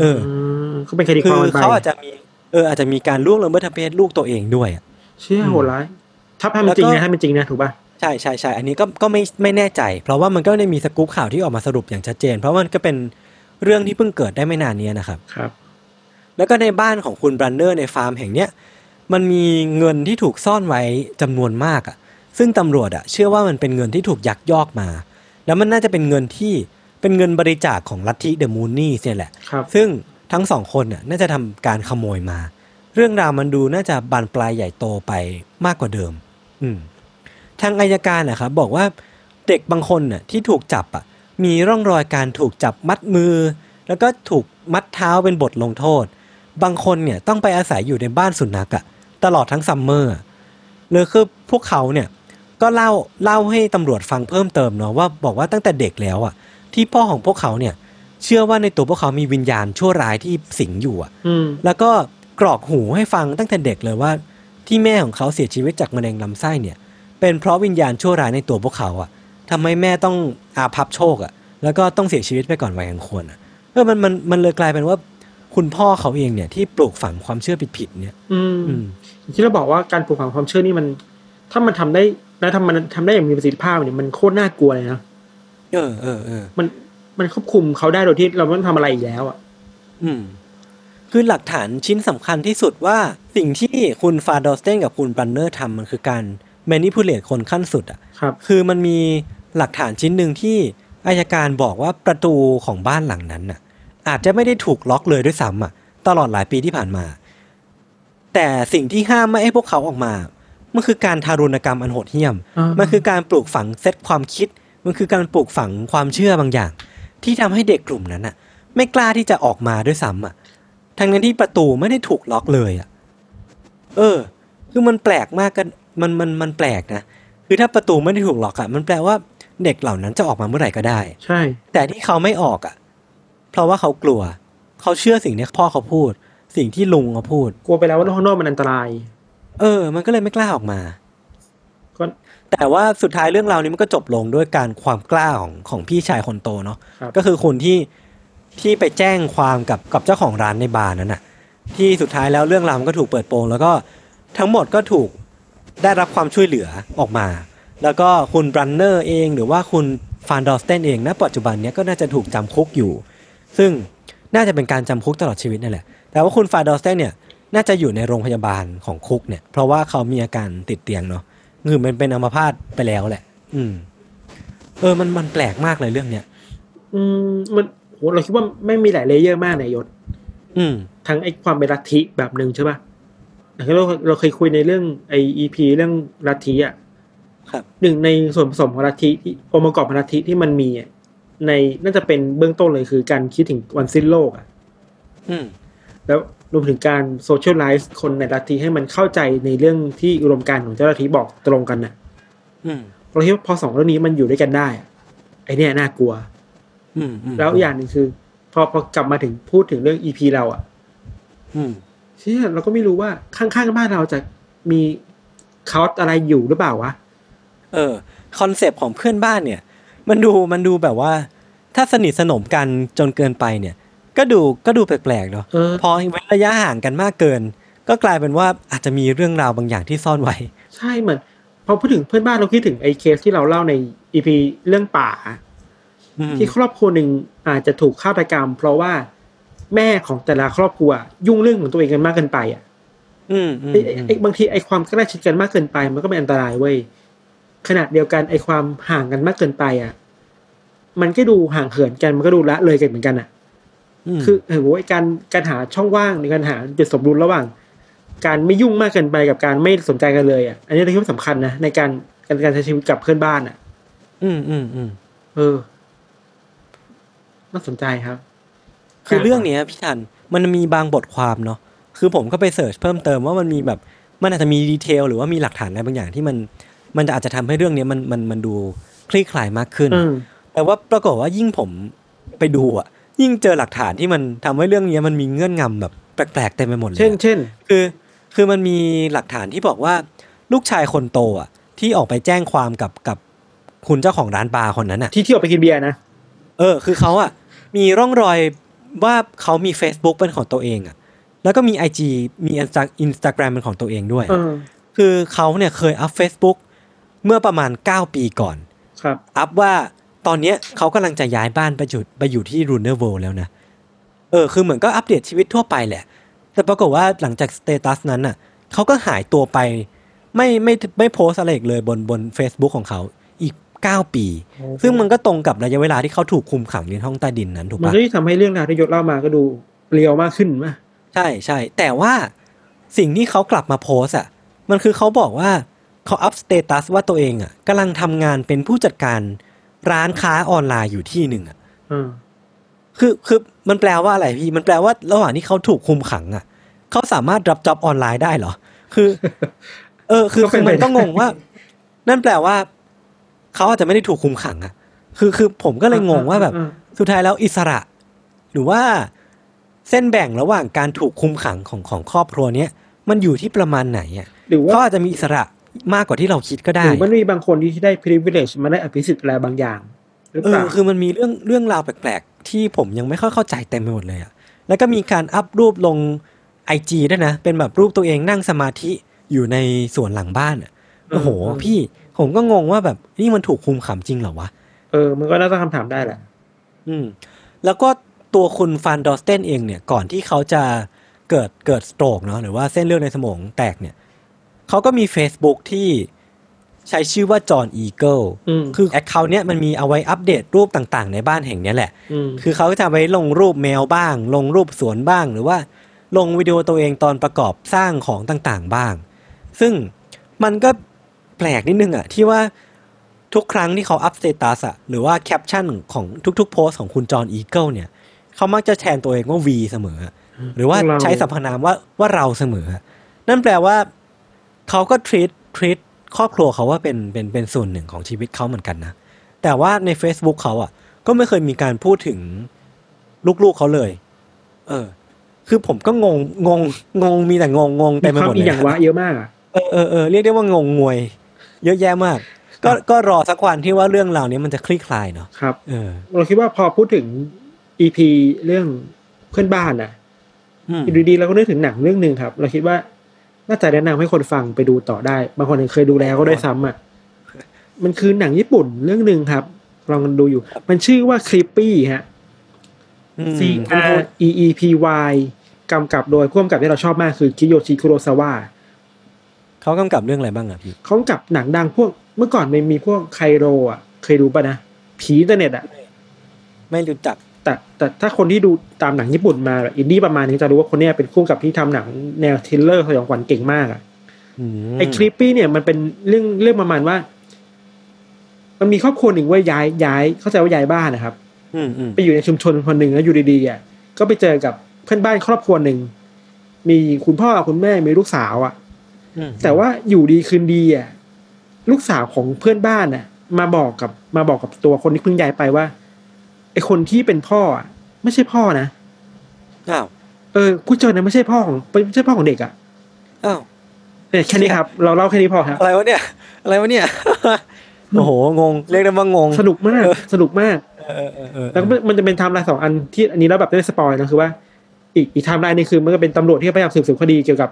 เออก็เป็นคดีคืความอกันไปเขาอาจจะมีเอออาจจะมีการล่วงละเมิดทางเพศลูกตัวเองด้วยอะเชื่อโหดร้ายถ้าให้มันจริงแล้วนะก็ให้มันจริงนะถูกป่ะใช่ใช่ใช่อันนี้ก็ก็ไม่ไม่แน่ใจ เพราะว่ามันก็ไม่ได้มีสกู๊ปข่าวที่ออกมาสรุปอย่างชัดเจน เพราะมันก็เป็นเรื่องที่เพิ่งเกิดได้ไม่นานเนี้ยนะครับครับ แล้วก็ในบ้านของคุณบรันเนอร์ในฟาร์มแห่งเนี้ยมันมีเงินที่ถูกซ่อนไว้จำนวนมากอะ่ะ ซึ่งตำรวจอะ่ะเชื่อว่ามันเป็นเงินที่ถูกยักยอกมา แล้วมันน่าจะเป็นเงินที่เป็นเงินบริจาคของลัทธิ The Moonies เนี่ยแหละครับซึ่งทั้งสองคนน่ะน่าจะทำการขโมยมา เรื่องราวมันดูน่าจะบานปลายใหญ่โตไปมากกว่าเดิม อืมทางอายการนะครับบอกว่าเด็กบางคนน่ะที่ถูกจับอะมีร่องรอยการถูกจับมัดมือ แล้วก็ถูกมัดเท้าเป็นบทลงโทษ บางคนเนี่ยต้องไปอาศัยอยู่ในบ้านสุนัขอะตลอดทั้ง summer อะเลยคือพวกเขาเนี่ย ก็เล่าเล่าให้ตำรวจฟังเพิ่มเติมเนาะว่าบอกว่าตั้งแต่เด็กแล้วอะ ที่พ่อของพวกเขาเนี่ย เชื่อว่าในตัวพวกเขามีวิญญาณชั่วร้ายที่สิงอยู่อะอืมแล้วก็กรอกหูให้ฟังตั้งแต่เด็กเลยว่า ที่แม่ของเขาเสียชีวิตจากมะเร็งลำไส้เนี่ย เป็นเพราะวิญญาณชั่วร้ายในตัวพวกเขาอะทำให้แม่ต้องอาภัพโชคอะ แล้วก็ต้องเสียชีวิตไปก่อนวัยอันควรอะเออมันมันมันเลยกลายเป็นว่าคุณพ่อเขาเองเนี่ยที่ปลูกฝังความเชื่อผิดๆเนี่ย อืมอืมที่เราบอกว่าการปลูกฝังความเชื่อนี่มัน ถ้ามันทำได้ แล้วทำมันทำได้อย่างมีประสิทธิภาพเนี่ยมันโคตรน่ากลัวเลยนะเออเออเออมันมันควบคุมเขาได้โดยที่เราไม่ต้องทำอะไรอีกแล้วอะ อืม คือหลักฐานชิ้นสำคัญที่สุดว่าสิ่งที่คุณฟาดอสเตนกับคุณบรันเนอร์ทำมันคือการ manipulate คนขั้นสุดอะครับ คือมันมีหลักฐานชิ้นหนึ่งที่อายการบอกว่าประตูของบ้านหลังนั้นน่ะ อาจจะไม่ได้ถูกล็อกเลยด้วยซ้ำอะ ตลอดหลายปีที่ผ่านมา แต่สิ่งที่ห้ามไม่ให้พวกเขาออกมา มันคือการทารุณกรรมอันโหดเหี้ยมอ่ามัมันคือการปลูกฝังเซตความคิด มันคือการปลูกฝังความเชื่อบางอย่าง ที่ทำให้เด็กกลุ่มนั้นอะ ไม่กล้าที่จะออกมาด้วยซ้ำอะทั้งนั้นที่ประตูไม่ได้ถูกล็อกเลยอะ เออ คือมันแปลกมากกัน มันมันมันแปลกนะคือถ้าประตูไม่ได้ถูกล็อกอะ มันแปลว่าเด็กเหล่านั้นจะออกมาเมื่อไหร่ก็ได้ ใช่ แต่ที่เขาไม่ออกอะ เพราะว่าเขากลัว เขาเชื่อสิ่งที่พ่อเขาพูด สิ่งที่ลุงเขาพูด กลัวไปแล้วว่าโลกข้างนอกมันอันตราย เออ มันก็เลยไม่กล้าออกมาก็แต่ว่าสุดท้ายเรื่องราวนี้มันก็จบลงด้วยการความกล้าของของพี่ชายคนโตเนาะครับก็คือคนที่ที่ไปแจ้งความกับกับเจ้าของร้านในบาร์นั้นน่ะ ที่สุดท้ายแล้วเรื่องราวมันก็ถูกเปิดโปง แล้วก็ทั้งหมดก็ถูกได้รับความช่วยเหลือออกมา แล้วก็คุณบรันเนอร์เอง หรือว่าคุณฟานดอสเตนเองณปัจจุบันเนี้ยก็น่าจะถูกจำคุกอยู่ ซึ่งน่าจะเป็นการจำคุกตลอดชีวิตนั่นแหละแต่ว่าคุณฟานดอสเตนเนี่ย น่าจะอยู่ในโรงพยาบาลของคุกเนี่ย เพราะว่าเขามีอาการติดเตียงเนาะคือมันเป็นอัมพาตไปแล้วแหละ อืม เออ มันมันแปลกมากเลยเรื่องเนี้ยอืมมันโหเราคิดว่าไม่มีหลาย layer มากนายยศ อืม ทั้งไอ้ความเป็นลัทธิแบบหนึ่งใช่ป่ะอย่างที่เราเราเคยคุยในเรื่องไออีพีเรื่องลัทธิอะครับหนึ่งในส่วนผสมของลัทธิที่องค์ประกอบของลัทธิที่มันมีอะในน่าจะเป็นเบื้องต้นเลยคือการคิดถึงวันสิ้นโลกอะ อืม แล้ว รวมถึงการโซเชียลไลซ์คนในลัทธิให้มันเข้าใจในเรื่องที่อุดมการณ์ของเจ้าลัทธิบอกตรงกันน่ะอืมเราคิดว่าพอสองเรื่องนี้มันอยู่ด้วยกันได้อะไอเนี่ยน่ากลัวอืมอืมแล้วอย่างหนึ่งคือ พอพอกลับมาถึงพูดถึงเรื่อง EP เราอะอืมเชี่ยเราก็ไม่รู้ว่าข้างๆบ้านเราจะมี cult อะไรอยู่หรือเปล่าวะ เออ concept ของเพื่อนบ้านเนี่ย มันดูมันดูแบบว่า ถ้าสนิทสนมกันจนเกินไปเนี่ย ก็ดูก็ดูแปลกๆเนาะเออพอเว้นระยะห่างกันมากเกิน ก็กลายเป็นว่าอาจจะมีเรื่องราวบางอย่างที่ซ่อนไว้ ใช่เหมือนพอพูดถึงเพื่อนบ้านเราคิดถึงไอ้เคสที่เราเล่าในอีพีเรื่องป่าอืมที่ครอบครัวหนึ่งอาจจะถูกฆาตกรรม เพราะว่าแม่ของแต่ละครอบครัว ยุ่งเรื่องของตัวเองกันมากเกินไปอะอืมอืมไอ้ไอ้ไอ้บางทีไอ้ความใกล้ชิดกันมากเกินไป มันก็เป็นอันตรายเว้ยขณะเดียวกันไอ้ความห่างกันมากเกินไปอะ มันก็ดูห่างเหินกันมันก็ดูละเลยกันเหมือนกันอะม คือเออโว้ยการการหาช่องว่างในการหาจุดสมดุลระหว่าง การไม่ยุ่งมากเกินไปกับการไม่สนใจกันเลยอะอันนี้เราคิดว่าสำคัญนะในการการการใช้ชีวิตกับเพื่อนบ้านอะ อืมอืมอืมเออน่าสนใจครับ คือเรื่องเนี้ยพี่ทันมันมีบางบทความเนาะคือผมก็ไปเสิร์ชเพิ่มเติมว่ามันมีแบบมันอาจจะมีดีเทลหรือว่ามีหลักฐานอะไรบางอย่างที่มัน มันอาจจะทำให้เรื่องเนี้ยมันมันมันดูคลี่คลายมากขึ้นอืมแต่ว่าปรากฏว่ายิ่งผมไปดูอะ ยิ่งเจอหลักฐานที่มันทำให้เรื่องเนี้ยมันมีเงื่อนงำแบบแปลกๆเต็มไปหมดเลยเช่นอะเช่นคือคือมันมีหลักฐานที่บอกว่าลูกชายคนโตอะ ที่ออกไปแจ้งความกับกับคุณเจ้าของร้านบาร์คนนั้นอะ ที่เที่ยวไปกินเบียร์นะเออ คือเขาอะ มีร่องรอยว่าเขามี Facebook เป็นของตัวเองอะ แล้วก็มี IG มีอินสตาแกรมเป็นของตัวเองด้วยเออคือเขาเนี่ยเคยอัพ Facebook เมื่อประมาณ 9 ปีก่อน ครับ อัพว่า ตอนเนี้ยเขากำลังจะย้ายบ้านไปอยู่ไปอยู่ที่รูเนอร์โวแล้วนะ เออ คือเหมือนก็อัปเดตชีวิตทั่วไปแหละ แต่ปรากฏว่าหลังจาก status นั้นน่ะเขาก็หายตัวไป ไม่ไม่ไม่โพสอะไรอีกเลยบนบน Facebook ของเขาอีก 9 ปี ซึ่งมันก็ตรงกับระยะเวลาที่เขาถูกคุมขังอยู่ในห้องใต้ดินนั้นถูกมันปะก็ยิ่งทำให้เรื่องราวที่ยชญ์เล่ามาก็ดู real มากขึ้นมะใช่ใช่แต่ว่าสิ่งที่เขากลับมาโพสอะมันคือเขาบอกว่าเขาอัพ status ว่าตัวเองอะกำลังทำงานเป็นผู้จัดการ ร้านค้าออนไลน์อยู่ที่หนึ่งอะเออคือคือมันแปลว่าอะไรพี่ มันแปลว่าระหว่างที่เขาถูกคุมขังอะเขาสามารถรับจ็อบออนไลน์ได้เหรอ คือ เออ คือคือมันก็งงว่า นั่นแปลว่าเขาอาจจะไม่ได้ถูกคุมขังอะ คือคือผมก็เลยงงว่าแบบอ่าสุดท้ายแล้วอิสระ หรือว่าเส้นแบ่งระหว่างการถูกคุมขังของของครอบครัวเนี้ยมันอยู่ที่ประมาณไหนอะหรือว่าเขาอาจจะมีอิสระ มากกว่าที่เราคิดก็หได้รือมันมีบางคนที่ได้ privilege มาได้อภิสิทธิ์อะไรบางอย่างหรือเอเปอล่าคือมันมีเรื่องเรื่องราวแปลกๆ ที่ผมยังไม่ค่อยเข้าใจเต็มไปหมดเลยอะแล้วก็มีการอัพรูปลงไอจีด้วยนะ เป็นแบบรูปตัวเองนั่งสมาธิอยู่ในสวนหลังบ้านอะโอ้โห พี่ผมก็งงว่าแบบนี่มันถูกคุมขังจริงเหรอวะ เออ มันก็น่าจะคำถามได้แหละ อืม แล้วก็ตัวคุณฟานดอสเตนเองเนี่ย ก่อนที่เขาจะเกิดเกิด stroke เนาะหรือว่าเส้นเลือดในสมองแตกเนี่ย เขาก็มี Facebook ที่ใช้ชื่อว่าจอห์นอีเกิลอืมคือ account เนี้ยมันมีเอาไว้อัปเดตรูปต่างๆ ในบ้านแห่งเนี้ยแหละอืมคือเขาก็จะไว้ลงรูปแมวบ้าง ลงรูปสวนบ้าง หรือว่าลงวิดีโอตัวเองตอนประกอบสร้างของต่างๆ บ้าง ซึ่งมันก็แปลกนิดนึงอะที่ว่าทุกครั้งที่เขาอัพ status อะหรือว่าแคปชั่นของทุกๆโพสของคุณจอห์นอีเกิลเนี่ยเขามักจะแทนตัวเองว่า V เสมออะหรือว่าเราใช้สรรพนามว่าว่าเราเสมออะนั่นแปลว่า เขาก็ treat treat ครอบครัวเขาว่าเป็นเป็นเป็นส่วนหนึ่งของชีวิตเขาเหมือนกันนะ แต่ว่าใน Facebook เขาอะ ก็ไม่เคยมีการพูดถึงลูกๆเขาเลย เออ คือผมก็งงงงงงมีแต่งงงงมีเต็มไปควาหมมดอีเลยอย่างวะเยอะมากอะเออเออเออเรียกได้ว่างงงวย เยอะแยะมาก ก็ก็รอสักวันที่ว่าเรื่องราวนี้มันจะคลี่คลายเนาะครับเออเราคิดว่าพอพูดถึง EP เรื่องเพื่อนบ้านอะอืมอยู่ดีๆเราก็นึกถึงหนังเรื่องหนึ่งครับ เราคิดว่า น่าจะแนะนำให้คนฟังไปดูต่อได้ บางคนเคยดูแล้วก็ได้ซ้ำอะ มันคือหนังญี่ปุ่นเรื่องหนึ่งครับ ลองกันดูอยู่ มันชื่อว่า Creepy ฮะอืม C R E E P Y กำกับโดยผู้กำกับที่เราชอบมากคือคิโยชิคุโรซาวะเขากำกับเรื่องอะไรบ้างอะพี่เขากำกับหนังดังพวกเมื่อก่อนมันมีพวก Kairo อะ เคยดูป่ะนะผีอินเทอร์เน็ตอะ ไม่รู้จัก แต่แต่ถ้าคนที่ดูตามหนังญี่ปุ่นมาแบบอินดี้ประมาณนี้จะรู้ว่าคนเนี้ยเป็นผู้กำกับที่ทำหนังแนว thriller สยองขวัญเก่งมากอะอืมไอ้ Creepy เนี่ยมันเป็นเรื่องเรื่องประมาณว่า มันมีครอบครัวหนึ่งว่าย้ายย้าย เข้าใจว่าย้ายบ้านนะครับอืมอืมไปอยู่ในชุมชนคนหนึ่งแล้วอยู่ดีๆอะก็ไปเจอกับเพื่อนบ้านครอบครัวหนึ่งมีคุณพ่อคุณแม่มีลูกสาวอะอืมแต่ว่าอยู่ดีคืนดีอะลูกสาวของเพื่อนบ้านอะ มาบอกกับมาบอกกับตัวคนที่เพิ่งย้ายไปว่า ไอคนที่เป็นพ่ออะไม่ใช่พ่อนะอ้าวเออผู้เจอนะไม่ใช่พ่อของไม่ใช่พ่อของเด็กอะอ้าวเนี่ยแค่นี้ครับ เราเล่าแค่นี้พอครับอะไรวะเนี่ย อะไรวะเนี่ยโอ้โหงง เรียกได้ว่างง สนุกมากสนุกมากเออเออเออแล้วก็มันจะเป็นไทม์ไลน์สองอันที่อันนี้แล้วแบบไม่ได้ spoil นะคือว่า อีกอีกไทม์ไลน์หนึ่งคือมันก็เป็นตำรวจที่พยายามสืบสวนคดีเกี่ยวกับ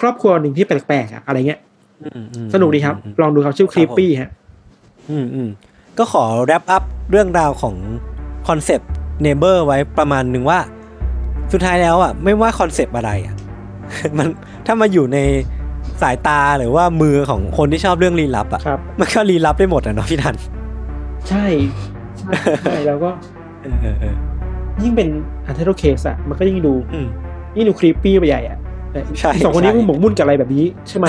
ครอบครัวหนึ่งที่แปลกๆอะอะไรเงี้ยอืมอืมสนุกดีครับอืมลองดูครับชื่อ Creepy ฮะ อืมอืมก็ขอ wrap up เรื่องราวของ concept neighbor ไว้ประมาณหนึ่งว่า สุดท้ายแล้วอะไม่ว่า concept อะไรอะมันถ้ามาอยู่ในสายตาหรือว่ามือของคนที่ชอบเรื่องลี้ลับอะครับมันก็ลี้ลับได้หมดอะเนาะพี่ธัญ ใช่ใช่ใช่แล้วก็เออเออเออยิ่งเป็น Untitled Case อะมันก็ยิ่งดูอืมยิ่งดู creepy ไปใหญ่อะเอ่อ ใช่สองคนนี้ใช่มึงหมกมุ่นกับอะไรแบบนี้ใช่ไหม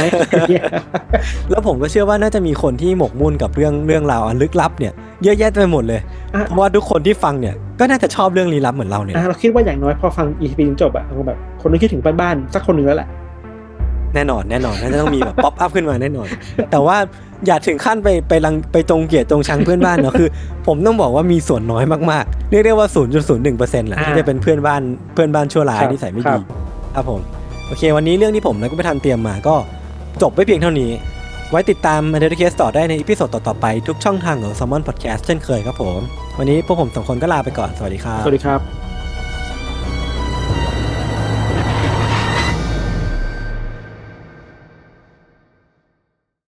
แล้วผมก็เชื่อว่าน่าจะมีคนที่หมกมุ่นกับเรื่องเรื่องราวอันลึกลับเนี่ยเยอะแยะไปหมดเลยอะเพราะว่าทุกคนที่ฟังเนี่ยก็น่าจะชอบเรื่องลี้ลับเหมือนเราเนี่ยอะเราคิดว่าอย่างน้อยพอฟัง EP จนจบอะเราแบบคนนึงคิดถึงบ้านๆสักคนหนึ่งแล้วแหละแน่นอนแน่นอนน่าจะต้องมีแบบ pop up ขึ้นมาแน่นอน แต่ว่าอย่าถึงขั้นไปไปรังไปจงเกลียดจงชังเพื่อนบ้านเนาะคือ ผมต้องบอกว่ามีส่วนน้อยมากๆเรียกได้ว่า0.01%แหละอ่าที่จะเป็นเพื่อนบ้านเพื่อนบ้านชั่วร้ายครับนิสัยไม่ดีครับครับผม โอเค วันนี้เรื่องที่ผมและก็ไปธัญเตรียมมาก็จบไปเพียงเท่านี้ ไว้ติดตาม a n d e r Case ต่อได้ใน episode ต่อๆไปทุกช่องทางของ Salmon Podcast เช่นเคยครับผม วันนี้พวกผมสองคนก็ลาไปก่อน สวัสดีครับ สวัสดีครับ